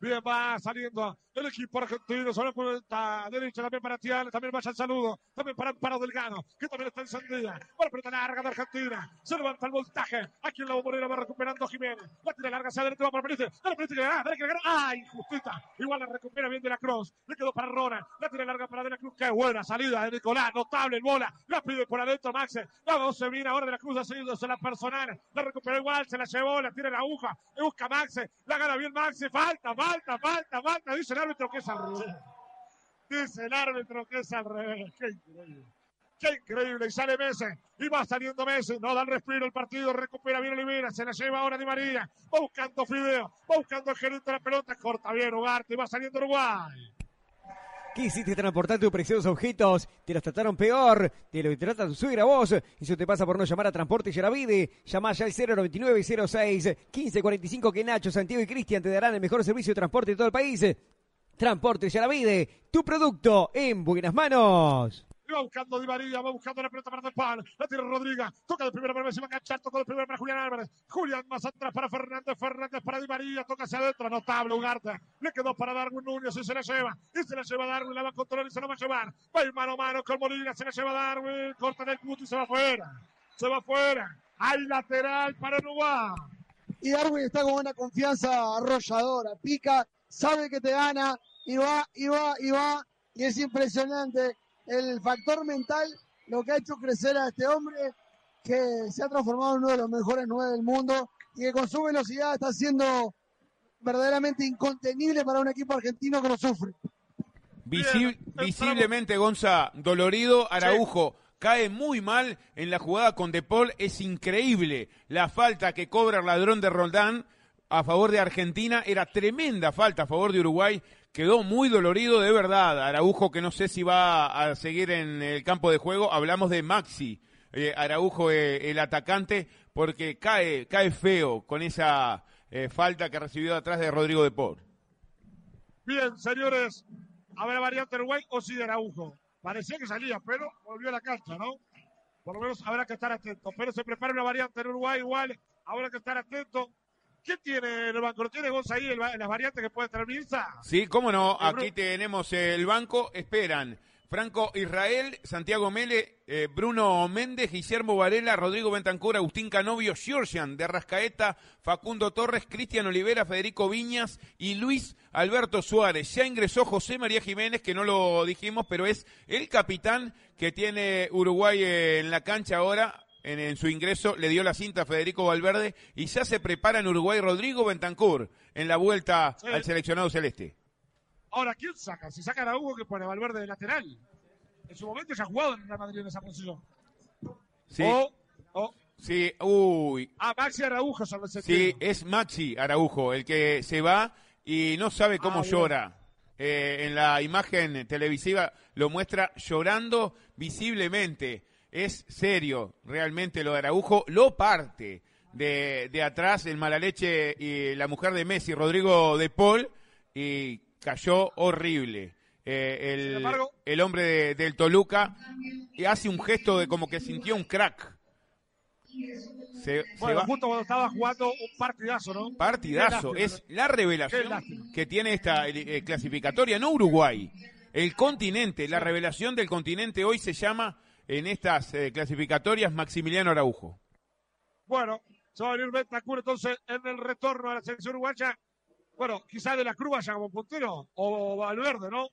Bien, va saliendo el equipo argentino sobre la derecha también para Tial, también vaya el saludo, también para Amparo Delgado, que también está encendida. Para pelota larga de Argentina, se levanta el voltaje. Aquí en la bombonera va recuperando Jiménez. La tira larga hacia adentro, va para Benítez. La Benítez que que ganar. ¡Ah, injustita! Igual la recupera bien de la Cruz. Le quedó para Rona. La tira larga para De la Cruz. ¡Qué buena salida de Nicolás! Notable el bola. La pide por adentro Max. La dos se viene ahora de la Cruz haciéndose la personal. La recupera igual, se la llevó, la tira la aguja. Busca Max. La gana bien Max. Falta, falta, falta, falta. Dice el árbitro que es al revés. Dice el árbitro que es al revés. Qué increíble. Qué increíble. Y sale Messi. Y va saliendo Messi. No da el respiro el partido. Recupera bien Olivera. Se la lleva ahora Di María. Va buscando Fideo. Va buscando el gerente de la pelota. Corta bien Ugarte. Y va saliendo Uruguay. ¿Qué hiciste transportar tus preciosos objetos? ¿Te los trataron peor? ¿Te lo trata tu suegra vos? Eso te pasa por no llamar a Transporte Yaravide. Llama ya al 099 06 1545 que Nacho, Santiago y Cristian te darán el mejor servicio de transporte de todo el país. Transporte Yaravide, tu producto en buenas manos. Va buscando Di María, va buscando la pelota para Del La tira Rodríguez. Toca de primera para Messi, va a enganchar. Toca de primera para Julián Álvarez. Julián más atrás para Fernández. Fernández para Di María. Toca hacia adentro. Notable Ugarte. Le quedó para Darwin Núñez y se la lleva. Y se la lleva Darwin. La va a controlar y se la va a llevar. Va a mano a mano con Molina. Se la lleva Darwin. Corta en el punto y se va afuera. Se va afuera. Hay lateral para Uruguay. Y Darwin está con una confianza arrolladora. Pica, sabe que te gana y va, y va, y va. Y es impresionante el factor mental, lo que ha hecho crecer a este hombre, que se ha transformado en uno de los mejores nueve del mundo y que con su velocidad está siendo verdaderamente incontenible para un equipo argentino que lo sufre. Visi- visiblemente, Gonza, dolorido, Araujo. Cae muy mal en la jugada con De Paul. Es increíble la falta que cobra el ladrón de Roldán a favor de Argentina. Era tremenda falta a favor de Uruguay. Quedó muy dolorido de verdad. Araujo, que no sé si va a seguir en el campo de juego. Hablamos de Maxi. eh, Araujo, eh, el atacante, porque cae, cae feo con esa eh, falta que recibió atrás de Rodrigo de Paul. Bien, señores. Ver, variante Uruguay o sí de Araujo. Parecía que salía, pero volvió a la cancha, ¿no? Por lo menos habrá que estar atento. Pero se prepara una variante en Uruguay igual. Habrá que estar atento. ¿Qué tiene el banco? ¿Lo tiene vos ahí el las variantes que puede Mirza? Sí, cómo no. Aquí tenemos el banco. Esperan. Franco Israel, Santiago Mele, eh, Bruno Méndez, Guillermo Varela, Rodrigo Bentancur, Agustín Canovio, Giorgian de Rascaeta, Facundo Torres, Cristian Olivera, Federico Viñas y Luis Alberto Suárez. Ya ingresó José María Jiménez, que no lo dijimos, pero es el capitán que tiene Uruguay en la cancha ahora. En, en su ingreso le dio la cinta a Federico Valverde y ya se prepara en Uruguay Rodrigo Bentancur en la vuelta Sí. al seleccionado celeste. Ahora, ¿quién saca? Si saca a Hugo que pone a Valverde de lateral. En su momento ya ha jugado en Real Madrid en esa posición. Sí. O, o Sí, uy. Ah, Maxi Araujo Sí, es Maxi Araujo el que se va y no sabe cómo Ah, llora. Eh, en la imagen televisiva lo muestra llorando visiblemente. Es serio, realmente lo de Araujo lo parte de, de atrás el mala leche y la mujer de Messi, Rodrigo de Paul, y cayó horrible. Eh, el, hombre de- del Toluca y hace un gesto de como que sintió un crack. Se, se Bueno, va. justo cuando estaba jugando un partidazo, ¿no? Partidazo. Es la revelación que tiene esta eh, clasificatoria, no Uruguay. El continente, la revelación del continente hoy se llama en estas eh, clasificatorias Maximiliano Araujo. Bueno, se va a venir Bentancur entonces en el retorno a la selección uruguaya. Bueno, quizás de la Cruz vaya como puntero, o Valverde, ¿no?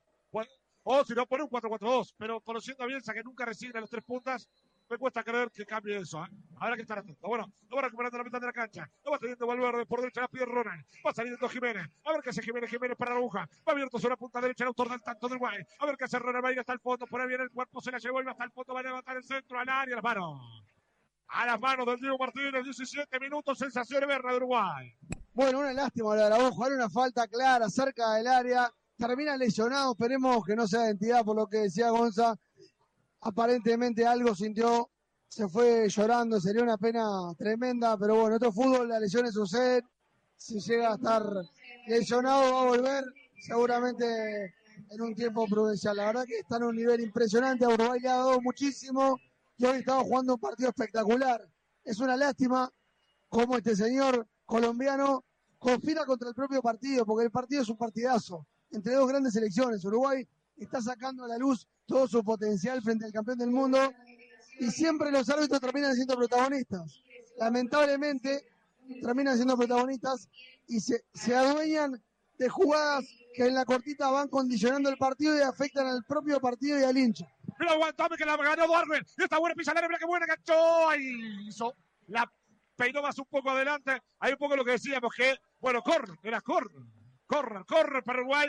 O si no, pone un 4-4-2. Pero conociendo a Bielsa que nunca recibe los tres puntas, me cuesta creer que cambie eso. ¿eh? Habrá que estar atento. Bueno, lo va recuperando la mitad de la cancha. Lo va teniendo Valverde por derecha, la pide Ronald. Va saliendo Jiménez. A ver qué hace Jiménez. Jiménez para la aguja. Va abierto sobre la punta derecha el autor del tanto del Guay. A ver qué hace Ronald. Va a ir hasta el fondo. Por ahí viene el cuerpo. Se la llevó y va hasta el fondo. Va a levantar el centro al área. Las manos. A las manos del Diego Martínez. 17 minutos. Sensación verla de Uruguay. Bueno, una lástima lo de Araujo, era una falta clara cerca del área, termina lesionado, esperemos que no sea de entidad por lo que decía Gonza, aparentemente algo sintió, se fue llorando, sería una pena tremenda, pero bueno, esto es fútbol, las lesiones suceden, si llega a estar lesionado va a volver, seguramente en un tiempo prudencial, la verdad que está en un nivel impresionante, Uruguay le ha dado muchísimo y hoy estaba jugando un partido espectacular, es una lástima cómo este señor colombiano conspira contra el propio partido, porque el partido es un partidazo entre dos grandes selecciones. Uruguay está sacando a la luz todo su potencial frente al campeón del mundo y siempre los árbitros terminan siendo protagonistas. Lamentablemente terminan siendo protagonistas y se, se adueñan de jugadas que en la cortita van condicionando el partido y afectan al propio partido y al hincha. Mira, aguantame que la ganó Darwin. Y esta buena pisa mira qué buena enganchó. Ahí hizo. La peinó más un poco adelante. Hay un poco lo que decíamos que, bueno, corre, era corre. Corre, corre para Uruguay.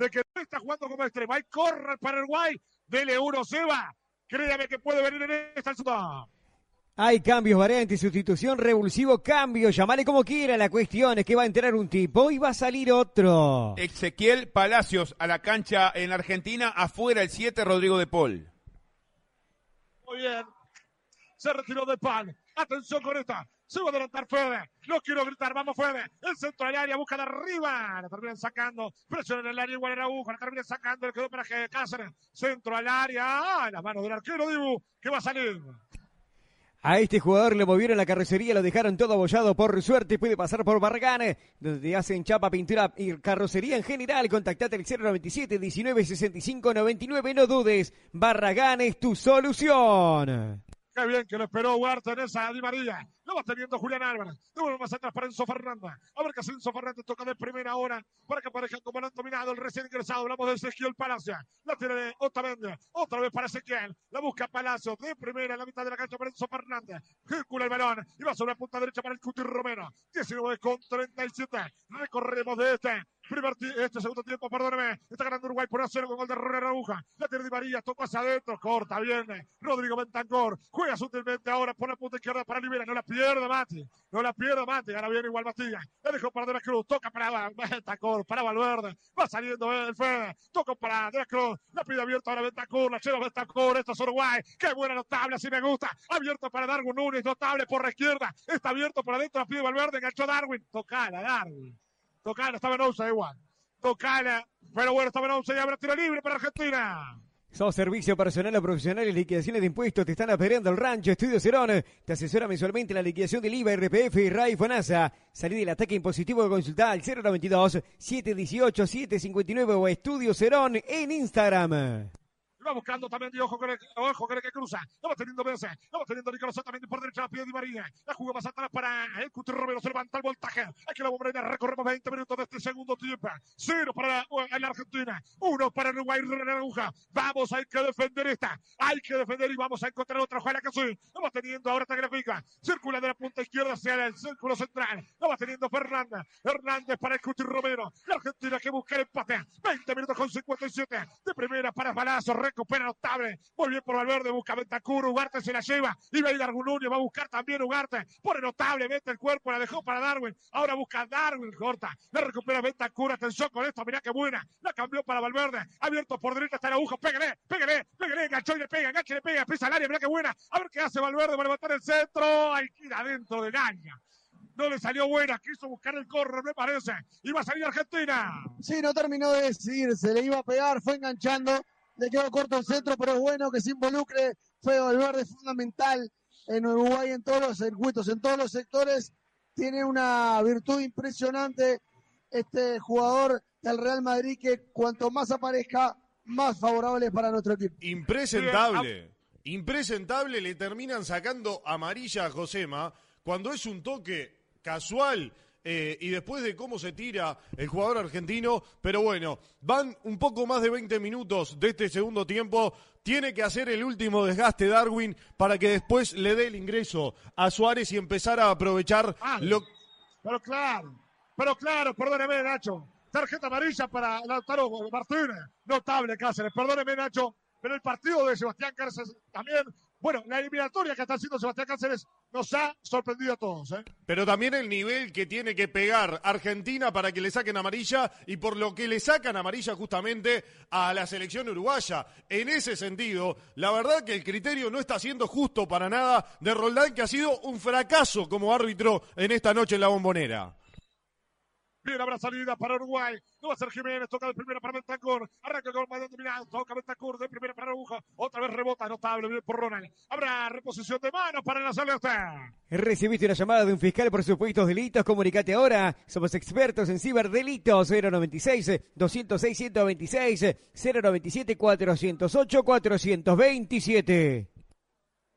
De que no está jugando como extremo. Hay corre para Uruguay. Dele uno, Seba. Créame que puede venir en esta zona. Hay cambios, variantes, sustitución, revulsivo, cambio, llamale como quiera. La cuestión es que va a entrar un tipo y va a salir otro. Ezequiel Palacios a la cancha en Argentina, afuera el 7 Rodrigo de Paul. Muy bien. Se retiró de pan. Atención con esta. Se va a adelantar Fede. No quiero gritar. Vamos, Fede. El centro del área. Busca de arriba. La terminan sacando. Presiona en el área. Igual en aguja. La terminan sacando. Le quedó para que Cáceres. Centro al área. Ah, las manos del arquero Dibu. Que va a salir. A este jugador le movieron la carrocería, lo dejaron todo abollado. Por suerte puede pasar por Barragán, donde hacen chapa, pintura y carrocería en general. Contactate al 097 19 65 99. No dudes, Barragán es tu solución. Qué bien que lo esperó Huerta en esa Di María. Lo va teniendo Julián Álvarez. Devuelve más atrás para Enzo Fernández. A ver qué hace Enzo Fernández. Toca de primera hora para que aparezcan como lo han dominado el recién ingresado. Hablamos de Ezequiel Palacio. La tiene de Otamendi. Otra vez para Ezequiel. La busca Palacio. De primera en la mitad de la cancha para Enzo Fernández. Circula el balón. Y va sobre la punta derecha para el Cuti Romero. 19 con 37. Recorremos de este. Primer este segundo tiempo, perdóneme. Está ganando Uruguay por 1 0 con gol de Ronald Aguja. La tiene Di María, tocó hacia adentro, corta, viene. Rodrigo Bentancor juega sutilmente ahora la punta izquierda para Libera. No la pierde Mati. No la pierde Mati. Ahora viene igual Mastilla. La dejó para De la Cruz. Toca para Bentancor, para Valverde. Va saliendo el Fede. Toca para De la Cruz. La pide abierta ahora Bentancor. La lleva Bentancor. Esto es Uruguay. Qué buena notable, así me gusta. Abierto para Darwin Núñez. Notable por la izquierda. Está abierto por adentro. La pide Valverde. Enganchó Darwin. Tocala, Darwin. Tocala, estaba en igual. Tocala. Pero bueno, estaba en once y abre tiro libre para Argentina. Sos servicio personal o profesional en liquidaciones de impuestos. Te están operando el rancho Estudio Cerón. Te asesora mensualmente en la liquidación del IVA, RPF y RAI FONASA. Salí del ataque impositivo de consultar al 092-718-759 o Estudio Cerón en Instagram. Lo va buscando también de ojo con ojo con el que cruza. Lo va teniendo Bese. Lo va teniendo Nicolás también por derecha la pie Di María. La jugó más atrás para el Cuti Romero. Se levanta el voltaje. Aquí la bombrera. Recorremos 20 minutos de este segundo tiempo. Cero para la, la Argentina. Uno para Uruguay. Aguja. Vamos, hay que defender esta. Hay que defender y vamos a encontrar otra. Ojalá que sí. Lo va teniendo ahora esta gráfica. Circula de la punta izquierda hacia el círculo central. Lo va teniendo Fernández. Hernández para el Cuti Romero. La Argentina que busca el empate. 20 minutos con 57. De primera para Balazo. Recupera notable. Muy bien por Valverde, busca Ventacur, Ugarte se la lleva. Y va a ir va a buscar también Ugarte. Pone notable, mete el cuerpo, la dejó para Darwin. Ahora busca Darwin, corta. La recupera Ventacur, atención con esto, mirá qué buena. La cambió para Valverde. Abierto por derecha está el agujo, pégale, pégale, pégale, enganchó y le pega, engancha y le pega, pisa al área, mirá qué buena. A ver qué hace Valverde para levantar el centro. Ahí queda dentro del área no le salió buena, quiso buscar el correr, me parece. Iba a salir Argentina. Sí, no terminó de decidirse, le iba a pegar, fue enganchando, le quedó corto el centro, pero es bueno que se involucre. Fue Valverde fundamental en Uruguay en todos los circuitos, en todos los sectores. Tiene una virtud impresionante este jugador del Real Madrid que cuanto más aparezca, más favorable para nuestro equipo. Impresentable. Impresentable, le terminan sacando amarilla a Josema cuando es un toque casual eh, y después de cómo se tira el jugador argentino, pero bueno, van un poco más de 20 minutos de este segundo tiempo. Tiene que hacer el último desgaste Darwin para que después le dé el ingreso a Suárez y empezar a aprovechar lo. Pero claro, pero claro, perdóneme, Nacho. Tarjeta amarilla para Lautaro Martínez. Notable Cáceres, perdóneme, Nacho. Pero el partido de Sebastián Cáceres también bueno, la eliminatoria que está haciendo Sebastián Cáceres nos ha sorprendido a todos. ¿eh? Pero también el nivel que tiene que pegar Argentina para que le saquen amarilla y por lo que le sacan amarilla justamente a la selección uruguaya. En ese sentido, la verdad que el criterio no está siendo justo para nada de Roldán, que ha sido un fracaso como árbitro en esta noche en la bombonera. Bien, habrá salida para Uruguay. No va a ser Jiménez. Toca de primera para Bentancur. Arranca con más dominado. Toca Bentancur de primera para Aguja. Otra vez rebota. Notable. Bien por Ronald. Habrá reposición de manos para la salida. Recibiste una llamada de un fiscal por supuestos delitos. Comunicate ahora. Somos expertos en ciberdelitos. 096 206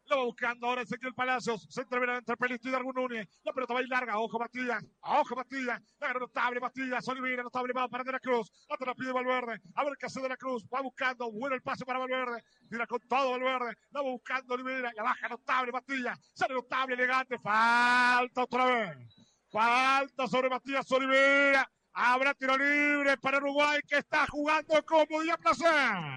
126 097 408 427 va buscando ahora Ezequiel Palacios. Se entrevera entre Pelito y Darwin Núñez. La pelota va ir larga. Ojo Matías. Ojo Matías. La notable Matías. Olivera. Notable va para De la Cruz. La pide Valverde. A ver qué hace De la Cruz. Va buscando. Bueno el pase para Valverde. Tira con todo Valverde. La va buscando Olivera. La baja notable Matías. Sale notable, elegante. Falta otra vez. Falta sobre Matías Olivera. Habrá tiro libre para Uruguay que está jugando como día placer.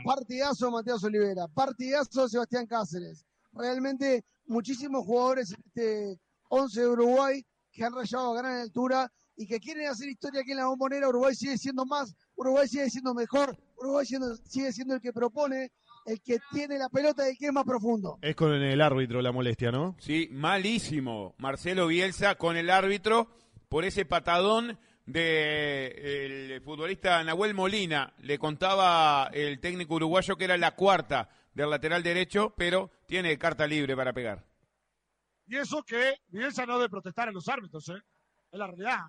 Partidazo Matías Olivera. Partidazo Sebastián Cáceres realmente muchísimos jugadores en este 11 de Uruguay que han rayado a gran altura y que quieren hacer historia aquí en la bombonera. Uruguay sigue siendo más, Uruguay sigue siendo mejor, Uruguay sigue siendo el que propone, el que tiene la pelota y el que es más profundo. Es con el árbitro la molestia, ¿no? Sí, malísimo. Marcelo Bielsa con el árbitro por ese patadón del futbolista Nahuel Molina. Le contaba el técnico uruguayo que era la cuarta del lateral derecho, pero tiene carta libre para pegar. Y eso que Bielsa no debe protestar a los árbitros, ¿eh? Es la realidad.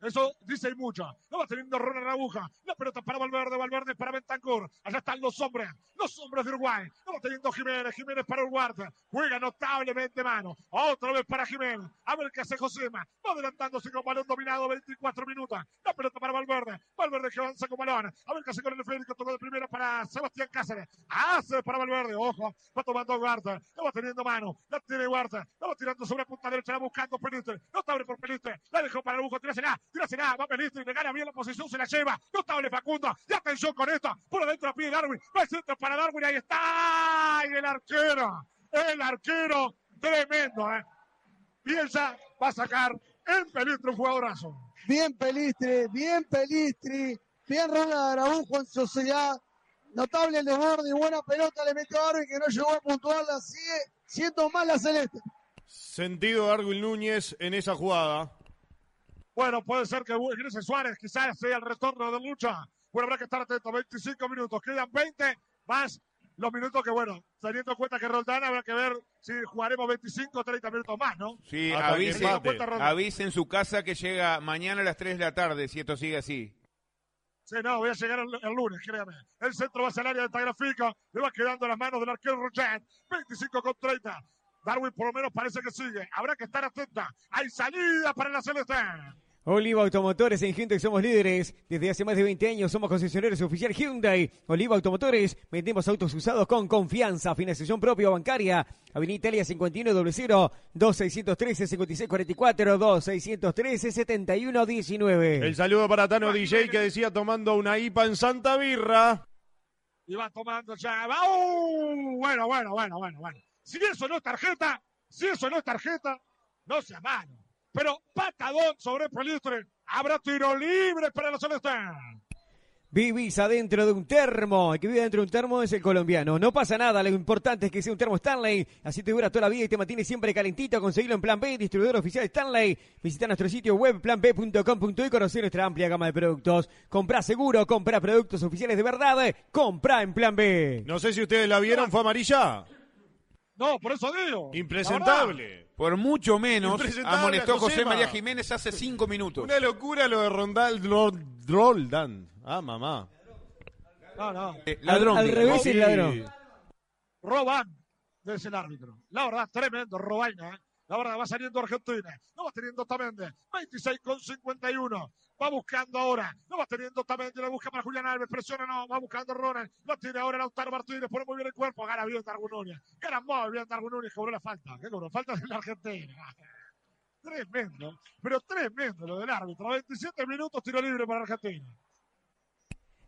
Eso dice mucho. No va teniendo Ronald Aguja. La pelota para Valverde, Valverde para Bentancur. Allá están los hombres, los hombres de Uruguay. No va teniendo Jiménez, Jiménez para Uruguay. Juega notablemente mano. Otra vez para Jiménez. A ver qué hace Josema. Va adelantándose con balón dominado 24 minutos. La pelota para Valverde. Valverde que avanza con balón. A ver qué hace con el Federico. Tocó de primera para Sebastián Cáceres. Hace para Valverde. Ojo. Va tomando Huerta. No va teniendo mano. La tiene Huerta. La va tirando sobre punta derecha. La buscando Peliste. Notable por Peliste. La dejó para Agujo. Tírasela. Tírasela. Va Peliste y le gana bien la posición. Se la lleva. Notable Facundo. Y atención con esto. Por adentro a pie Darwin. Va el centro para Darwin. Ahí está. Y el arquero. El arquero. Tremendo, ¿eh? Piensa, va a sacar en Pelistri un jugadorazo. Bien Pelistri, bien Pelistri, bien Ronald Araujo en sociedad. Notable el desborde y buena pelota le metió a Darwin que no llegó a puntuarla. Sigue siendo mal la celeste. Sentido Darwin Núñez en esa jugada. Bueno, puede ser que ingrese Suárez, quizás sea el retorno de lucha. Bueno, habrá que estar atento. 25 minutos, quedan 20 más los minutos que, bueno, teniendo en cuenta que Roldán habrá que ver si jugaremos 25 o 30 minutos más, ¿no? Sí, avisen, avisen su casa que llega mañana a las 3 de la tarde, si esto sigue así. Sí, no, voy a llegar el, lunes, créame. El centro va hacia el área de Tagrafica, le va quedando las manos del arquero Roget, 25 con 30. Darwin por lo menos parece que sigue. Habrá que estar atenta. Hay salida para la Celeste. Oliva Automotores en Hyundai somos líderes. Desde hace más de 20 años somos concesionarios oficial Hyundai. Oliva Automotores, vendemos autos usados con confianza. Financiación propia bancaria. Avenida Italia 5100 2613 5644 2613 7119. El saludo para Tano DJ que decía tomando una IPA en Santa Birra. Y va tomando ya. ¡Uh! Bueno, bueno, bueno, bueno, bueno. Si eso no es tarjeta, si eso no es tarjeta, no sea mano. Pero patadón sobre Pelistre. Habrá tiro libre para la Celeste. Vivís adentro de un termo. El que vive dentro de un termo es el colombiano. No pasa nada, lo importante es que sea un termo Stanley. Así te dura toda la vida y te mantiene siempre calentito. Conseguirlo en Plan B, distribuidor oficial Stanley. Visita nuestro sitio web planb.com.y y conocer nuestra amplia gama de productos. Comprá seguro, comprá productos oficiales de verdad. Comprá en Plan B. No sé si ustedes la vieron, fue amarilla. No, por eso digo. Impresentable. Por mucho menos amonestó a José. María Jiménez hace cinco minutos. Una locura lo de Rondal, Ro- Roldan. Ah, mamá. No, no. Eh, ladrón. Al, revés Sí. el ladrón. Roban desde el árbitro. La verdad, tremendo, Robaina. ¿eh? La verdad, va saliendo Argentina. No va teniendo Tamendi. 26 con 51. Va buscando ahora. No va teniendo Tamendi. La busca para Julián Alves. Presiona, no. Va buscando Ronald. Lo tiene ahora Lautaro Martínez. Pone muy bien el cuerpo. Gana bien Darwin Núñez. Gana muy bien Darwin Núñez. Cobró la falta. ¿Qué cobró? Falta de la Argentina. Tremendo. Pero tremendo lo del árbitro. 27 minutos, tiro libre para Argentina.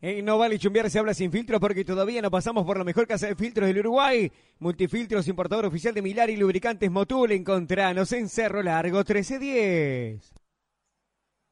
Eh, no vale chumbear, se habla sin filtros porque todavía no pasamos por la mejor casa de filtros del Uruguay. Multifiltros, importador oficial de Milari, lubricantes Motul. Encontranos en Cerro Largo 1310.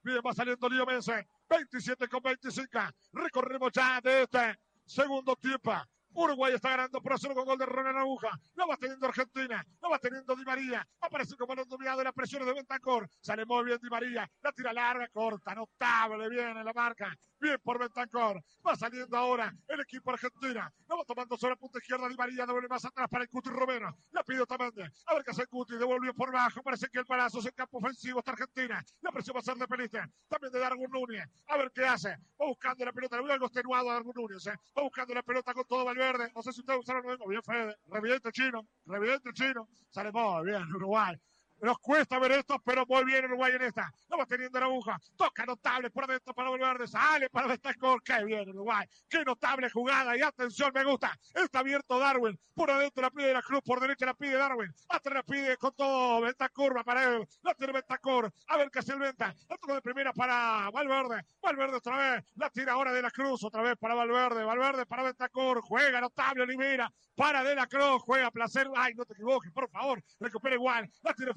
Bien, va saliendo Lío Messi. 27 con 25. Recorremos ya de este segundo tiempo. Uruguay está ganando por cero con gol de Ronald Aguja. Lo va teniendo Argentina. Lo va teniendo Di María. Aparece como el dominado de las presiones de Bentancor. Sale muy bien Di María. La tira larga, corta, notable. Bien en la marca. Bien por Bentancor. Va saliendo ahora el equipo argentina. Lo va tomando sobre la punta izquierda Di María. Devuelve más atrás para el Cuti Romero. La pide también. A ver qué hace el Cuti. Devolvió por bajo. Parece que el palazo es en campo ofensivo. Está Argentina. La presión va a ser de Peliste. También de Darwin Núñez. A ver qué hace. Va buscando la pelota. Algo extenuado a Darwin Núñez. ¿eh? Va buscando la pelota con todo Valverde. No sé si ustedes usaron lo mismo. Bien, Fede. Revidente chino. Revidente chino. Sale muy bien Uruguay. Nos cuesta ver esto, pero muy bien Uruguay en esta. Lo va teniendo la aguja. Toca notable por adentro para Valverde. Sale para Betancor. Qué bien Uruguay. Qué notable jugada. Y atención, me gusta. Está abierto Darwin. Por adentro la pide de la cruz. Por derecha la pide Darwin. Atrás la pide con todo. Venta curva para él. La tiene Ventacor. A ver qué hace el Venta. La toca de primera para Valverde. Valverde otra vez. La tira ahora de la cruz. Otra vez para Valverde. Valverde para Ventacor. Juega notable Olivera. Para de la cruz. Juega placer. Ay, no te equivoques, por favor. Recupera igual. La tiene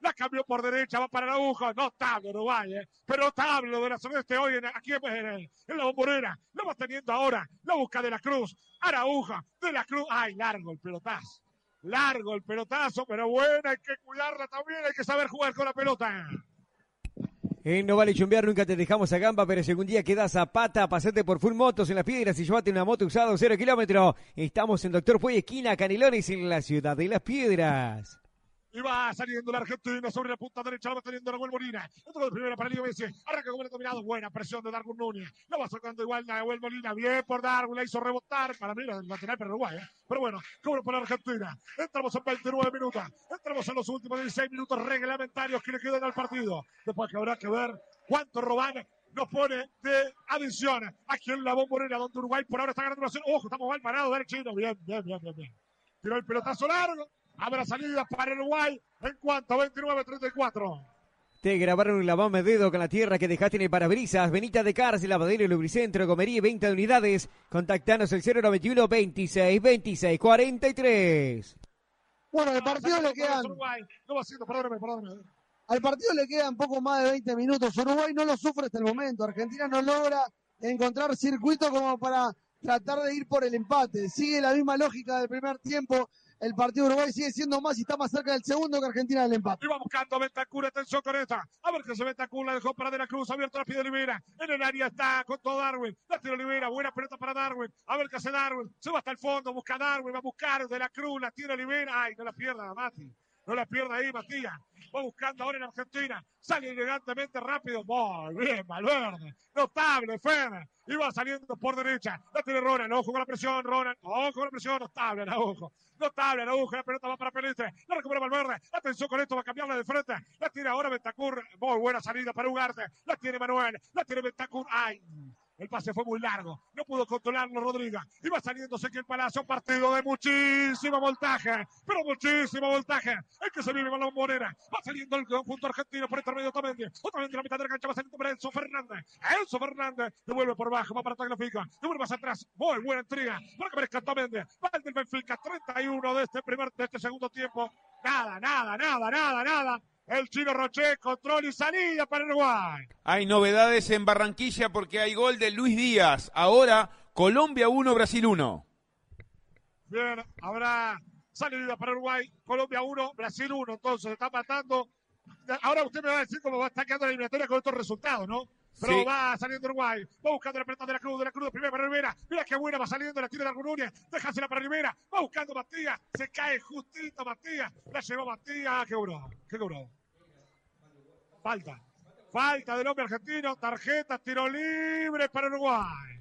La cambió por derecha. Va para la aguja. Notable Uruguay, eh. Pero lo de la celeste hoy en, aquí en, en- en la bombonera. Lo va teniendo ahora. La busca de la cruz. Arauja. De la cruz. Ay, largo el pelotazo. Largo el pelotazo, pero bueno, hay que cuidarla también, hay que saber jugar con la pelota. Eh, no vale chumbear, nunca te dejamos a gamba, pero si algún día quedas a pata, pasate por Full Motos en las piedras y llévate una moto usada cero kilómetros. Estamos en Doctor Puey, esquina Canelones, en la ciudad de las piedras. Y va saliendo la Argentina sobre la punta derecha, la va teniendo Nahuel Molina. Otro de primera para Leo Messi. Arranca como el dominado. Buena presión de Darwin Núñez. La va sacando igual Nahuel Molina. Bien por Darwin. La hizo rebotar. Para mí era el lateral para Uruguay. ¿eh? Pero bueno, cobro para Argentina. Entramos en 29 minutos. Entramos en los últimos 16 minutos reglamentarios que le quedan al partido. Después que habrá que ver cuánto Robán nos pone de adición aquí en la bombonera donde Uruguay por ahora está ganando acción. Ojo, estamos mal parados del chino. Bien, bien, bien, bien, bien. Tiró el pelotazo largo. Habrá salida para Uruguay en cuanto a 29-34. Te grabaron un lavame dedo con la tierra que dejaste en el parabrisas. Benita de Cárcel, lavadero y lubricentro, comería y 20 unidades. Contactanos el 091 26 26 43. Bueno, al partido le quedan, Uruguay. No va haciendo, perdóname, perdóname. al partido le quedan poco más de 20 minutos. Uruguay no lo sufre hasta el momento. Argentina no logra encontrar circuito como para tratar de ir por el empate. Sigue la misma lógica del primer tiempo. El partido Uruguay sigue siendo más y está más cerca del segundo que Argentina del empate. Y va buscando a Bentancur, atención con esta. A ver qué se Bentancur, la dejó para De la Cruz, abierto la pie de Olivera. En el área está con todo Darwin. La tira Olivera, buena pelota para Darwin. A ver qué hace Darwin. Se va hasta el fondo, busca Darwin, va a buscar De la Cruz, la tira Olivera. Ay, no la pierda, Mati. No la pierda ahí, Matías. Va buscando ahora en Argentina. Sale elegantemente rápido. Muy bien, Valverde. Notable, Fede. Y va saliendo por derecha. La tiene Ronald. Ojo con la presión, Ronald. Ojo con la presión. Notable, ojo. Notable, ojo. La pelota va para Peliste. La recupera Valverde. Atención con esto. Va a cambiarla de frente. La tiene ahora Bentacur. Muy buena salida para Ugarte. La tiene Manuel. La tiene Bentacur. Ay. El pase fue muy largo. No pudo controlarlo Rodríguez. Iba saliéndose aquí el Palacio. Partido de muchísimo voltaje. Pero muchísimo voltaje. El que se vive con la bombonera. Va saliendo el conjunto argentino por intermedio Otamendi. Otamendi en la mitad de la cancha va saliendo para Enzo Fernández. Enzo Fernández. Devuelve por bajo. Va para Tagliafico. Devuelve más atrás. Muy buena entrega. Para que merezca Otamendi. Va el del Benfica. 31 de este primer, de este segundo tiempo. Nada, nada, nada, nada, nada. El chino Roche, control y salida para Uruguay. Hay novedades en Barranquilla porque hay gol de Luis Díaz. Ahora Colombia 1, Brasil 1. Bien, habrá salida para Uruguay. Colombia 1, Brasil 1. Entonces está matando. Ahora usted me va a decir cómo va a estar quedando la eliminatoria con estos resultados, ¿no? Pero Sí. va saliendo Uruguay. Va buscando la pelota de la Cruz, de la Cruz, primero para Rivera. Mira qué buena, va saliendo, la tira de Argunoria. Déjasela para Rivera. Va buscando Matías. Se cae justito Matías. La llevó Matías. Qué cobró. Qué cobró. Falta. Falta del hombre argentino. Tarjeta, tiro libre para Uruguay.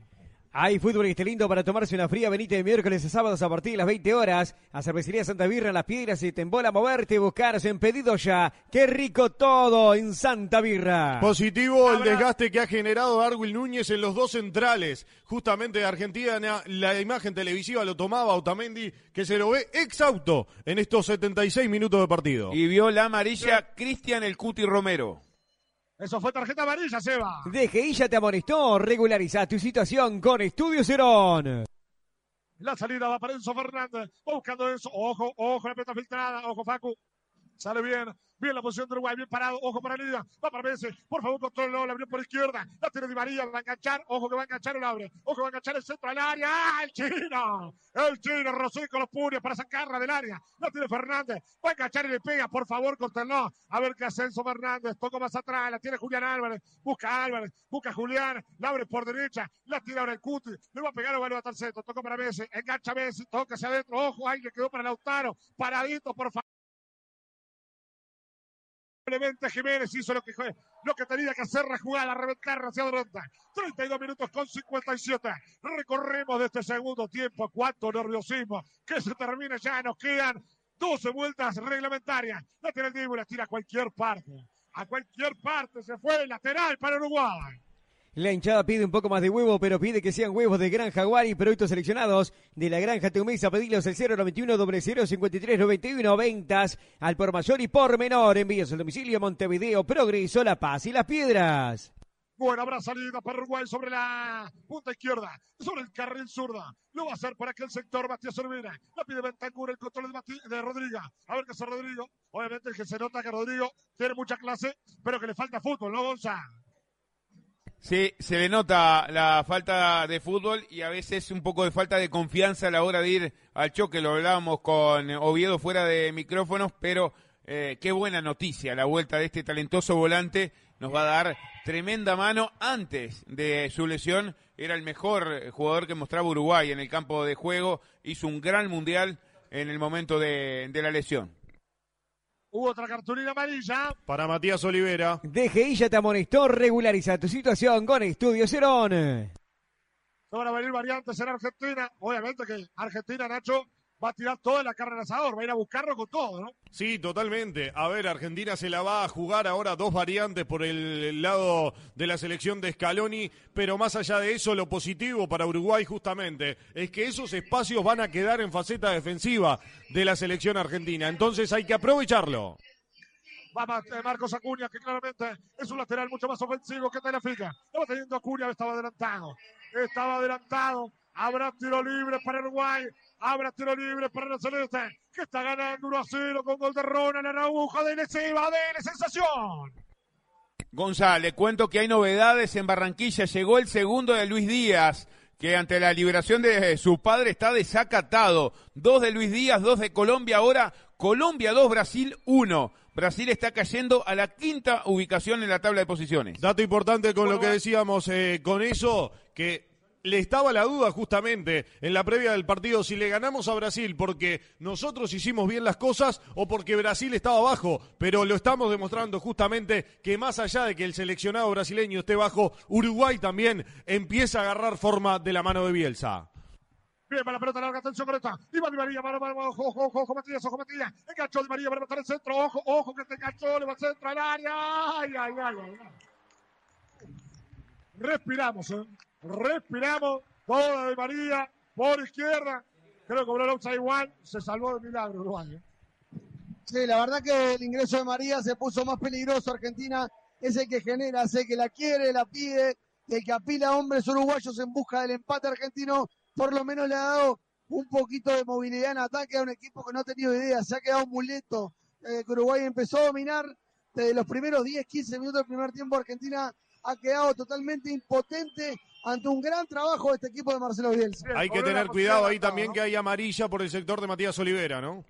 Hay fútbol este lindo para tomarse una fría venite de miércoles a sábados a partir de las 20 horas. A Cervecería Santa Birra en Las Piedras y te embola moverte y buscarse en pedido ya. ¡Qué rico todo en Santa Birra! Positivo el desgaste que ha generado Darwin Núñez en los dos centrales. Justamente de Argentina, la imagen televisiva lo tomaba Otamendi, que se lo ve exhausto en estos 76 minutos de partido. Y vio la amarilla Cristian El Cuti Romero. Eso fue tarjeta amarilla, Seba. DGI ya te amonestó. Regulariza tu situación con Estudio Cerón. La salida va para Enzo Fernández. Buscando Enzo. Ojo, ojo, la pelota filtrada. Ojo, Facu. Sale bien. Bien la posición de Uruguay. Bien parado. Ojo para Liga. Va para Messi. Por favor, controló. La abrió por izquierda. La tiene Di María. Va a enganchar. Ojo que va a enganchar el abre. Ojo que va a enganchar el centro al área. ¡Ah, el chino! El chino. Rosé con los puños para sacarla del área. La tiene Fernández. Va a enganchar y le pega. Por favor, controló. A ver qué hace Enzo Fernández. Toca más atrás. La tiene Julián Álvarez. Busca Álvarez. Busca Julián. La abre por derecha. La tira ahora el Cuti. Le va a pegar o va a levantar centro. Toca para Messi. Engancha Messi. Toca hacia adentro. Ojo. Ahí le quedó para Lautaro. Paradito, por favor. Simplemente Jiménez hizo lo que, lo que tenía que hacer, la jugada, reventar hacia adelante. 32 minutos con 57. Recorremos de este segundo tiempo. Cuánto nerviosismo. Que se termine ya. Nos quedan 12 vueltas reglamentarias. La tiene el Dibu, la tira a cualquier parte. A cualquier parte se fue el lateral para Uruguay. La hinchada pide un poco más de huevo, pero pide que sean huevos de Gran Jaguar y productos seleccionados de la Granja Teumesa. Pedilos el 091 0053 91 ventas al por mayor y por menor. Envíos al domicilio Montevideo, Progreso, La Paz y Las Piedras. Buena habrá salida para Uruguay sobre la punta izquierda, sobre el carril zurda. Lo va a hacer por aquel sector Matías Olvera. La pide Bentancur el control de, Rodrigo. A ver qué hace Rodrigo. Obviamente que se nota que Rodrigo tiene mucha clase, pero que le falta fútbol, ¿no, Gonza? Sí, se le nota la falta de fútbol y a veces un poco de falta de confianza a la hora de ir al choque. Lo hablábamos con Oviedo fuera de micrófonos, pero eh, qué buena noticia la vuelta de este talentoso volante. Nos va a dar tremenda mano. Antes de su lesión era el mejor jugador que mostraba Uruguay en el campo de juego. Hizo un gran mundial en el momento de, de la lesión. Hubo otra cartulina amarilla. Para Matías Olivera. DGI ya te amonestó. Regulariza tu situación con Estudio Cerón. Se van a venir variantes en Argentina. Obviamente que Argentina, Nacho, va a tirar toda la carne al asador. Va a ir a buscarlo con todo, ¿no? Sí, totalmente. A ver, Argentina se la va a jugar ahora dos variantes por el lado de la selección de Scaloni, pero más allá de eso, lo positivo para Uruguay justamente es que esos espacios van a quedar en faceta defensiva de la selección argentina. Entonces hay que aprovecharlo. Va Ma- Marcos Acuña, que claramente es un lateral mucho más ofensivo que Telefica. Va teniendo Acuña, estaba adelantado. Estaba adelantado. Habrá tiro libre para Uruguay. Habrá tiro libre para la Celeste. Que está ganando 1 a 0 con gol de Ronald Araujo. Dele, Seba, dele, sensación. González, le cuento que hay novedades en Barranquilla. Llegó el segundo de Luis Díaz, que ante la liberación de su padre está desacatado. Dos de Luis Díaz, dos de Colombia. Ahora Colombia 2, Brasil 1. Brasil está cayendo a la quinta ubicación en la tabla de posiciones. Dato importante con lo que decíamos eh, con eso, que le estaba la duda justamente en la previa del partido si le ganamos a Brasil porque nosotros hicimos bien las cosas o porque Brasil estaba bajo, pero lo estamos demostrando justamente que más allá de que el seleccionado brasileño esté bajo, Uruguay también empieza a agarrar forma de la mano de Bielsa. Bien, para la pelota larga, atención con esta. Iba Di María, mano, mano, ojo, ojo, ojo, Matías, ojo, Matías. Enganchó Di María para matar el centro, ojo, ojo, que te enganchó, le va al centro al área. Ay, ay. ay. respiramos, ¿eh? Respiramos, toda de María, por izquierda, creo que cobró el igual, se salvó de milagro Uruguay. ¿eh? Sí, la verdad que el ingreso de María se puso más peligroso. Argentina es el que genera, es el que la quiere, la pide, el que apila hombres uruguayos en busca del empate argentino. Por lo menos le ha dado un poquito de movilidad en ataque a un equipo que no ha tenido idea, se ha quedado muy lento. Eh, Uruguay empezó a dominar desde los primeros 10, 15 minutos del primer tiempo. Argentina ha quedado totalmente impotente ante un gran trabajo de este equipo de Marcelo Bielsa. Hay que tener cuidado ahí también que hay amarilla por el sector de Matías Olivera, ¿no?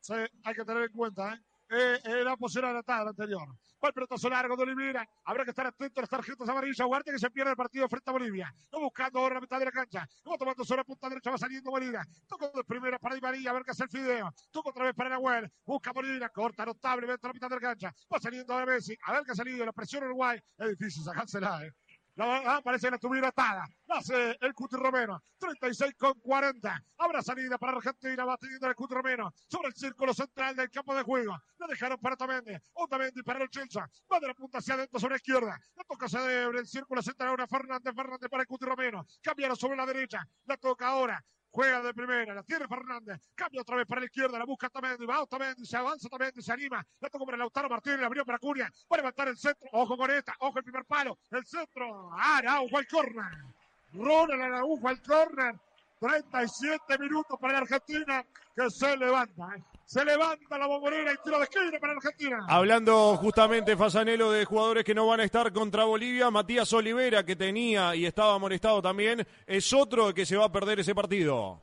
Sí, hay que tener en cuenta, ¿eh? eh, eh la posición la anterior. El pelotazo largo de Olivera. Habrá que estar atento a las tarjetas amarillas. Guardia que se pierde el partido frente a Bolivia. No buscando ahora la mitad de la cancha. No tomando sobre la punta derecha. Va saliendo Molina. Toca de primera para Di María. A ver qué hace el Fideo. Toca otra vez para Nahuel. Busca Molina. Corta notable. Vete a la mitad de la cancha. Va saliendo ahora Messi. A ver qué ha salido. La presión Uruguay. Es difícil sacársela, ¿eh? Ah, parece que la tuviera atada. Hace el Cuti Romero. 36 con 40. Habrá salida para Argentina. Va teniendo el Cuti Romero. Sobre el círculo central del campo de juego. Le dejaron para Otamendi. Otamendi para el Chelsea. Va de la punta hacia adentro sobre la izquierda. La toca sobre el círculo central ahora Fernández. Fernández para el Cuti Romero. Cambiaron sobre la derecha. La toca ahora juega de primera, la tiene Fernández, cambia otra vez para la izquierda, la busca Tamendi, va Tamendi, se avanza Tamendi, se anima, la toca para Lautaro Martínez, la abrió para Curia, va a levantar el centro, ojo con esta, ojo el primer palo, el centro, Araujo al córner, Ronald Araujo al córner, 37 minutos para la Argentina que se levanta. Se levanta la bombonera y tiro de esquina para Argentina. Hablando justamente, Fasanelo, de jugadores que no van a estar contra Bolivia, Matías Olivera, que tenía y estaba molestado también, es otro que se va a perder ese partido.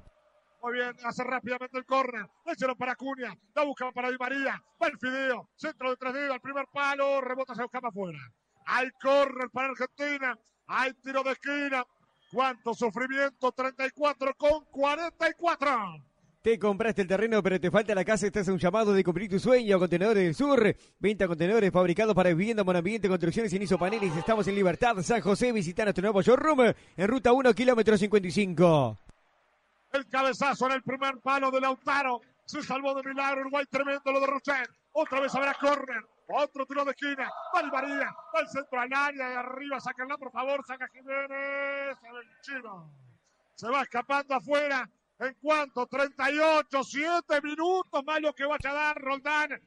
Muy bien, hace rápidamente el córner. Échalo para Cuña. La busca para Di María. Va el fideo. Centro de tres dedos al primer palo. Rebota, se busca afuera. Hay córner para Argentina. Hay tiro de esquina. ¿Cuánto sufrimiento? 34 con 44. Te compraste el terreno, pero te falta la casa. Estás en un llamado de cumplir tu sueño. Contenedores del Sur. Venta contenedores fabricados para vivienda, ambiente, construcciones y paneles. Estamos en Libertad, San José. Visita nuestro nuevo showroom en ruta 1, kilómetro 55. El cabezazo en el primer palo de Lautaro. Se salvó de milagro. Uruguay tremendo lo de Rocher. Otra vez habrá córner. Otro tiro de esquina. Va el María. Va el centro al área. De arriba. Sáquenla, por favor. Saca Jiménez. Se va escapando afuera en cuanto 38, 7 minutos más lo que vaya a dar Roldán.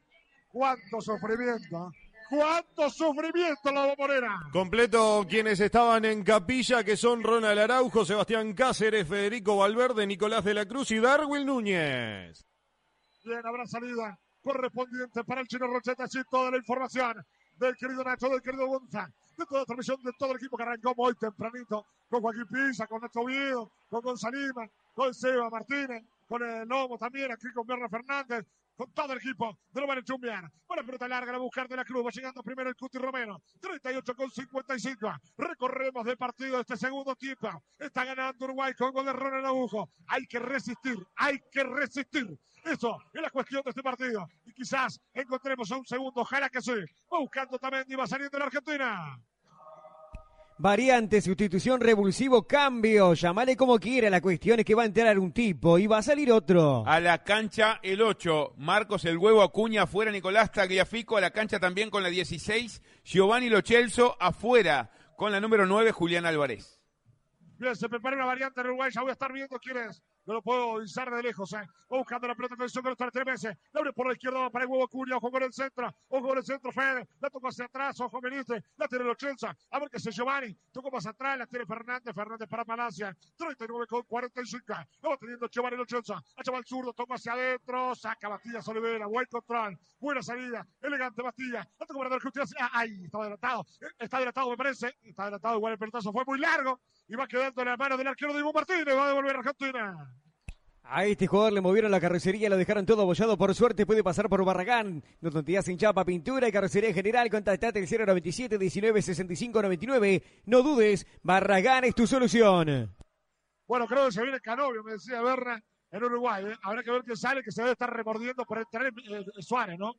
Cuánto sufrimiento. cuánto sufrimiento la bombonera. Completo quienes estaban en capilla, que son Ronald Araujo, Sebastián Cáceres, Federico Valverde, Nicolás de la Cruz y Darwin Núñez. Bien, habrá salida correspondiente para el chino Rocheta, así toda la información del querido Nacho, del querido González de toda la transmisión de todo el equipo que arrancó muy tempranito, con Joaquín Pisa, con Nacho Oviedo, con Gonzalima, con Seba Martínez, con el Lomo también, aquí con Berna Fernández, con todo el equipo de lo van a chumbear. Buena pelota larga, la buscar de la Cruz, va llegando primero el Cuti Romero, 38 con 55. Recorremos de partido este segundo tiempo. Está ganando Uruguay con gol de Ronald Agujo. Hay que resistir, hay que resistir. Eso es la cuestión de este partido. Y quizás encontremos a un segundo, ojalá que sí. Va buscando también y va saliendo la Argentina. Variante, sustitución, revulsivo, cambio. Llamale como quiera. La cuestión es que va a entrar un tipo y va a salir otro. A la cancha el 8. Marcos el huevo Acuña afuera. Nicolás Tagliafico a la cancha también con la 16. Giovanni Lochelso afuera con la número 9. Julián Álvarez. Bien, se prepara una variante en Uruguay. Ya voy a estar viendo quién es. No lo puedo izar de lejos, eh. Va buscando la pelota el con los tres meses. La abre por la izquierda, para el huevo Curia. Ojo con el centro. Ojo con el centro, Fede. La tocó hacia atrás. Ojo, Benítez. La tiene Lochenza. A ver qué se Giovanni. Tocó más atrás. La tiene Fernández. Fernández para Malasia. 39 con 45. La va teniendo Giovanni Lochenza. A el zurdo. Tocó hacia adentro. Saca Bastillas Olivera. Buen control. Buena salida. Elegante Bastilla. La tocó para justicia. Ah, ahí, estaba adelantado. Está adelantado, me parece. Está adelantado. Igual el pelotazo fue muy largo. Y va quedando en la mano del arquero de Ivo Martínez. Va a devolver a Argentina. A este jugador le movieron la carrocería, lo dejaron todo abollado. Por suerte puede pasar por Barragán. No tonterías sin chapa, pintura y carrocería general. Contactate el 097 19 65 99. No dudes, Barragán es tu solución. Bueno, creo que se viene Canovio, me decía Berna, en Uruguay. ¿eh? Habrá que ver qué sale, que se debe estar remordiendo por entrar eh, Suárez, ¿no?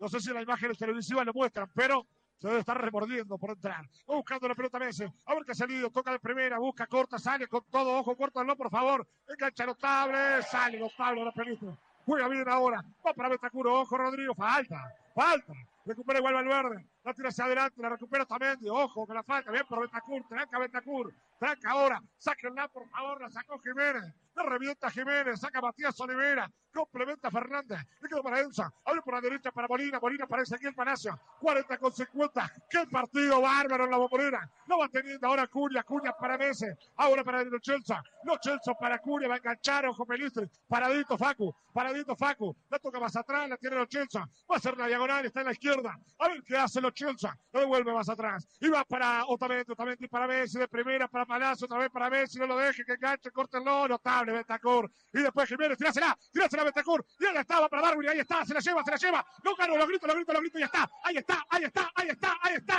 No sé si las imágenes televisivas lo muestran, pero se debe estar remordiendo por entrar. buscando la pelota Messi. A ver qué ha salido. Toca de primera. Busca, corta, sale con todo. Ojo, no por favor. Engancha notable. Sale notable la película. Juega bien ahora. Va para Betacuro. Ojo, Rodrigo. Falta. Falta. recupera igual Valverde, la tira hacia adelante, la recupera también, ojo, que la falta, bien por Betacur, tranca Betacur, tranca ahora, sáquenla por favor, la sacó Jiménez, la revienta Jiménez, saca Matías Olivera, complementa Fernández, le quedó para Enza, abre por la derecha para Molina, Molina para Ezequiel Palacio, 40 con 50, qué partido bárbaro en la bombonera, lo va teniendo ahora Curia, Curia para Messi, ahora para el Chelsea, no Chelsea para Curia, va a enganchar, ojo Pelistri, paradito Facu, paradito Facu, la toca más atrás, la tiene los Chelsea, va a ser la diagonal, está en la izquierda, a ver qué hace los Chelsea, lo devuelve más atrás, y va para Otamendi, Otamendi para Messi, de primera para Palacio, otra vez para Messi, no lo deje, que enganche, córtenlo, notable Betacur, y después Jiménez, tirásela, tirásela Betacur, y ahí estaba para Darwin, ahí está, se la lleva, se la lleva, no ganó, lo grito, lo grito, lo grito, ya está, ahí está, ahí está, ahí está, ahí está.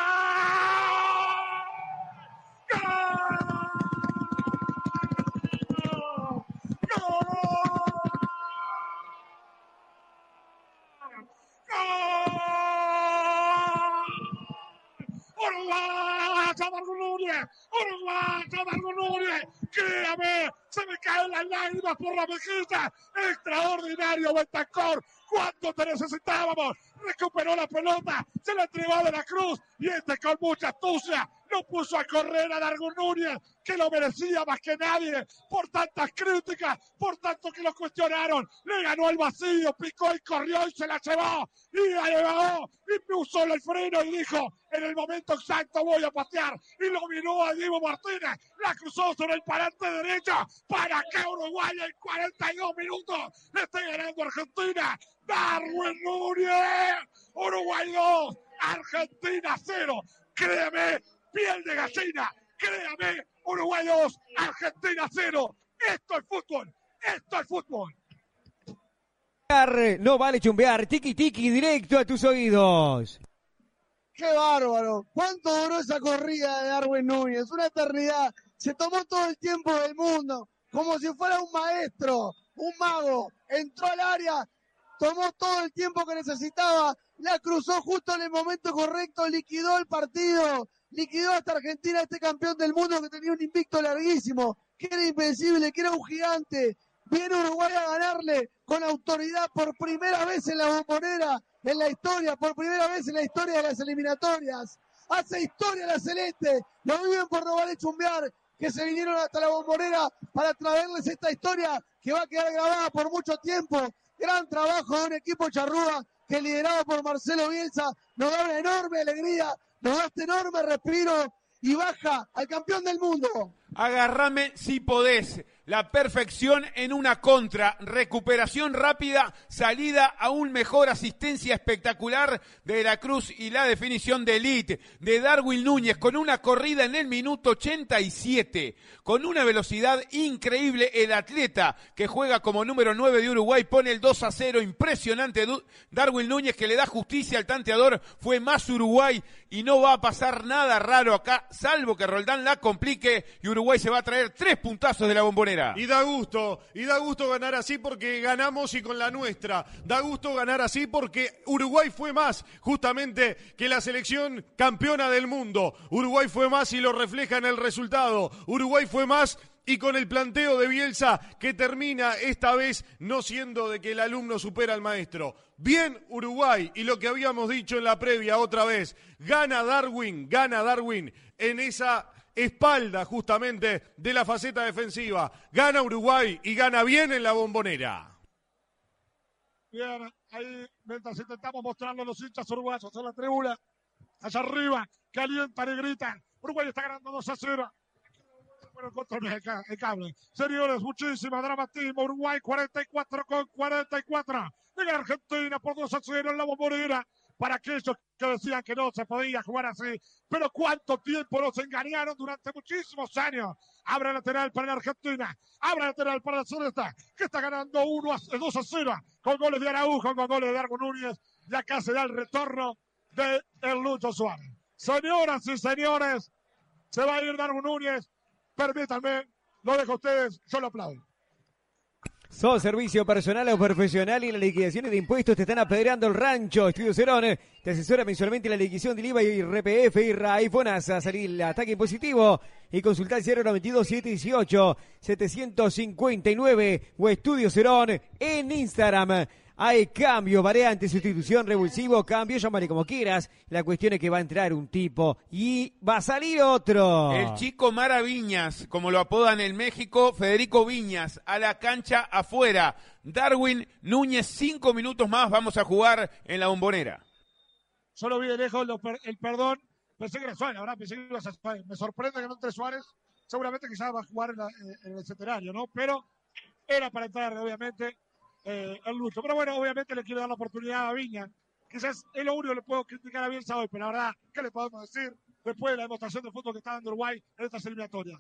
¡Gol! ¡Uruguay! ¡Marco Núñez! ¡Uruguay! ¡Marco Núñez! ¡Créame! ¡Se me caen las lágrimas por la mejilla! ¡Extraordinario, Bentancor! ¿Cuánto te necesitábamos? Recuperó la pelota, se la entregó a De la Cruz y este con mucha astucia no puso a correr a Darwin Núñez, que lo merecía más que nadie, por tantas críticas, por tanto que lo cuestionaron. Le ganó el vacío, picó y corrió y se la llevó. Y la llevó y puso el freno y dijo, en el momento exacto voy a patear. Y lo miró a Diego Martínez, la cruzó sobre el parante derecho para que Uruguay en 42 minutos le esté ganando Argentina. Darwin Núñez, Uruguay 2, Argentina 0. Créeme, piel de gallina. Créame, Uruguay 2, Argentina 0. Esto es fútbol. Esto es fútbol. No vale chumbear, tiki tiki directo a tus oídos. ¡Qué bárbaro! ¿Cuánto duró esa corrida de Darwin Núñez? Una eternidad. Se tomó todo el tiempo del mundo, como si fuera un maestro, un mago. Entró al área, tomó todo el tiempo que necesitaba, la cruzó justo en el momento correcto, liquidó el partido, liquidó hasta Argentina, este campeón del mundo que tenía un invicto larguísimo, que era invencible, que era un gigante. Viene Uruguay a ganarle con autoridad por primera vez en la bombonera, en la historia, por primera vez en la historia de las eliminatorias. Hace historia la Celeste, lo viven por no vale chumbear, que se vinieron hasta la bombonera para traerles esta historia que va a quedar grabada por mucho tiempo. Gran trabajo de un equipo charrúa que liderado por Marcelo Bielsa nos da una enorme alegría nos da este enorme respiro y baja al campeón del mundo. Agarrame si podés. La perfección en una contra, recuperación rápida, salida aún mejor, asistencia espectacular de la Cruz y la definición de Elite de Darwin Núñez con una corrida en el minuto 87, con una velocidad increíble. El atleta que juega como número 9 de Uruguay pone el 2 a 0, impresionante. Darwin Núñez que le da justicia al tanteador, fue más Uruguay y no va a pasar nada raro acá, salvo que Roldán la complique y Uruguay se va a traer tres puntazos de la bombonera. Y da gusto, y da gusto ganar así porque ganamos y con la nuestra. Da gusto ganar así porque Uruguay fue más justamente que la selección campeona del mundo. Uruguay fue más y lo refleja en el resultado. Uruguay fue más y con el planteo de Bielsa que termina esta vez no siendo de que el alumno supera al maestro. Bien Uruguay y lo que habíamos dicho en la previa otra vez, gana Darwin, gana Darwin en esa espalda justamente de la faceta defensiva. Gana Uruguay y gana bien en la bombonera. Bien, ahí mientras intentamos mostrarlo los hinchas uruguayos en la tribuna, allá arriba, calientan y gritan. Uruguay está ganando 2 a 0. Bueno, el cable. Señores, muchísima dramatismo. Uruguay 44 con 44. Llega Argentina por 2 a 0 en la bombonera para aquellos que decían que no se podía jugar así. Pero cuánto tiempo nos engañaron durante muchísimos años. Abra lateral para la Argentina. Abra lateral para la Celeste, que está ganando 1 a 2 a 0 con goles de Araujo, con goles de Dargo Núñez. Y acá se da el retorno de el Lucho Suárez. Señoras y señores, se va a ir Dargo Núñez. Permítanme, lo dejo a ustedes, yo lo aplaudo. Sos servicio personal o profesional y las liquidaciones de impuestos te están apedreando el rancho. Estudio Cerón te asesora mensualmente la liquidación del IVA y RPF y RAI a Salir el ataque impositivo y consultar 092 718 759 o Estudio Cerón en Instagram. Hay cambio, variante, sustitución, revulsivo, cambio, llámale como quieras. La cuestión es que va a entrar un tipo y va a salir otro. El chico Mara Viñas, como lo apodan en México, Federico Viñas, a la cancha afuera. Darwin Núñez, cinco minutos más, vamos a jugar en la bombonera. Solo vi de lejos el perdón. Pensé que era Suárez, ahora pensé que iba a ser Suárez. Me sorprende que no entre Suárez. Seguramente quizás va a jugar en, el centenario, ¿no? Pero era para entrar, obviamente, eh, el lucho. Pero bueno, obviamente le quiero dar la oportunidad a Viña. Quizás es lo único que le puedo criticar a Bielsa hoy, pero la verdad, ¿qué le podemos decir después de la demostración de fútbol que está dando Uruguay en estas eliminatorias?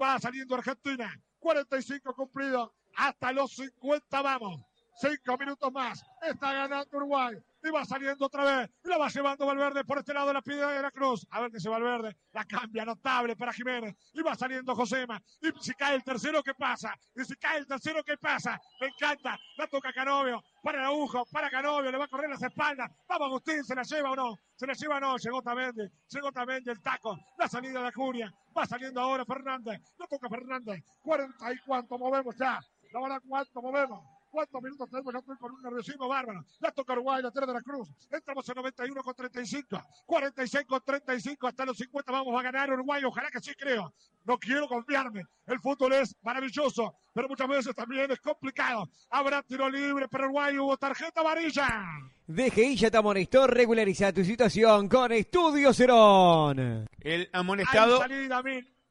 Va saliendo Argentina, 45 cumplidos, hasta los 50 vamos. Cinco minutos más, está ganando Uruguay y va saliendo otra vez. Y la va llevando Valverde por este lado de la piedra de la cruz. A ver que se Valverde. La cambia notable para Jiménez. Y va saliendo Josema. Y si cae el tercero, ¿qué pasa? Y si cae el tercero, ¿qué pasa? Me encanta. La toca Canovio. Para el agujo. Para Canovio. Le va a correr las espaldas. Vamos, Agustín. ¿Se la lleva o no? ¿Se la lleva o no? Llegó Tamendi. Llegó Tamendi el taco. La salida de Curia. Va saliendo ahora Fernández. La toca Fernández. 40 y cuánto movemos ya. La verdad, cuánto movemos. ¿Cuántos minutos tenemos? Estoy con un nerviosismo bárbaro. La toca Uruguay, la tierra de la Cruz. Entramos en 91 con 35. 46 con 35. Hasta los 50 vamos a ganar Uruguay. Ojalá que sí creo. No quiero confiarme. El fútbol es maravilloso, pero muchas veces también es complicado. Habrá tiro libre para Uruguay. Hubo tarjeta amarilla. DGI ya te amonestó. Regulariza tu situación con Estudio Cerón. El amonestado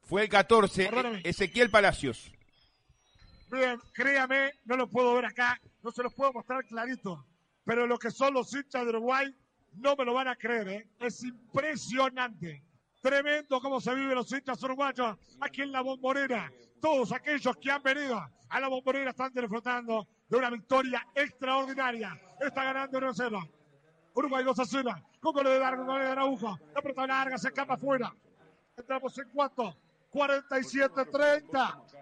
fue el 14. Ezequiel Palacios. Créame, no lo puedo ver acá, no se los puedo mostrar clarito, pero lo que son los hinchas de Uruguay no me lo van a creer, ¿eh? es impresionante. Tremendo cómo se viven los hinchas uruguayos aquí en la bombonera. Todos aquellos que han venido a la bombonera están disfrutando de una victoria extraordinaria. Está ganando 1-0. Uruguay 2 a 0. Con gol de Dargo, gol de Araujo. La pelota larga se escapa afuera. Entramos en cuarto. 47-30.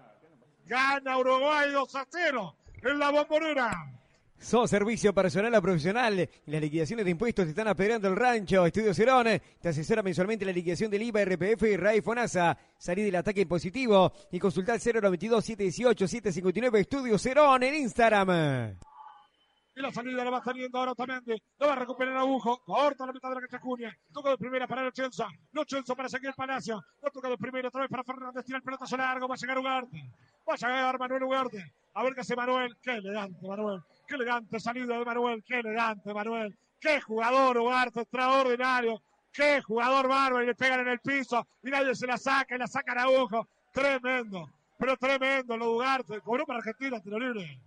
Gana Uruguay 2 a 0 en la bombonera. So servicio personal a profesional. Las liquidaciones de impuestos están esperando el rancho. Estudio Cerón te asesora mensualmente la liquidación del IVA, RPF y RAI FONASA. Salí del ataque impositivo y consultar 092-718-759 Estudio Cerón en Instagram. Y la salida la va saliendo ahora Otamendi. Lo va a recuperar Agujo. Corta la mitad de la cancha Cunha. Toca de primera para. No Chelsa para seguir Palacio. Lo toca de primera otra vez para Fernández. Tira el pelotazo largo. Va a llegar Ugarte. Va a llegar Manuel Ugarte. A ver qué hace Manuel. Qué elegante Manuel. Qué elegante salida de Manuel. Qué elegante Manuel. Qué jugador Ugarte. Extraordinario. Qué jugador bárbaro. Y le pegan en el piso. Y nadie se la saca. Y la sacan a Agujo. Tremendo. Pero tremendo lo de Ugarte. Cobró para Argentina. Tiro libre.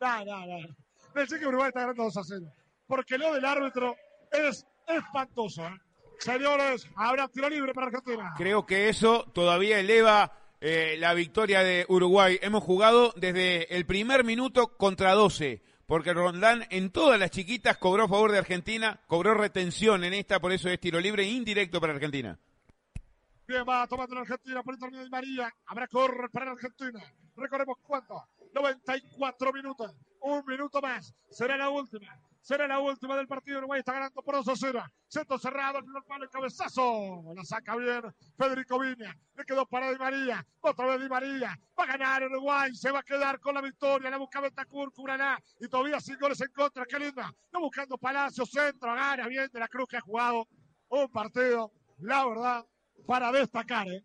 No, no, no. Pensé que Uruguay está ganando 2 a 0. Porque lo del árbitro es espantoso. ¿eh? Señores, habrá tiro libre para Argentina. Creo que eso todavía eleva eh, la victoria de Uruguay. Hemos jugado desde el primer minuto contra 12. Porque Rondán en todas las chiquitas cobró a favor de Argentina, cobró retención en esta, por eso es tiro libre indirecto para Argentina. Bien, va tomando la Argentina por el torneo de María. Habrá correr para Argentina. Recorremos cuánto. 94 minutos. Un minuto más. Será la última. Será la última del partido. Uruguay está ganando por 2 a 0. Centro cerrado. El primer palo. El cabezazo. La saca bien Federico Viña. Le quedó para Di María. Otra vez Di María. Va a ganar Uruguay. Se va a quedar con la victoria. La busca Betacur. Curaná. Y todavía sin goles en contra. Qué linda. No buscando Palacio. Centro. Gana bien de la Cruz que ha jugado un partido. La verdad. Para destacar. ¿eh?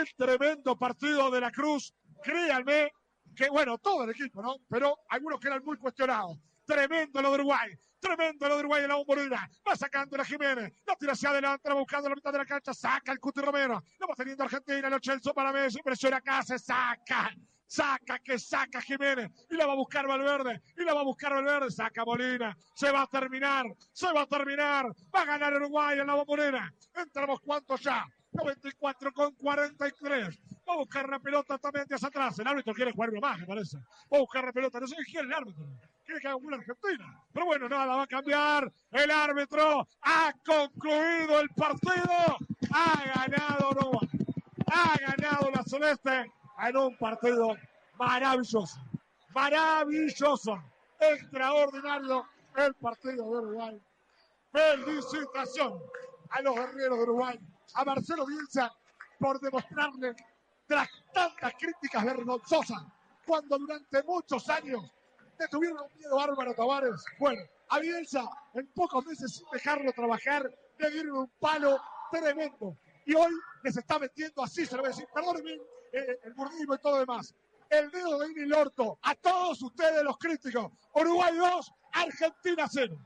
El tremendo partido de la Cruz. Créanme que bueno, todo el equipo, ¿no? Pero algunos que eran muy cuestionados. Tremendo lo de Uruguay. Tremendo lo de Uruguay en la bombonera. Va sacando la Jiménez. La tira hacia adelante, va buscando la mitad de la cancha. Saca el Cuti Romero. Lo va teniendo Argentina. Lo Chelso para Messi. Presiona acá. Se saca. Saca, que saca Jiménez. Y la va a buscar Valverde. Y la va a buscar Valverde. Saca Molina. Se va a terminar. Se va a terminar. Va a ganar Uruguay en la bombonera. Entramos cuántos ya. 94 con 43. Va a buscar la pelota también hacia atrás. El árbitro quiere jugar más, me parece. Va a buscar la pelota. No sé qué quiere el árbitro. Quiere que haga una Argentina. Pero bueno, nada, va a cambiar. El árbitro ha concluido el partido. Ha ganado Uruguay. Ha ganado la Celeste en un partido maravilloso. Maravilloso. Extraordinario el partido de Uruguay. Felicitación a los guerreros de Uruguay a Marcelo Bielsa por demostrarle tras tantas críticas vergonzosas, cuando durante muchos años te tuvieron miedo bárbaro, Tavares. Bueno, a Bielsa, en pocos meses sin dejarlo trabajar, le dieron un palo tremendo. Y hoy les está metiendo así, se lo voy a decir, perdónenme eh, el burdismo y todo lo demás. El dedo de el orto a todos ustedes los críticos. Uruguay 2, Argentina 0.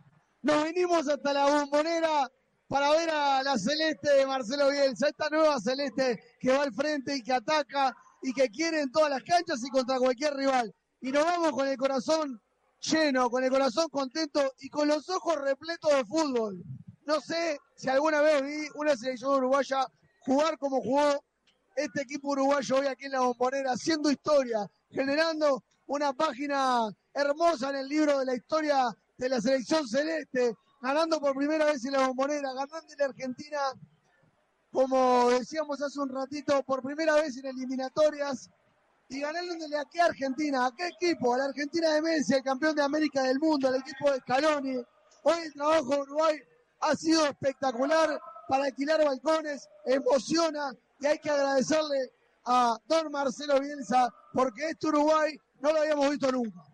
Nos vinimos hasta la bombonera para ver a la celeste de Marcelo Bielsa, esta nueva celeste que va al frente y que ataca y que quiere en todas las canchas y contra cualquier rival. Y nos vamos con el corazón lleno, con el corazón contento y con los ojos repletos de fútbol. No sé si alguna vez vi una selección uruguaya jugar como jugó este equipo uruguayo hoy aquí en la bombonera, haciendo historia, generando una página hermosa en el libro de la historia de la selección celeste, ganando por primera vez en la bombonera, ganando en Argentina, como decíamos hace un ratito, por primera vez en eliminatorias y ganándole a qué Argentina, a qué equipo, a la Argentina de Messi, el campeón de América del mundo, al equipo de Scaloni. Hoy el trabajo de Uruguay ha sido espectacular para alquilar balcones, emociona y hay que agradecerle a don Marcelo Bielsa porque este Uruguay no lo habíamos visto nunca.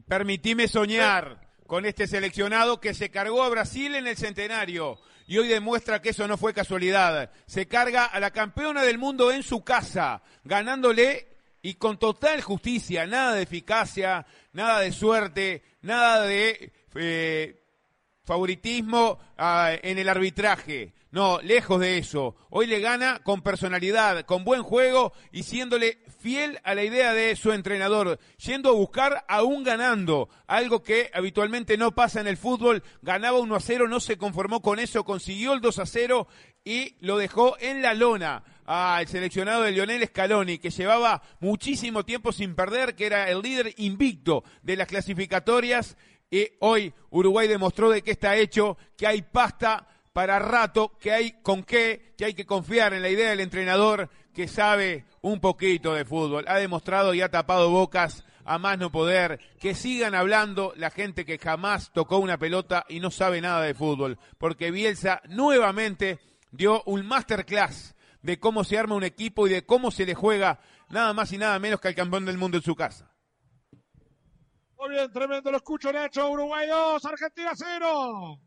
Y permitime soñar con este seleccionado que se cargó a Brasil en el centenario y hoy demuestra que eso no fue casualidad. Se carga a la campeona del mundo en su casa, ganándole y con total justicia, nada de eficacia, nada de suerte, nada de eh, favoritismo ah, en el arbitraje. No, lejos de eso. Hoy le gana con personalidad, con buen juego y siéndole fiel a la idea de su entrenador, yendo a buscar aún ganando, algo que habitualmente no pasa en el fútbol. Ganaba 1 a 0, no se conformó con eso, consiguió el 2 a 0 y lo dejó en la lona al seleccionado de Lionel Scaloni, que llevaba muchísimo tiempo sin perder, que era el líder invicto de las clasificatorias. Y hoy Uruguay demostró de qué está hecho, que hay pasta para rato, que hay con qué, que hay que confiar en la idea del entrenador que sabe un poquito de fútbol. Ha demostrado y ha tapado bocas a más no poder. Que sigan hablando la gente que jamás tocó una pelota y no sabe nada de fútbol. Porque Bielsa nuevamente dio un masterclass de cómo se arma un equipo y de cómo se le juega nada más y nada menos que al campeón del mundo en su casa. Muy bien, tremendo, lo escucho Nacho, Uruguay 2, Argentina 0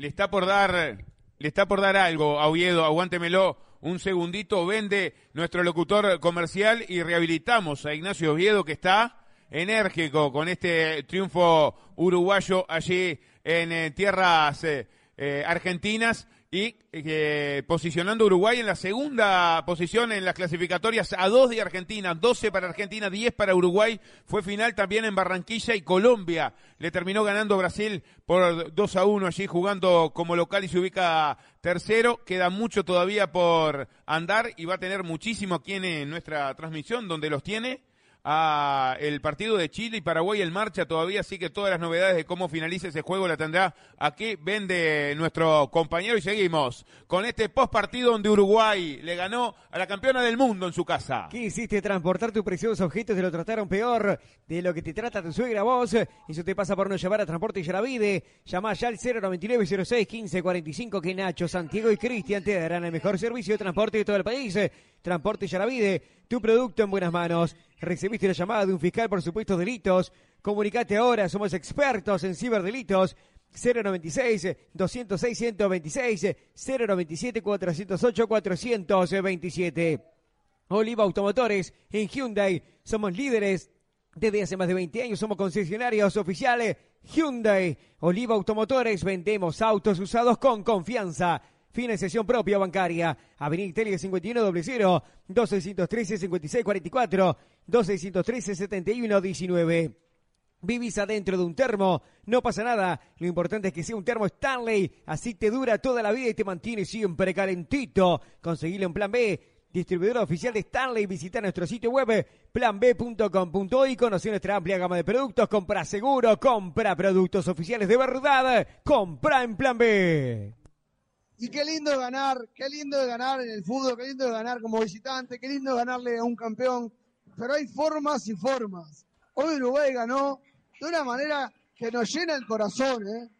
le está por dar, le está por dar algo a Oviedo, aguántemelo un segundito, vende nuestro locutor comercial y rehabilitamos a Ignacio Oviedo que está enérgico con este triunfo uruguayo allí en eh, tierras eh, eh, argentinas y eh, posicionando a Uruguay en la segunda posición en las clasificatorias a dos de Argentina, 12 para Argentina, 10 para Uruguay. Fue final también en Barranquilla y Colombia. Le terminó ganando Brasil por 2 a 1 allí jugando como local y se ubica tercero. Queda mucho todavía por andar y va a tener muchísimo aquí en nuestra transmisión donde los tiene a el partido de Chile y Paraguay en marcha todavía, así que todas las novedades de cómo finaliza ese juego la tendrá aquí vende nuestro compañero y seguimos con este post partido donde Uruguay le ganó a la campeona del mundo en su casa. ¿Qué hiciste? Transportar tus preciosos objetos, te lo trataron peor de lo que te trata tu suegra vos. Eso te pasa por no llevar a Transporte y Yaravide. Llama ya al 099 06 15 45 que Nacho, Santiago y Cristian te darán el mejor servicio de transporte de todo el país. Transporte Yaravide, tu producto en buenas manos. Recibiste la llamada de un fiscal por supuestos delitos. Comunicate ahora, somos expertos en ciberdelitos. 096 206 126 097 408 427 Oliva Automotores en Hyundai somos líderes desde hace más de 20 años somos concesionarios oficiales Hyundai Oliva Automotores vendemos autos usados con confianza Financiación propia bancaria. Avenida Italia 5100 2613 5644 2613 7119. Vivís adentro de un termo, no pasa nada. Lo importante es que sea un termo Stanley, así te dura toda la vida y te mantiene siempre calentito. Conseguilo en Plan B, distribuidor oficial de Stanley. Visita nuestro sitio web planb.com.uy, conoce nuestra amplia gama de productos. Compra seguro, compra productos oficiales de verdad. Compra en Plan B. Y qué lindo ganar, qué lindo de ganar en el fútbol, qué lindo de ganar como visitante, qué lindo ganarle a un campeón. Pero hay formas y formas. Hoy Uruguay ganó de una manera que nos llena el corazón. ¿eh?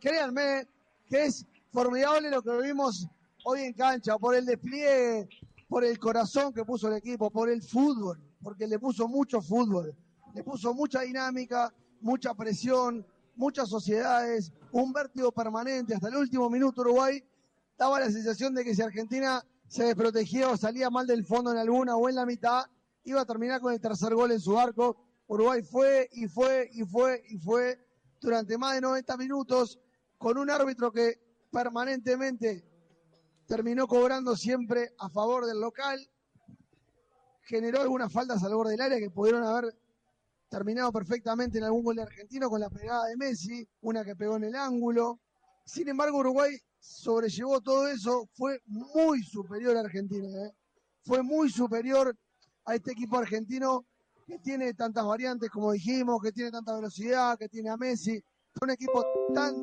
Créanme que es formidable lo que vimos hoy en cancha, por el despliegue por el corazón que puso el equipo, por el fútbol, porque le puso mucho fútbol, le puso mucha dinámica, mucha presión, muchas sociedades, un vértigo permanente. Hasta el último minuto Uruguay daba la sensación de que si Argentina se desprotegía o salía mal del fondo en alguna o en la mitad, iba a terminar con el tercer gol en su arco. Uruguay fue y fue y fue y fue durante más de 90 minutos con un árbitro que permanentemente terminó cobrando siempre a favor del local, generó algunas faltas al borde del área que pudieron haber terminado perfectamente en algún gol argentino con la pegada de Messi, una que pegó en el ángulo. Sin embargo, Uruguay sobrellevó todo eso, fue muy superior a Argentina, ¿eh? fue muy superior a este equipo argentino que tiene tantas variantes, como dijimos, que tiene tanta velocidad, que tiene a Messi, un equipo tan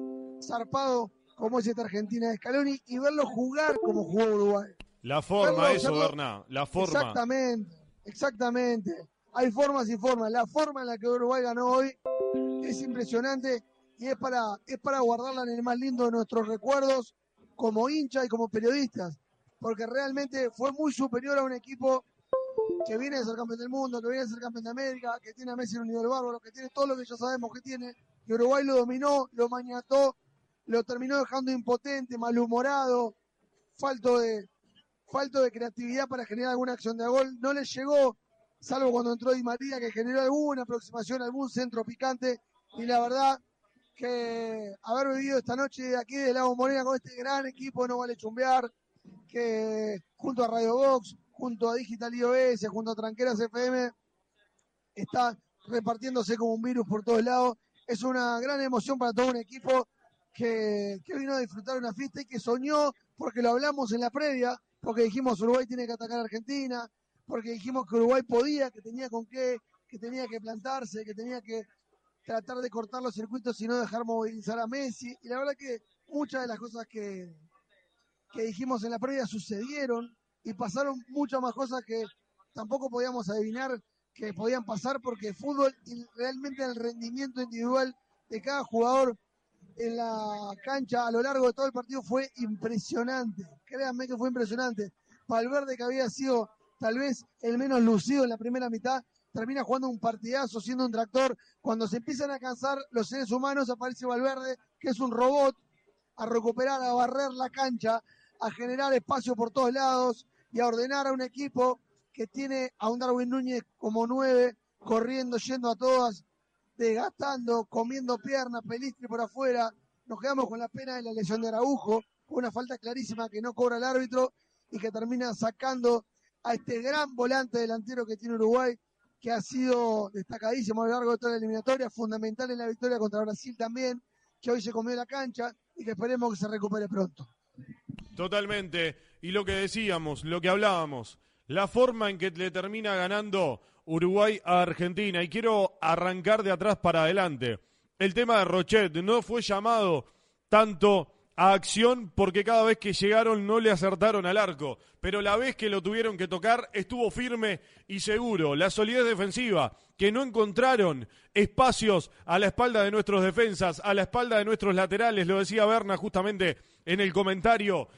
zarpado como es esta Argentina de Scaloni y verlo jugar como jugó Uruguay. La forma, Verlo, eso, Berna, la forma. Exactamente, exactamente. Hay formas y formas. La forma en la que Uruguay ganó hoy es impresionante y es para, es para guardarla en el más lindo de nuestros recuerdos como hincha y como periodistas, porque realmente fue muy superior a un equipo que viene de ser campeón del mundo, que viene de ser campeón de América, que tiene a Messi en un nivel bárbaro, que tiene todo lo que ya sabemos que tiene, y Uruguay lo dominó, lo mañató, lo terminó dejando impotente, malhumorado, falto de, falto de creatividad para generar alguna acción de gol. No le llegó, salvo cuando entró Di María, que generó alguna aproximación, algún centro picante. Y la verdad que haber vivido esta noche aquí de Lago Morena con este gran equipo no vale chumbear, que junto a Radio Box, junto a Digital iOS, junto a Tranqueras FM, está repartiéndose como un virus por todos lados. Es una gran emoción para todo un equipo que, que vino a disfrutar una fiesta y que soñó, porque lo hablamos en la previa, porque dijimos Uruguay tiene que atacar a Argentina, porque dijimos que Uruguay podía, que tenía con qué, que tenía que plantarse, que tenía que tratar de cortar los circuitos y no dejar movilizar a Messi. Y la verdad que muchas de las cosas que, que dijimos en la previa sucedieron y pasaron muchas más cosas que tampoco podíamos adivinar que podían pasar porque fútbol y realmente el rendimiento individual de cada jugador en la cancha a lo largo de todo el partido fue impresionante. Créanme que fue impresionante. Valverde, que había sido tal vez el menos lucido en la primera mitad, termina jugando un partidazo, siendo un tractor. Cuando se empiezan a cansar los seres humanos, aparece Valverde, que es un robot, a recuperar, a barrer la cancha, a generar espacio por todos lados y a ordenar a un equipo que tiene a un Darwin Núñez como nueve, corriendo, yendo a todas, desgastando, comiendo piernas, pelistri por afuera. Nos quedamos con la pena de la lesión de Araujo, una falta clarísima que no cobra el árbitro y que termina sacando a este gran volante delantero que tiene Uruguay, que ha sido destacadísimo a lo largo de toda la eliminatoria, fundamental en la victoria contra Brasil también, que hoy se comió la cancha y que esperemos que se recupere pronto. Totalmente. Y lo que decíamos, lo que hablábamos, la forma en que le termina ganando Uruguay a Argentina. Y quiero arrancar de atrás para adelante. El tema de Rochet no fue llamado tanto a acción porque cada vez que llegaron no le acertaron al arco. Pero la vez que lo tuvieron que tocar estuvo firme y seguro. La solidez defensiva, que no encontraron espacios a la espalda de nuestros defensas, a la espalda de nuestros laterales, lo decía Berna justamente en el comentario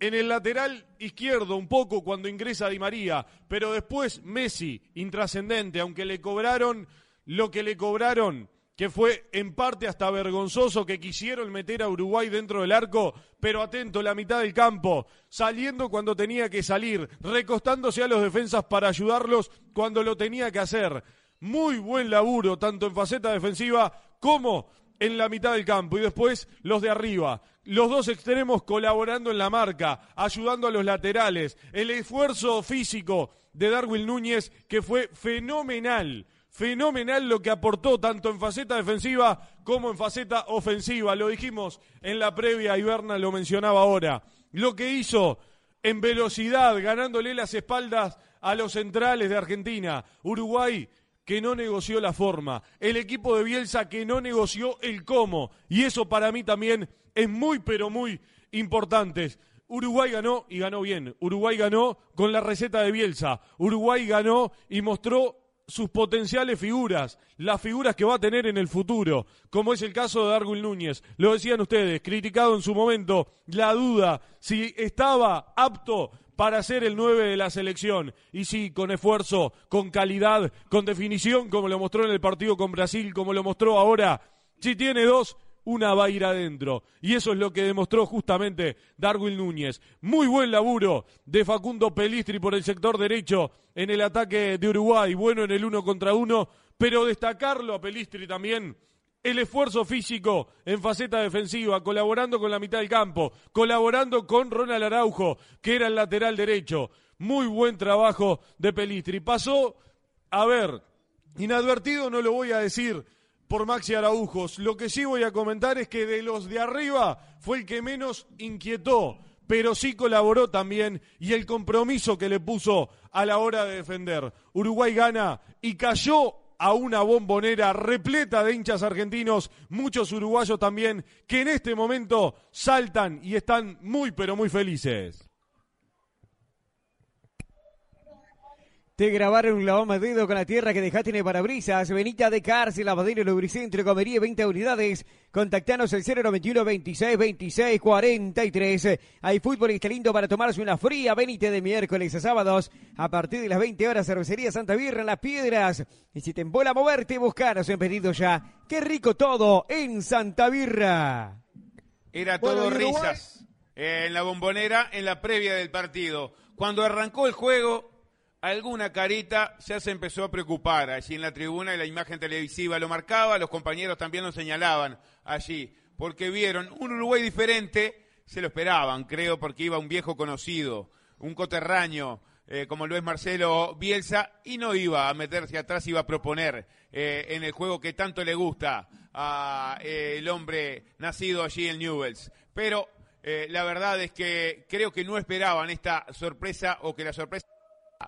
en el lateral izquierdo un poco cuando ingresa Di María, pero después Messi, intrascendente, aunque le cobraron lo que le cobraron, que fue en parte hasta vergonzoso que quisieron meter a Uruguay dentro del arco, pero atento, la mitad del campo, saliendo cuando tenía que salir, recostándose a los defensas para ayudarlos cuando lo tenía que hacer. Muy buen laburo, tanto en faceta defensiva como en la mitad del campo y después los de arriba. Los dos extremos colaborando en la marca, ayudando a los laterales. El esfuerzo físico de Darwin Núñez que fue fenomenal. Fenomenal lo que aportó tanto en faceta defensiva como en faceta ofensiva. Lo dijimos en la previa y lo mencionaba ahora. Lo que hizo en velocidad, ganándole las espaldas a los centrales de Argentina. Uruguay que no negoció la forma, el equipo de Bielsa que no negoció el cómo, y eso para mí también es muy pero muy importante. Uruguay ganó y ganó bien. Uruguay ganó con la receta de Bielsa. Uruguay ganó y mostró sus potenciales figuras, las figuras que va a tener en el futuro, como es el caso de Darwin Núñez. Lo decían ustedes, criticado en su momento, la duda si estaba apto para ser el 9 de la selección. Y sí, con esfuerzo, con calidad, con definición, como lo mostró en el partido con Brasil, como lo mostró ahora. Si tiene dos, una va a ir adentro. Y eso es lo que demostró justamente Darwin Núñez. Muy buen laburo de Facundo Pelistri por el sector derecho en el ataque de Uruguay. Bueno en el uno contra uno, pero destacarlo a Pelistri también el esfuerzo físico en faceta defensiva, colaborando con la mitad del campo, colaborando con Ronald Araujo, que era el lateral derecho. Muy buen trabajo de Pelistri. Pasó, a ver, inadvertido no lo voy a decir por Maxi Araujos. Lo que sí voy a comentar es que de los de arriba fue el que menos inquietó, pero sí colaboró también y el compromiso que le puso a la hora de defender. Uruguay gana y cayó a una bombonera repleta de hinchas argentinos, muchos uruguayos también, que en este momento saltan y están muy, pero muy felices. Te grabaron un lavado dedo con la tierra que dejaste en el parabrisas. Benita de Cárcel, lavadero, lubricentro, comería 20 unidades. Contactanos el 091 26 26 43. Hay fútbol y está lindo para tomarse una fría. Benite de miércoles a sábados. A partir de las 20 horas, cervecería Santa Birra en Las Piedras. Y si te embola moverte, buscaros en pedido ya. Qué rico todo en Santa Birra. Era todo risas. en la bombonera, en la previa del partido. Cuando arrancó el juego, alguna carita ya se empezó a preocupar allí en la tribuna y la imagen televisiva lo marcaba, los compañeros también lo señalaban allí, porque vieron un Uruguay diferente, se lo esperaban, creo, porque iba un viejo conocido, un coterraño, eh, como lo es Marcelo Bielsa, y no iba a meterse atrás, iba a proponer eh, en el juego que tanto le gusta al eh, hombre nacido allí en Newells. Pero la verdad es que creo que no esperaban esta sorpresa o que la sorpresa eh,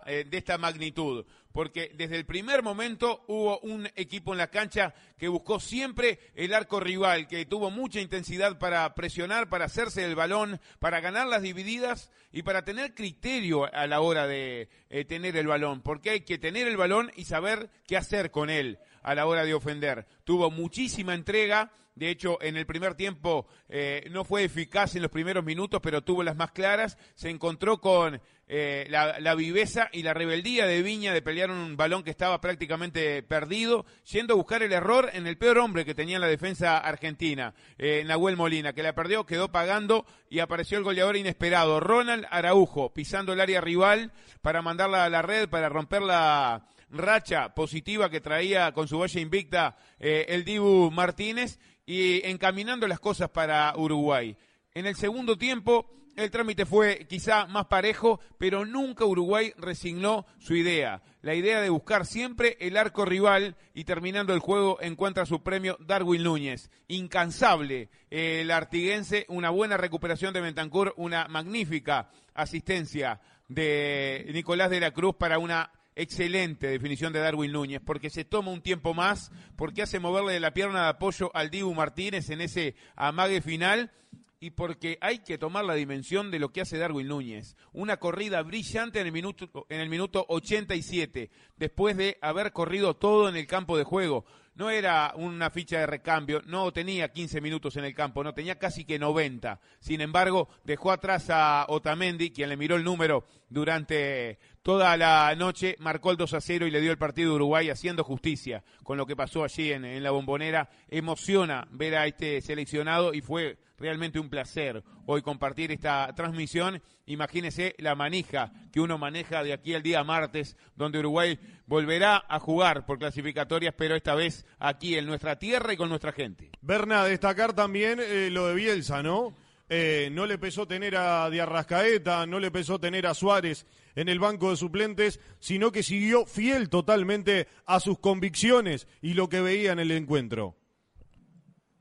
de esta magnitud, porque desde el primer momento hubo un equipo en la cancha que buscó siempre el arco rival, que tuvo mucha intensidad para presionar, para hacerse el balón, para ganar las divididas y para tener criterio a la hora de eh, tener el balón, porque hay que tener el balón y saber qué hacer con él a la hora de ofender. Tuvo muchísima entrega, de hecho, en el primer tiempo eh, no fue eficaz en los primeros minutos, pero tuvo las más claras. Se encontró con eh, la, viveza y la rebeldía de Viña de pelear un balón que estaba prácticamente perdido, yendo a buscar el error en el peor hombre que tenía la defensa argentina, eh, Nahuel Molina, que la perdió, quedó pagando y apareció el goleador inesperado, Ronald Araujo, pisando el área rival para mandarla a la red, para romper la racha positiva que traía con su valla invicta eh, el Dibu Martínez y encaminando las cosas para Uruguay. En el segundo tiempo el trámite fue quizá más parejo, pero nunca Uruguay resignó su idea. La idea de buscar siempre el arco rival y terminando el juego encuentra su premio Darwin Núñez. Incansable el artiguense, una buena recuperación de Bentancur, una magnífica asistencia de Nicolás de la Cruz para una excelente definición de Darwin Núñez, porque se toma un tiempo más, porque hace moverle la pierna de apoyo al Dibu Martínez en ese amague final y porque hay que tomar la dimensión de lo que hace Darwin Núñez. Una corrida brillante en el minuto, en el minuto 87, después de haber corrido todo en el campo de juego no era una ficha de recambio, no tenía 15 minutos en el campo, no tenía casi que 90. Sin embargo, dejó atrás a Otamendi, quien le miró el número durante toda la noche, marcó el 2 a 0 y le dio el partido a Uruguay haciendo justicia con lo que pasó allí en, la bombonera. Emociona ver a este seleccionado y fue realmente un placer hoy compartir esta transmisión. Imagínese la manija que uno maneja de aquí al día martes, donde Uruguay volverá a jugar por clasificatorias, pero esta vez aquí en nuestra tierra y con nuestra gente. Berna, destacar también eh, lo de Bielsa, ¿no? Eh, no le pesó tener a Diarrascaeta, no le pesó tener a Suárez en el banco de suplentes, sino que siguió fiel totalmente a sus convicciones y lo que veía en el encuentro.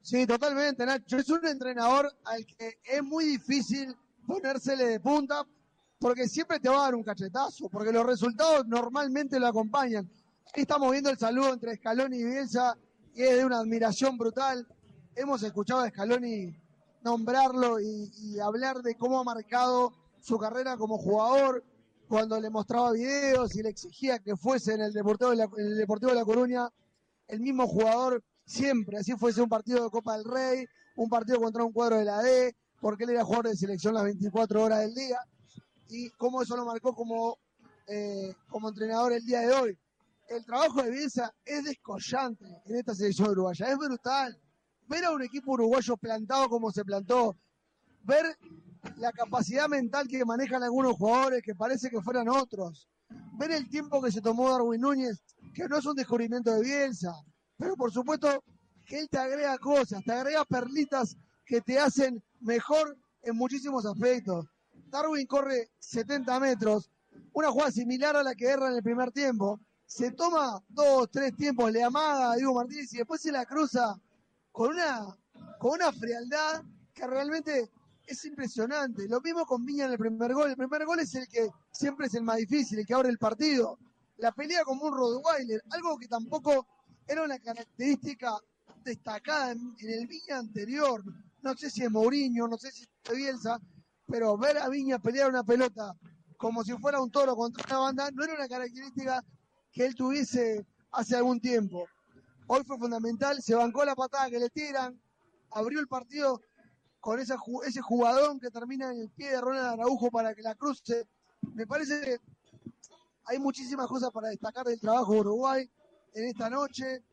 Sí, totalmente, Nacho. Es un entrenador al que es muy difícil ponérsele de punta porque siempre te va a dar un cachetazo, porque los resultados normalmente lo acompañan. Estamos viendo el saludo entre Scaloni y Bielsa y es de una admiración brutal. Hemos escuchado a Scaloni nombrarlo y, hablar de cómo ha marcado su carrera como jugador, cuando le mostraba videos y le exigía que fuese en el Deportivo de en el Deportivo de la Coruña el mismo jugador siempre, así fuese un partido de Copa del Rey, un partido contra un cuadro de la D, porque él era jugador de selección las 24 horas del día. y cómo eso lo marcó como, eh, como entrenador el día de hoy. El trabajo de Bielsa es descollante en esta selección uruguaya, es brutal. Ver a un equipo uruguayo plantado como se plantó, ver la capacidad mental que manejan algunos jugadores que parece que fueran otros, ver el tiempo que se tomó Darwin Núñez, que no es un descubrimiento de Bielsa, pero por supuesto que él te agrega cosas, te agrega perlitas que te hacen mejor en muchísimos aspectos. Darwin corre 70 metros, una jugada similar a la que erra en el primer tiempo. Se toma dos, tres tiempos, le amaga a Diego Martínez y después se la cruza con una, con una frialdad que realmente es impresionante. Lo mismo con Viña en el primer gol. El primer gol es el que siempre es el más difícil, el que abre el partido. La pelea como un Rottweiler, algo que tampoco era una característica destacada en, en el Viña anterior. No sé si es Mourinho, no sé si es Bielsa, pero ver a Viña pelear una pelota como si fuera un toro contra una banda no era una característica que él tuviese hace algún tiempo. Hoy fue fundamental, se bancó la patada que le tiran, abrió el partido con esa, ese jugadón que termina en el pie de Ronald Araujo para que la cruce. Me parece que hay muchísimas cosas para destacar del trabajo de Uruguay en esta noche.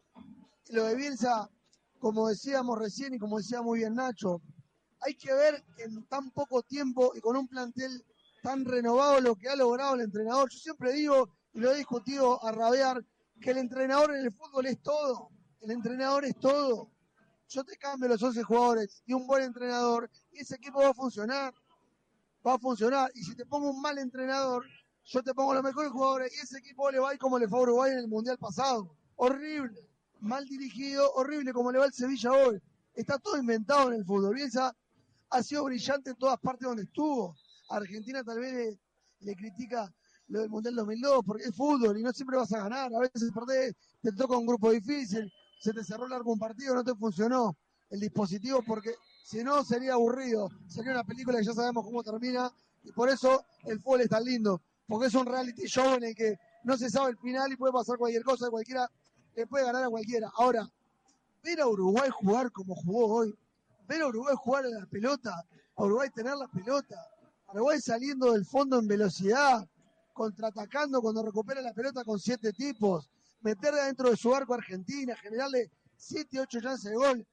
Lo de Bielsa, como decíamos recién y como decía muy bien Nacho, hay que ver en tan poco tiempo y con un plantel tan renovado lo que ha logrado el entrenador. Yo siempre digo, y lo he discutido a rabiar, que el entrenador en el fútbol es todo. El entrenador es todo. Yo te cambio los 11 jugadores y un buen entrenador y ese equipo va a funcionar. Va a funcionar. Y si te pongo un mal entrenador, yo te pongo los mejores jugadores y ese equipo le va a ir como le fue a Uruguay en el Mundial pasado. Horrible. Mal dirigido, horrible como le va el Sevilla hoy. Está todo inventado en el fútbol. Bielsa ha sido brillante en todas partes donde estuvo. Argentina tal vez le, le critica lo del Mundial 2002 porque es fútbol y no siempre vas a ganar. A veces perdés, te toca un grupo difícil, se te cerró largo un partido, no te funcionó el dispositivo porque si no sería aburrido. Sería una película que ya sabemos cómo termina y por eso el fútbol es tan lindo. Porque es un reality show en el que no se sabe el final y puede pasar cualquier cosa, cualquiera le puede ganar a cualquiera. Ahora, ver a Uruguay jugar como jugó hoy, ver a Uruguay jugar a la pelota, a Uruguay tener la pelota, a Uruguay saliendo del fondo en velocidad, contraatacando cuando recupera la pelota con siete tipos, meter dentro de su arco a Argentina, generarle siete, ocho chances de gol,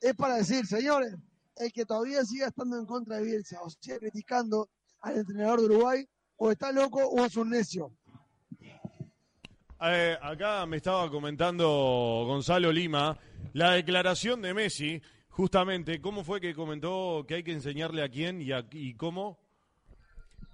es para decir, señores, el que todavía siga estando en contra de Bielsa o siga criticando al entrenador de Uruguay, o está loco o es un necio. Eh, acá me estaba comentando Gonzalo Lima la declaración de Messi, justamente, ¿cómo fue que comentó que hay que enseñarle a quién y, a, y cómo?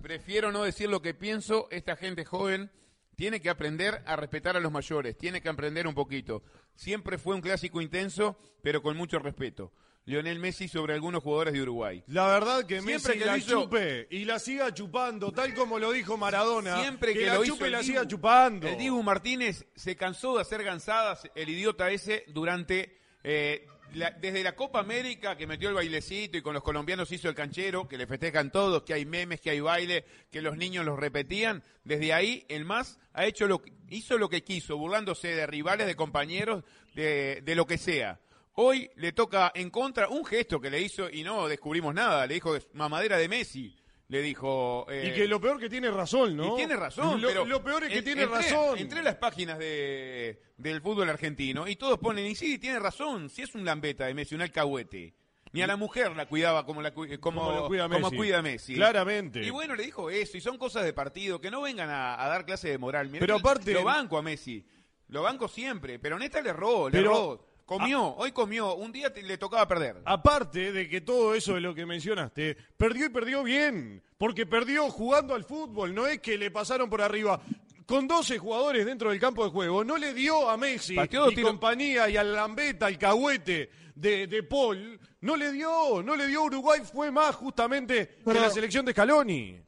Prefiero no decir lo que pienso, esta gente joven tiene que aprender a respetar a los mayores, tiene que aprender un poquito. Siempre fue un clásico intenso, pero con mucho respeto. Lionel Messi sobre algunos jugadores de Uruguay. La verdad que Siempre Messi que la hizo- chupe y la siga chupando, tal como lo dijo Maradona. Siempre que, la lo chupe hizo y la Dibu. siga chupando. El Dibu Martínez se cansó de hacer gansadas, el idiota ese, durante eh, la- desde la Copa América que metió el bailecito y con los colombianos hizo el canchero, que le festejan todos, que hay memes, que hay baile, que los niños los repetían. Desde ahí, el más ha hecho lo hizo lo que quiso, burlándose de rivales, de compañeros, de, de lo que sea. Hoy le toca en contra un gesto que le hizo y no descubrimos nada. Le dijo mamadera de Messi. Le dijo. eh, Y que lo peor que tiene razón, ¿no? y tiene razón, Lo, pero lo peor es que en- tiene entré- razón. Entré a las páginas de, del fútbol argentino y todos ponen, y sí, tiene razón, si es un lambeta de Messi, un alcahuete. Ni a la mujer la cuidaba como, la, cu- como, Como cuida como Messi. cuida Messi. Claramente. Y bueno, le dijo eso, y son cosas de partido, que no vengan a, a dar clase de moral. Mirá Pero aparte- Lo banco a Messi, lo banco siempre, pero en esta le erró, le Pero- erró. Comió, hoy comió, un día te- le tocaba perder. Aparte de que todo eso de lo que mencionaste, perdió y perdió bien, porque perdió jugando al fútbol, no es que le pasaron por arriba. Con 12 jugadores dentro del campo de juego, no le dio a Messi Pateó y compañía y al Lambeta, al Cahuete de, de Paul, no le dio, no le dio Uruguay, fue más justamente que Pero- la selección de Scaloni.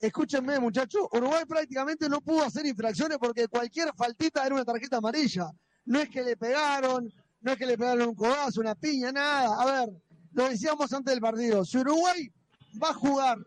Escúchenme, muchachos, Uruguay prácticamente no pudo hacer infracciones porque cualquier faltita era una tarjeta amarilla. No es que le pegaron, no es que le pegaron un codazo, una piña, nada. A ver, lo decíamos antes del partido. Si Uruguay va a jugar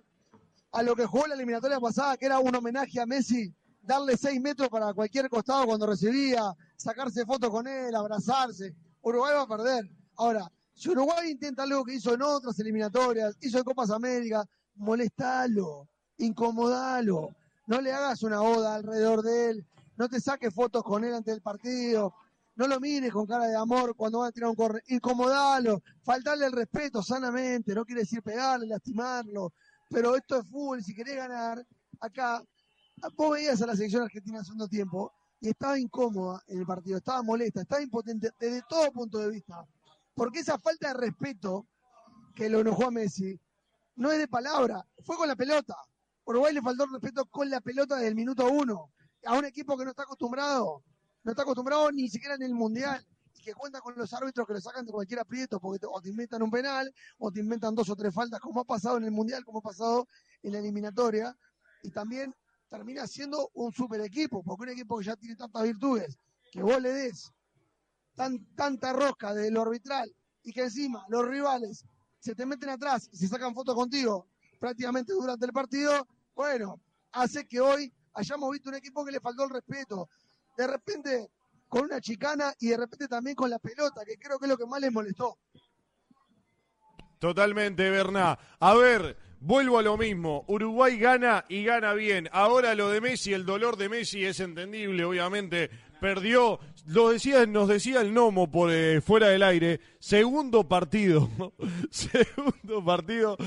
a lo que jugó la eliminatoria pasada, que era un homenaje a Messi, darle seis metros para cualquier costado cuando recibía, sacarse fotos con él, abrazarse, Uruguay va a perder. Ahora, si Uruguay intenta algo que hizo en otras eliminatorias, hizo en Copas América, molestalo, incomodalo, no le hagas una oda alrededor de él, no te saques fotos con él ante el partido, no lo mires con cara de amor cuando va a tirar un corre, incomodalo, faltarle el respeto sanamente, no quiere decir pegarle, lastimarlo, pero esto es fútbol, si querés ganar, acá, vos veías a la selección argentina hace un tiempo y estaba incómoda en el partido, estaba molesta, estaba impotente desde todo punto de vista, porque esa falta de respeto que lo enojó a Messi no es de palabra, fue con la pelota. Uruguay le faltó respeto con la pelota desde el minuto uno, a un equipo que no está acostumbrado, no está acostumbrado ni siquiera en el Mundial, y que cuenta con los árbitros que lo sacan de cualquier aprieto, porque te, o te inventan un penal, o te inventan dos o tres faltas, como ha pasado en el Mundial, como ha pasado en la eliminatoria, y también termina siendo un super equipo, porque un equipo que ya tiene tantas virtudes, que vos le des tan, tanta rosca de lo arbitral, y que encima los rivales se te meten atrás y se sacan fotos contigo prácticamente durante el partido, bueno, hace que hoy hayamos visto un equipo que le faltó el respeto. De repente con una chicana y de repente también con la pelota, que creo que es lo que más les molestó. Totalmente, Berná. A ver, vuelvo a lo mismo. Uruguay gana y gana bien. Ahora lo de Messi, el dolor de Messi es entendible, obviamente. Perdió, lo decía, nos decía el Nomo por eh, fuera del aire. Segundo partido, segundo partido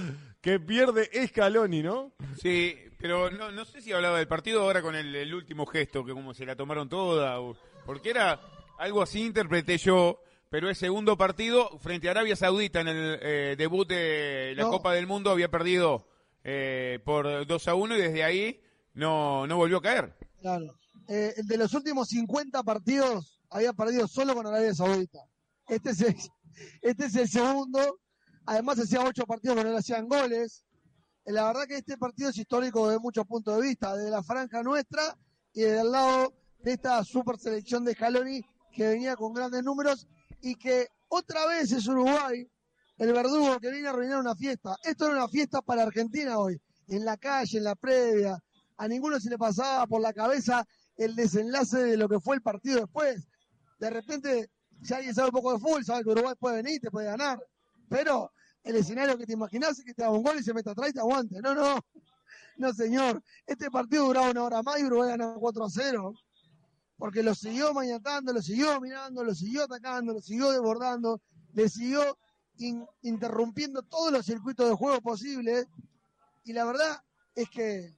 que pierde Scaloni, ¿no? Sí, pero no, no sé si hablaba del partido ahora con el, el último gesto, que como se la tomaron toda, o- porque era algo así, interpreté yo, pero es segundo partido frente a Arabia Saudita en el eh, debut de la No. Copa del Mundo, había perdido eh, por 2 a 1 y desde ahí no, no volvió a caer. Claro. Eh, el de los últimos 50 partidos había perdido solo con Arabia Saudita. Este es el, este es el segundo. Además hacía ocho partidos que no le hacían goles. Eh, La verdad que este partido es histórico desde muchos puntos de vista, desde la franja nuestra y desde el lado de esta super selección de Scaloni que venía con grandes números y que otra vez es Uruguay, el verdugo que viene a arruinar una fiesta. Esto era una fiesta para Argentina hoy, en la calle, en la previa. A ninguno se le pasaba por la cabeza el desenlace de lo que fue el partido después. De repente, si alguien sabe un poco de fútbol, sabe que Uruguay puede venir, te puede ganar. Pero el escenario que te imaginás es que te haga un gol y se meta atrás y te aguante. No, no. No, señor. Este partido duraba una hora más y Uruguay ganaba 4 a 0. Porque lo siguió mañatando, lo siguió mirando, lo siguió atacando, lo siguió desbordando, le siguió in- interrumpiendo todos los circuitos de juego posibles. Y la verdad es que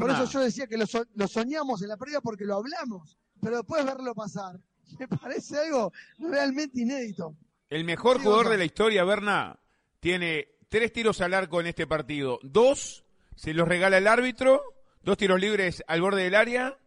por eso yo decía que lo, so- lo soñamos en la previa porque lo hablamos, pero después verlo pasar, me parece algo realmente inédito. El mejor jugador de la historia, Berna, tiene tres tiros al arco en este partido. Dos se los regala el árbitro, dos tiros libres al borde del área,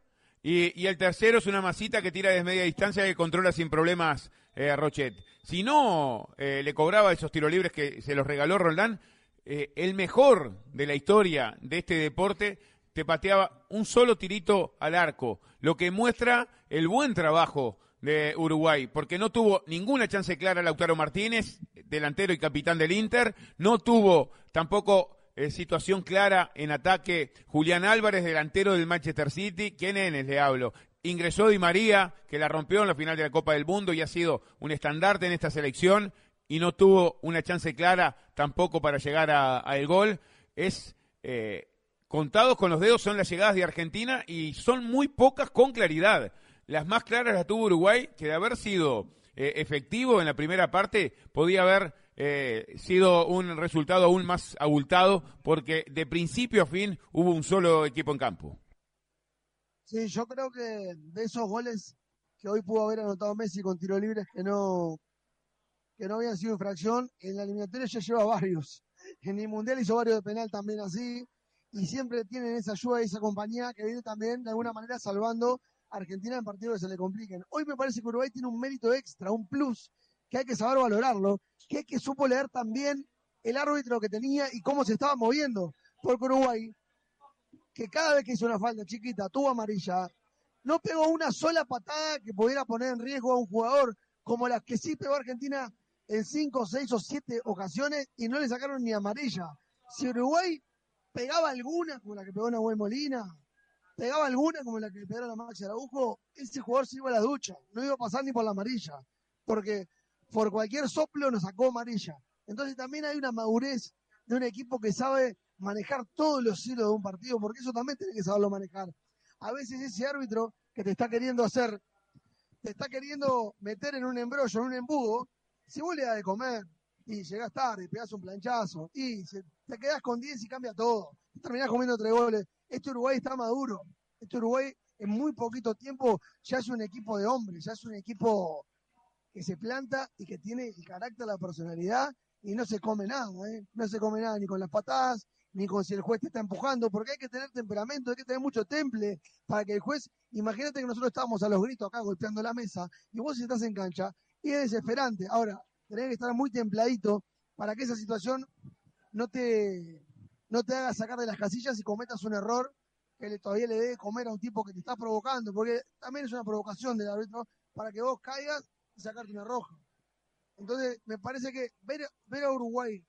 y, y el tercero es una masita que tira desde media distancia que controla sin problemas eh, a Rochet. Si no eh, le cobraba esos tiros libres que se los regaló Roldán, eh, el mejor de la historia de este deporte te pateaba un solo tirito al arco, lo que muestra el buen trabajo de Uruguay, porque no tuvo ninguna chance clara Lautaro Martínez, delantero y capitán del Inter, no tuvo tampoco eh, situación clara en ataque Julián Álvarez, delantero del Manchester City, ¿quién es? Le hablo. Ingresó Di María, que la rompió en la final de la Copa del Mundo y ha sido un estandarte en esta selección y no tuvo una chance clara tampoco para llegar a- al gol. Es eh, contados con los dedos son las llegadas de Argentina y son muy pocas con claridad. Las más claras las tuvo Uruguay, que de haber sido eh, efectivo en la primera parte, podía haber eh, sido un resultado aún más abultado, porque de principio a fin hubo un solo equipo en campo. Sí, yo creo que de esos goles que hoy pudo haber anotado Messi con tiro libres que no que no habían sido infracción, en la eliminatoria ya lleva varios. En el Mundial hizo varios de penal también así, y siempre tienen esa ayuda y esa compañía que viene también de alguna manera salvando Argentina en partidos que se le compliquen. Hoy me parece que Uruguay tiene un mérito extra, un plus, que hay que saber valorarlo, que es que supo leer también el árbitro que tenía y cómo se estaba moviendo. Porque Uruguay, que cada vez que hizo una falta chiquita, tuvo amarilla, no pegó una sola patada que pudiera poner en riesgo a un jugador, como las que sí pegó Argentina en cinco, seis o siete ocasiones y no le sacaron ni amarilla. Si Uruguay pegaba alguna, como la que pegó Nahuel Molina, pegaba alguna como la que le pegaron a Maxi Araujo, ese jugador se iba a la ducha, no iba a pasar ni por la amarilla, porque por cualquier soplo nos sacó amarilla. Entonces también hay una madurez de un equipo que sabe manejar todos los hilos de un partido, porque eso también tenés que saberlo manejar. A veces ese árbitro que te está queriendo hacer, te está queriendo meter en un embrollo, en un embudo, si vos le das de comer y llegás tarde, pegás un planchazo y te quedás con 10 y cambia todo, terminás comiendo tres goles. Este Uruguay está maduro. Este Uruguay en muy poquito tiempo ya es un equipo de hombres, ya es un equipo que se planta y que tiene el carácter, la personalidad y no se come nada, ¿eh? no se come nada ni con las patadas, ni con si el juez te está empujando, porque hay que tener temperamento, hay que tener mucho temple para que el juez, imagínate que nosotros estábamos a los gritos acá golpeando la mesa y vos estás en cancha y es desesperante. Ahora, tenés que estar muy templadito para que esa situación no te, no te haga sacar de las casillas y cometas un error que todavía le dé comer a un tipo que te está provocando, porque también es una provocación del árbitro para que vos caigas y sacarte una roja. Entonces, me parece que ver, ver a Uruguay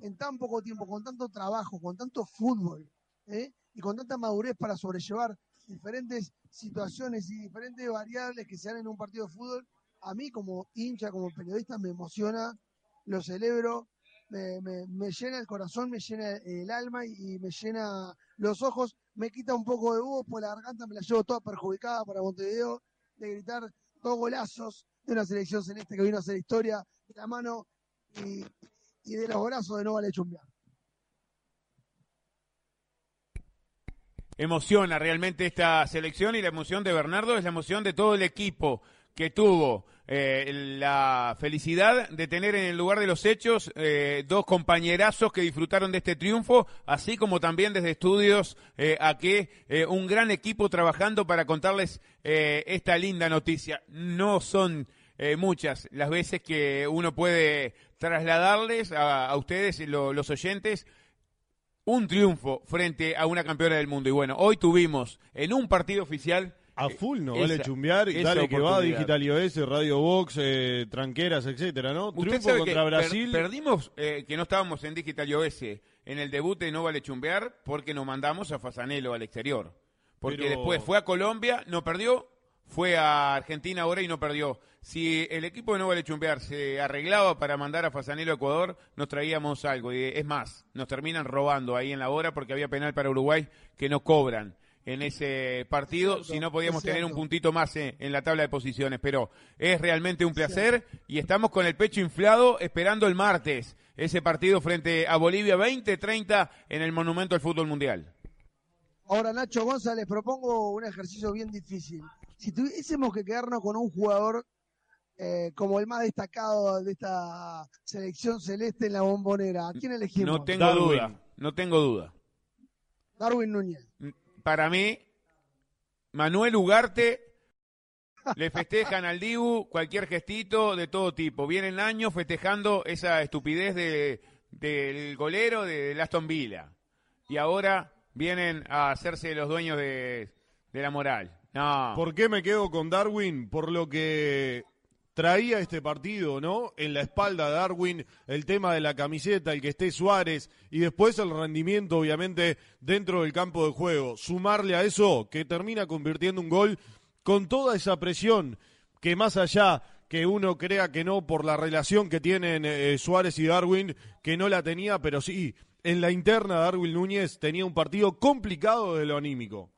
en tan poco tiempo, con tanto trabajo, con tanto fútbol, ¿eh? y con tanta madurez para sobrellevar diferentes situaciones y diferentes variables que se dan en un partido de fútbol, a mí como hincha, como periodista, me emociona, lo celebro, me, llena el corazón, me llena el alma y, me llena los ojos, me quita un poco de voz, por la garganta me la llevo toda perjudicada para Montevideo, de gritar dos golazos de una selección celeste que vino a hacer historia de la mano y, de los brazos de no vale. Emociona realmente esta selección y la emoción de Bernardo es la emoción de todo el equipo que tuvo eh, la felicidad de tener en el lugar de los hechos eh, dos compañerazos que disfrutaron de este triunfo, así como también desde estudios eh, aquí un gran equipo trabajando para contarles esta linda noticia. No son muchas las veces que uno puede trasladarles a, ustedes, los oyentes, un triunfo frente a una campeona del mundo. Y bueno, hoy tuvimos en un partido oficial a full no vale chumbear y dale que va Digital iOS, Radio Box, eh, tranqueras, etcétera, ¿no? Triunfo contra Brasil. perdimos eh, que no estábamos en Digital iOS en el debut de No Vale Chumbear porque nos mandamos a Fasanelo al exterior. Porque después fue a Colombia, no perdió, fue a Argentina ahora y no perdió. Si el equipo de No Vale Chumbear se arreglaba para mandar a Fasanelo a Ecuador, nos traíamos algo. Y es más, nos terminan robando ahí en la hora porque había penal para Uruguay que no cobran en ese partido, si no podíamos tener un puntito más en, la tabla de posiciones. Pero es realmente un placer y estamos con el pecho inflado esperando el martes ese partido frente a Bolivia 20-30 en el Monumento al Fútbol Mundial. Ahora, Nacho González, propongo un ejercicio bien difícil. Si tuviésemos que quedarnos con un jugador eh, como el más destacado de esta selección celeste en la bombonera, ¿a quién elegimos? No tengo duda, no tengo duda. Darwin Núñez para mí, Manuel Ugarte le festejan al Dibu cualquier gestito de todo tipo. Vienen años festejando esa estupidez de, del golero de, Aston Villa. Y ahora vienen a hacerse los dueños de, la moral. ¿Por qué me quedo con Darwin? Por lo que traía este partido, ¿no? En la espalda de Darwin, el tema de la camiseta, el que esté Suárez, y después el rendimiento, obviamente, dentro del campo de juego. Sumarle a eso, que termina convirtiendo un gol con toda esa presión, que más allá que uno crea que no por la relación que tienen eh, Suárez y Darwin, que no la tenía, pero sí, en la interna Darwin Núñez tenía un partido complicado de lo anímico.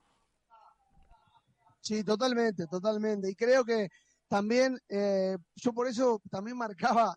Sí, totalmente, totalmente. Y creo que también, eh, yo por eso también marcaba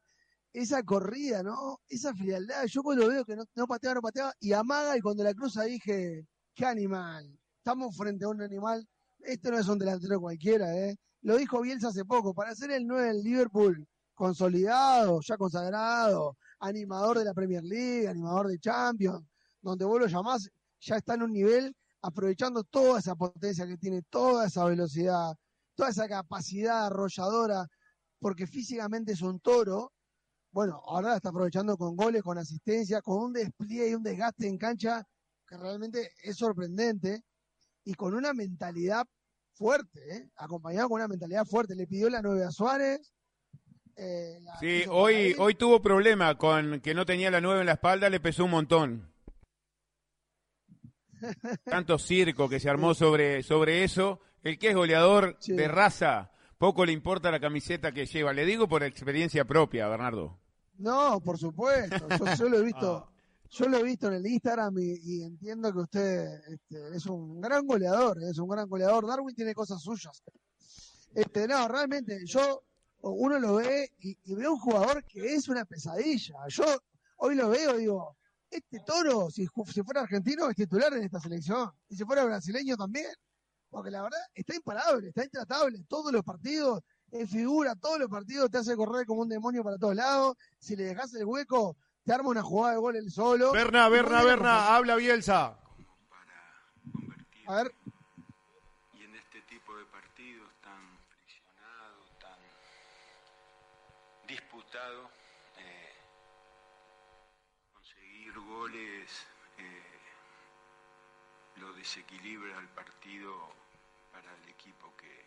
esa corrida, ¿no? Esa frialdad. Yo cuando veo que no, no pateaba, no pateaba, y amaga, y cuando la cruza dije, qué animal. Estamos frente a un animal. Este no es un delantero cualquiera, ¿eh? Lo dijo Bielsa hace poco, para ser el 9 del Liverpool, consolidado, ya consagrado, animador de la Premier League, animador de Champions, donde vos lo llamás, ya está en un nivel aprovechando toda esa potencia que tiene, toda esa velocidad, toda esa capacidad arrolladora, porque físicamente es un toro, bueno, ahora la está aprovechando con goles, con asistencia, con un despliegue y un desgaste en cancha que realmente es sorprendente y con una mentalidad fuerte, ¿eh? acompañado con una mentalidad fuerte. Le pidió la nueve a Suárez. Eh, sí, hoy, hoy tuvo problema con que no tenía la nueve en la espalda, le pesó un montón. Tanto circo que se armó sobre, sobre eso el que es goleador de raza, poco le importa la camiseta que lleva. Le digo por experiencia propia, Bernardo. No, por supuesto. Yo, lo he visto. Yo lo he visto en el Instagram y, y entiendo que usted este, es un gran goleador, es un gran goleador. Darwin tiene cosas suyas. Este, no, realmente, yo, uno lo ve y, y ve un jugador que es una pesadilla. Yo hoy lo veo y digo, este toro, si, si fuera argentino, es titular en esta selección. Y si fuera brasileño también. Porque la verdad, está imparable, está intratable. Todos los partidos, es figura, todos los partidos te hace correr como un demonio para todos lados. Si le dejas el hueco, te arma una jugada de gol él solo. Berna, Berna, Berna, habla Bielsa. A ver, y en este tipo de partidos tan friccionados, tan disputados, eh, conseguir goles eh, lo desequilibra el partido para el equipo que,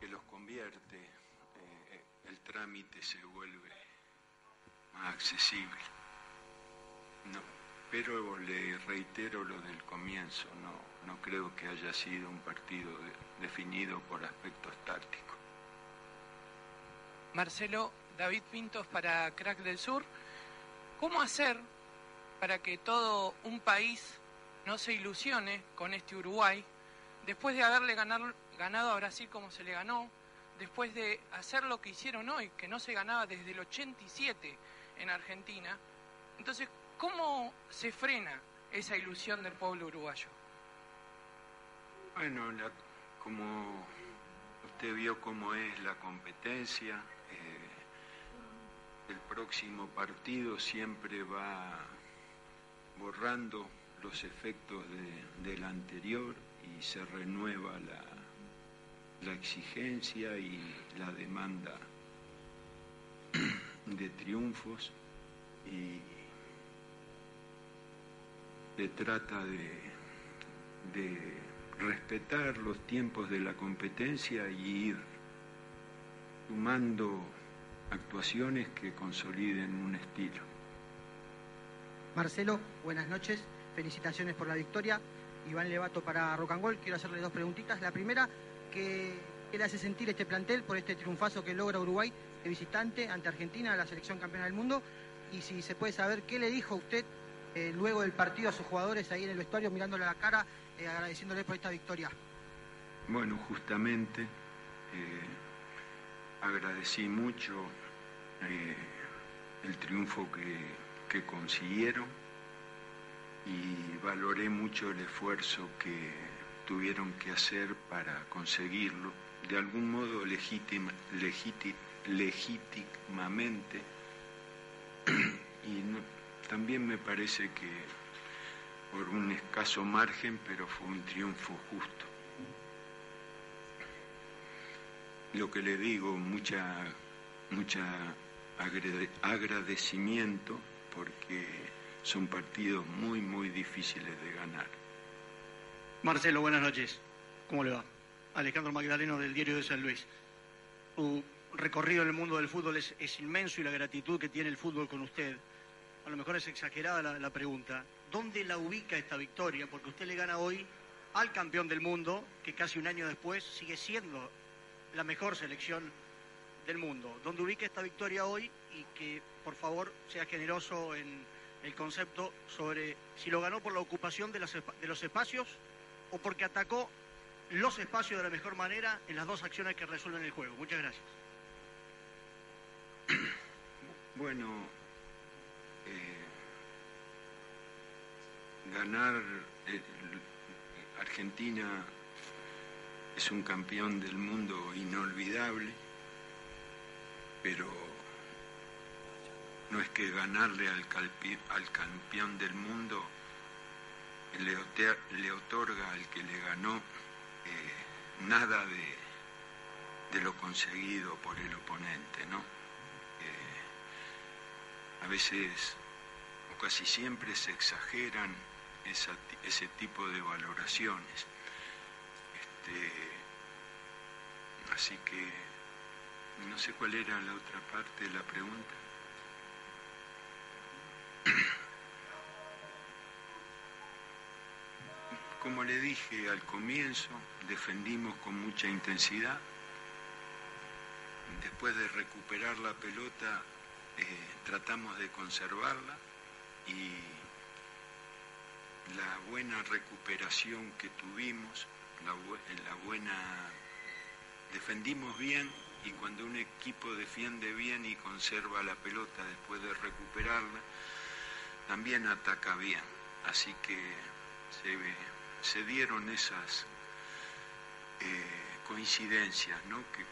que los convierte. eh, el trámite se vuelve más accesible. No, pero le reitero lo del comienzo, no, no creo que haya sido un partido de- definido por aspectos tácticos. Marcelo, David Pintos para Crack del Sur. ¿Cómo hacer para que todo un país no se ilusione con este Uruguay después de haberle ganar- ganado a Brasil como se le ganó, después de hacer lo que hicieron hoy, que no se ganaba desde el 87 en Argentina? Entonces, ¿cómo se frena esa ilusión del pueblo uruguayo? Bueno, como usted vio cómo es la competencia, eh, el próximo partido siempre va borrando los efectos de- del anterior y se renueva la, la exigencia y la demanda de triunfos y se trata de, respetar los tiempos de la competencia y ir sumando actuaciones que consoliden un estilo. Marcelo, buenas noches, felicitaciones por la victoria. Iván Levato para Rocangol, quiero hacerle dos preguntitas. La primera, ¿qué, qué le hace sentir este plantel por este triunfazo que logra Uruguay de visitante ante Argentina, la selección campeona del mundo? Y si se puede saber, ¿qué le dijo usted eh, luego del partido a sus jugadores ahí en el vestuario, mirándole a la cara, eh, agradeciéndole por esta victoria? Bueno, justamente eh, agradecí mucho eh, el triunfo que, que consiguieron y valoré mucho el esfuerzo que tuvieron que hacer para conseguirlo, de algún modo legítima- legíti- legítimamente. y no- también me parece que por un escaso margen, pero fue un triunfo justo. Lo que le digo, mucha, mucha agrade- agradecimiento porque son partidos muy, muy difíciles de ganar. Marcelo, buenas noches. ¿Cómo le va? Alejandro Magdaleno del Diario de San Luis. Su recorrido en el mundo del fútbol es, inmenso y la gratitud que tiene el fútbol con usted. A lo mejor es exagerada la, pregunta. ¿Dónde la ubica esta victoria? Porque usted le gana hoy al campeón del mundo, que casi un año después sigue siendo la mejor selección del mundo. ¿Dónde ubica esta victoria hoy? Y que, por favor, sea generoso en el concepto sobre si lo ganó por la ocupación de, las de los espacios o porque atacó los espacios de la mejor manera en las dos acciones que resuelven el juego. Muchas gracias. Bueno, eh, ganar eh, Argentina es un campeón del mundo inolvidable, pero no es que ganarle al, campeón del mundo le, otorga al que le ganó eh, nada de, de lo conseguido por el oponente, ¿no? Eh, a veces o casi siempre se exageran esa ese tipo de valoraciones. Este, así que no sé cuál era la otra parte de la pregunta. Como le dije al comienzo, defendimos con mucha intensidad. Después de recuperar la pelota, eh, tratamos de conservarla y la buena recuperación que tuvimos, la, buena... Defendimos bien y cuando un equipo defiende bien y conserva la pelota después de recuperarla, también ataca bien. Así que se, se dieron esas eh, coincidencias, ¿no? que,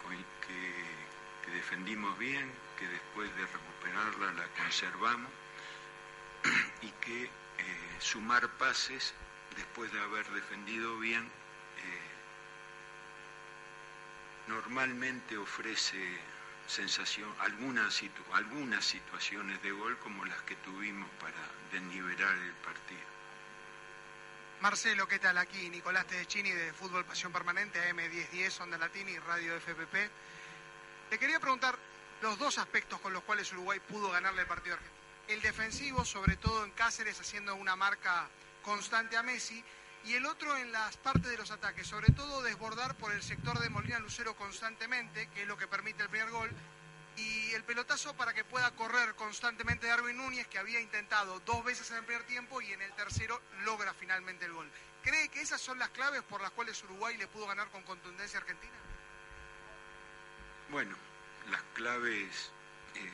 defendimos bien, que después de recuperarla la conservamos y que eh, sumar pases después de haber defendido bien eh, normalmente ofrece sensación, algunas, algunas situaciones de gol como las que tuvimos para desnivelar el partido. Marcelo, ¿qué tal? Aquí Nicolás Tedeschini de Fútbol Pasión Permanente, AM1010, Onda Latini y Radio FPP. Te quería preguntar los dos aspectos con los cuales Uruguay pudo ganarle el partido a Argentina. El defensivo, sobre todo en Cáceres, haciendo una marca constante a Messi, y el otro en las partes de los ataques, sobre todo desbordar por el sector de Molina Lucero constantemente, que es lo que permite el primer gol, y el pelotazo para que pueda correr constantemente Darwin Núñez, que había intentado dos veces en el primer tiempo y en el tercero logra finalmente el gol. ¿Cree que esas son las claves por las cuales Uruguay le pudo ganar con contundencia a Argentina? Bueno, las claves eh,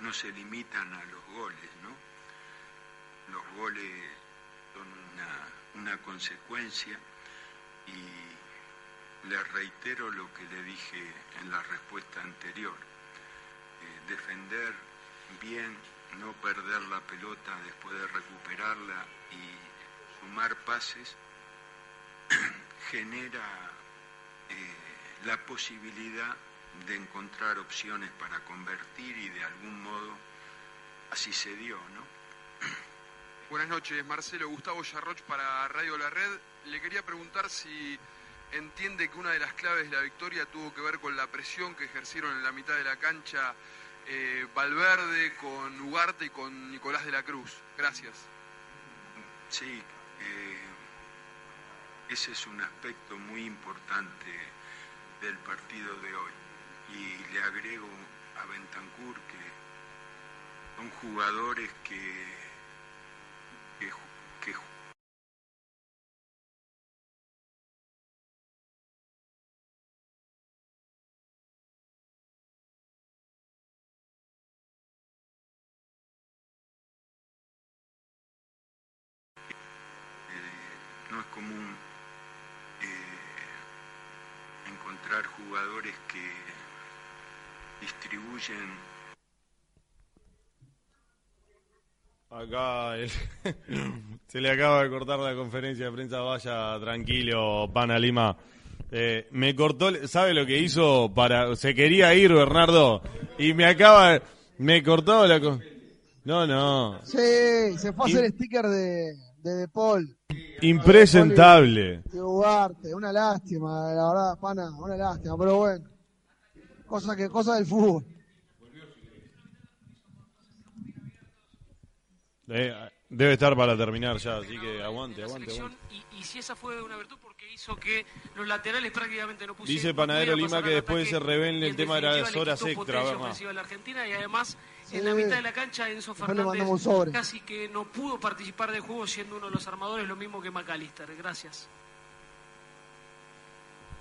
no se limitan a los goles, ¿no? Los goles son una, consecuencia y le reitero lo que le dije en la respuesta anterior. Defender bien, no perder la pelota después de recuperarla y sumar pases genera eh, la posibilidad de encontrar opciones para convertir y de algún modo así se dio, ¿no? Buenas noches, Marcelo Gustavo Yarroch para Radio La Red. Le quería preguntar si entiende que una de las claves de la victoria tuvo que ver con la presión que ejercieron en la mitad de la cancha eh, Valverde con Ugarte y con Nicolás de la Cruz. Gracias. Sí, eh, ese es un aspecto muy importante del partido de hoy y le agrego a Bentancur que son jugadores que, que, no es común eh, encontrar jugadores que distribuyen. Acá se le acaba de cortar la conferencia de prensa, vaya tranquilo, Pana Lima. Eh, me cortó, ¿sabe lo que hizo? para Se quería ir Bernardo y me acaba, me cortó la... No, no. Sí, se fue a hacer sticker de, de, Paul. Impresentable. De Ugarte, una lástima, la verdad, pana, una lástima, pero bueno cosa que cosa del fútbol. debe estar para terminar ya, así que aguante, aguante. Y, si esa fue una virtud porque hizo que los laterales prácticamente no pusieron. Dice Panadero Lima que después se revele el tema de las horas extra. De la Argentina y además en la mitad de la cancha Enzo Fernández casi que no pudo participar del juego siendo uno de los armadores, lo mismo que McAllister. Gracias.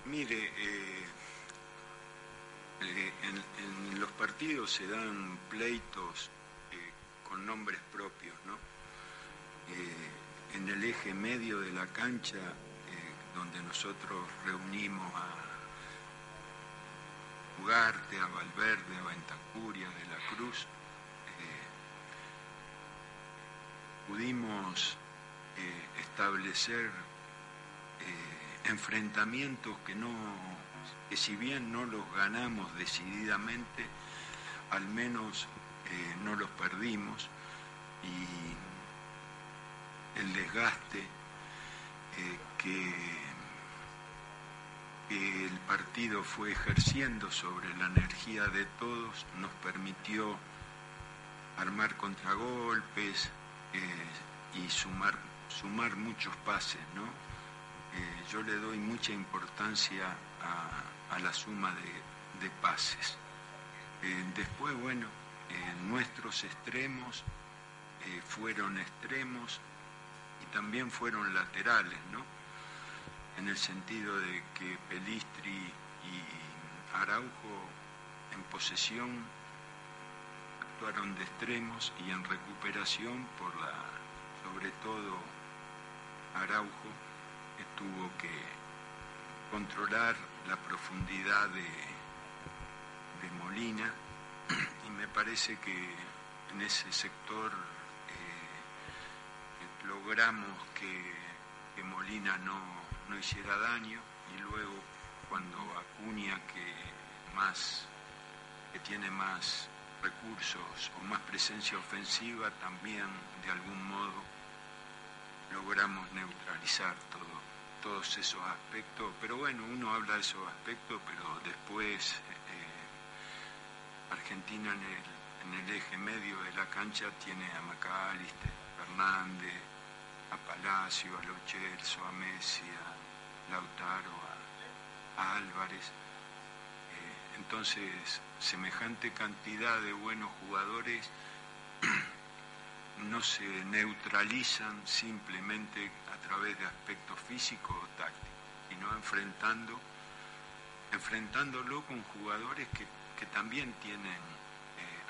Mire, eh, eh, en, los partidos se dan pleitos eh, con nombres propios, ¿no? Eh, en el eje medio de la cancha, donde nosotros reunimos a Ugarte, a Valverde, a Ventacuria, de la Cruz, pudimos establecer enfrentamientos que no que si bien no los ganamos decididamente, al menos eh, no los perdimos. Y el desgaste eh, que el partido fue ejerciendo sobre la energía de todos nos permitió armar contragolpes eh, y sumar, sumar muchos pases, ¿no? yo le doy mucha importancia a, la suma de, pases. Eh, después, bueno, nuestros extremos eh, fueron extremos y también fueron laterales, ¿no? En el sentido de que Pelistri y Araujo en posesión actuaron de extremos y en recuperación por la, sobre todo Araujo, que tuvo que controlar la profundidad de, de Molina. Y me parece que en ese sector eh, logramos que, Molina no, no, hiciera daño. Y luego cuando Acuña que más que tiene más recursos o más presencia ofensiva también de algún modo logramos neutralizar todo, todos esos aspectos pero bueno uno habla de esos aspectos pero después eh, Argentina en el en el eje medio de la cancha tiene a Macalister, Fernández, a Palacio, a Lochelso, a Messi, a Lautaro, a, Álvarez. Eh, entonces, semejante cantidad de buenos jugadores no se neutralizan simplemente a través de aspectos físicos o tácticos, sino enfrentando, enfrentándolo con jugadores que, que también tienen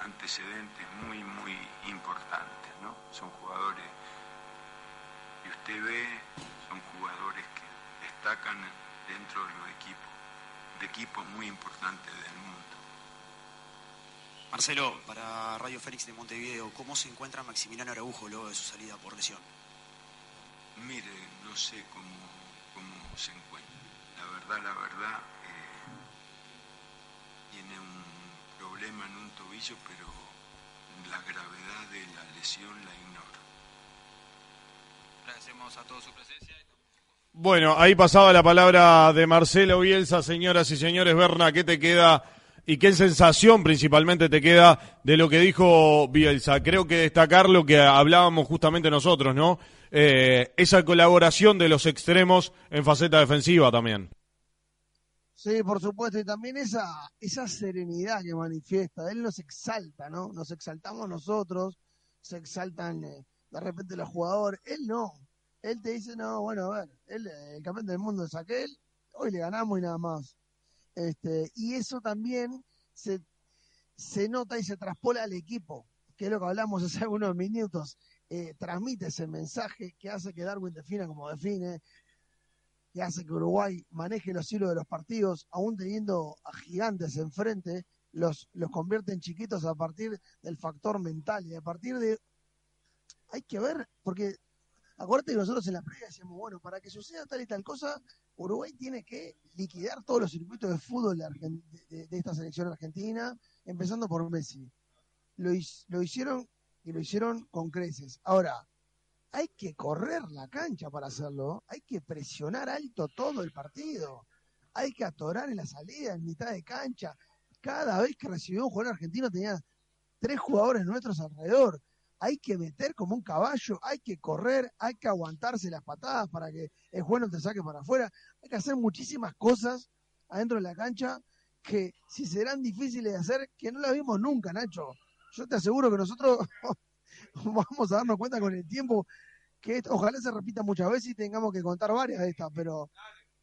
antecedentes muy, muy importantes, ¿no? Son jugadores que usted ve, son jugadores que destacan dentro de los equipos, de equipos muy importantes del mundo. Marcelo, para Radio Félix de Montevideo, ¿cómo se encuentra Maximiliano Araujo luego de su salida por lesión? Mire, no sé cómo, cómo se encuentra. La verdad, la verdad, en un tobillo, pero la gravedad de la lesión la ignoro. Agradecemos a todos su presencia. Bueno, ahí pasaba la palabra de Marcelo Bielsa, señoras y señores. Berna, ¿qué te queda y qué sensación principalmente te queda de lo que dijo Bielsa? Creo que destacar lo que hablábamos justamente nosotros, ¿no? Eh, esa colaboración de los extremos en faceta defensiva también. Sí, por supuesto, y también esa, serenidad que manifiesta, él nos exalta, ¿no? Nos exaltamos nosotros, se exaltan eh, de repente los jugadores, él no, él te dice, no, bueno, a ver, eh, el campeón del mundo es aquel, hoy le ganamos y nada más. Este, y eso también se, se nota y se traspola al equipo, que es lo que hablamos hace algunos minutos, eh, transmite ese mensaje que hace que Darwin defina como define, que hace que Uruguay maneje los hilos de los partidos, aún teniendo a gigantes enfrente, los, los convierte en chiquitos a partir del factor mental y a partir de... Hay que ver, porque acuérdate que nosotros en la previa decíamos, bueno, para que suceda tal y tal cosa, Uruguay tiene que liquidar todos los circuitos de fútbol de, esta selección argentina, empezando por Messi. Lo, lo hicieron y lo hicieron con creces. Ahora, hay que correr la cancha para hacerlo, hay que presionar alto todo el partido, hay que atorar en la salida, en mitad de cancha. Cada vez que recibió un jugador argentino tenía tres jugadores nuestros alrededor. Hay que meter como un caballo, hay que correr, hay que aguantarse las patadas para que el juego no te saque para afuera. Hay que hacer muchísimas cosas adentro de la cancha que si serán difíciles de hacer, que no las vimos nunca, Nacho. Yo te aseguro que nosotros vamos a darnos cuenta con el tiempo que ojalá se repita muchas veces y tengamos que contar varias de estas, pero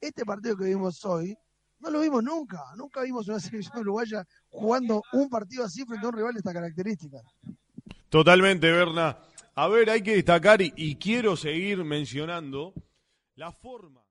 este partido que vimos hoy no lo vimos nunca, nunca vimos una selección uruguaya jugando un partido así frente a un rival de esta característica. Totalmente, Berna. A ver, hay que destacar y quiero seguir mencionando la forma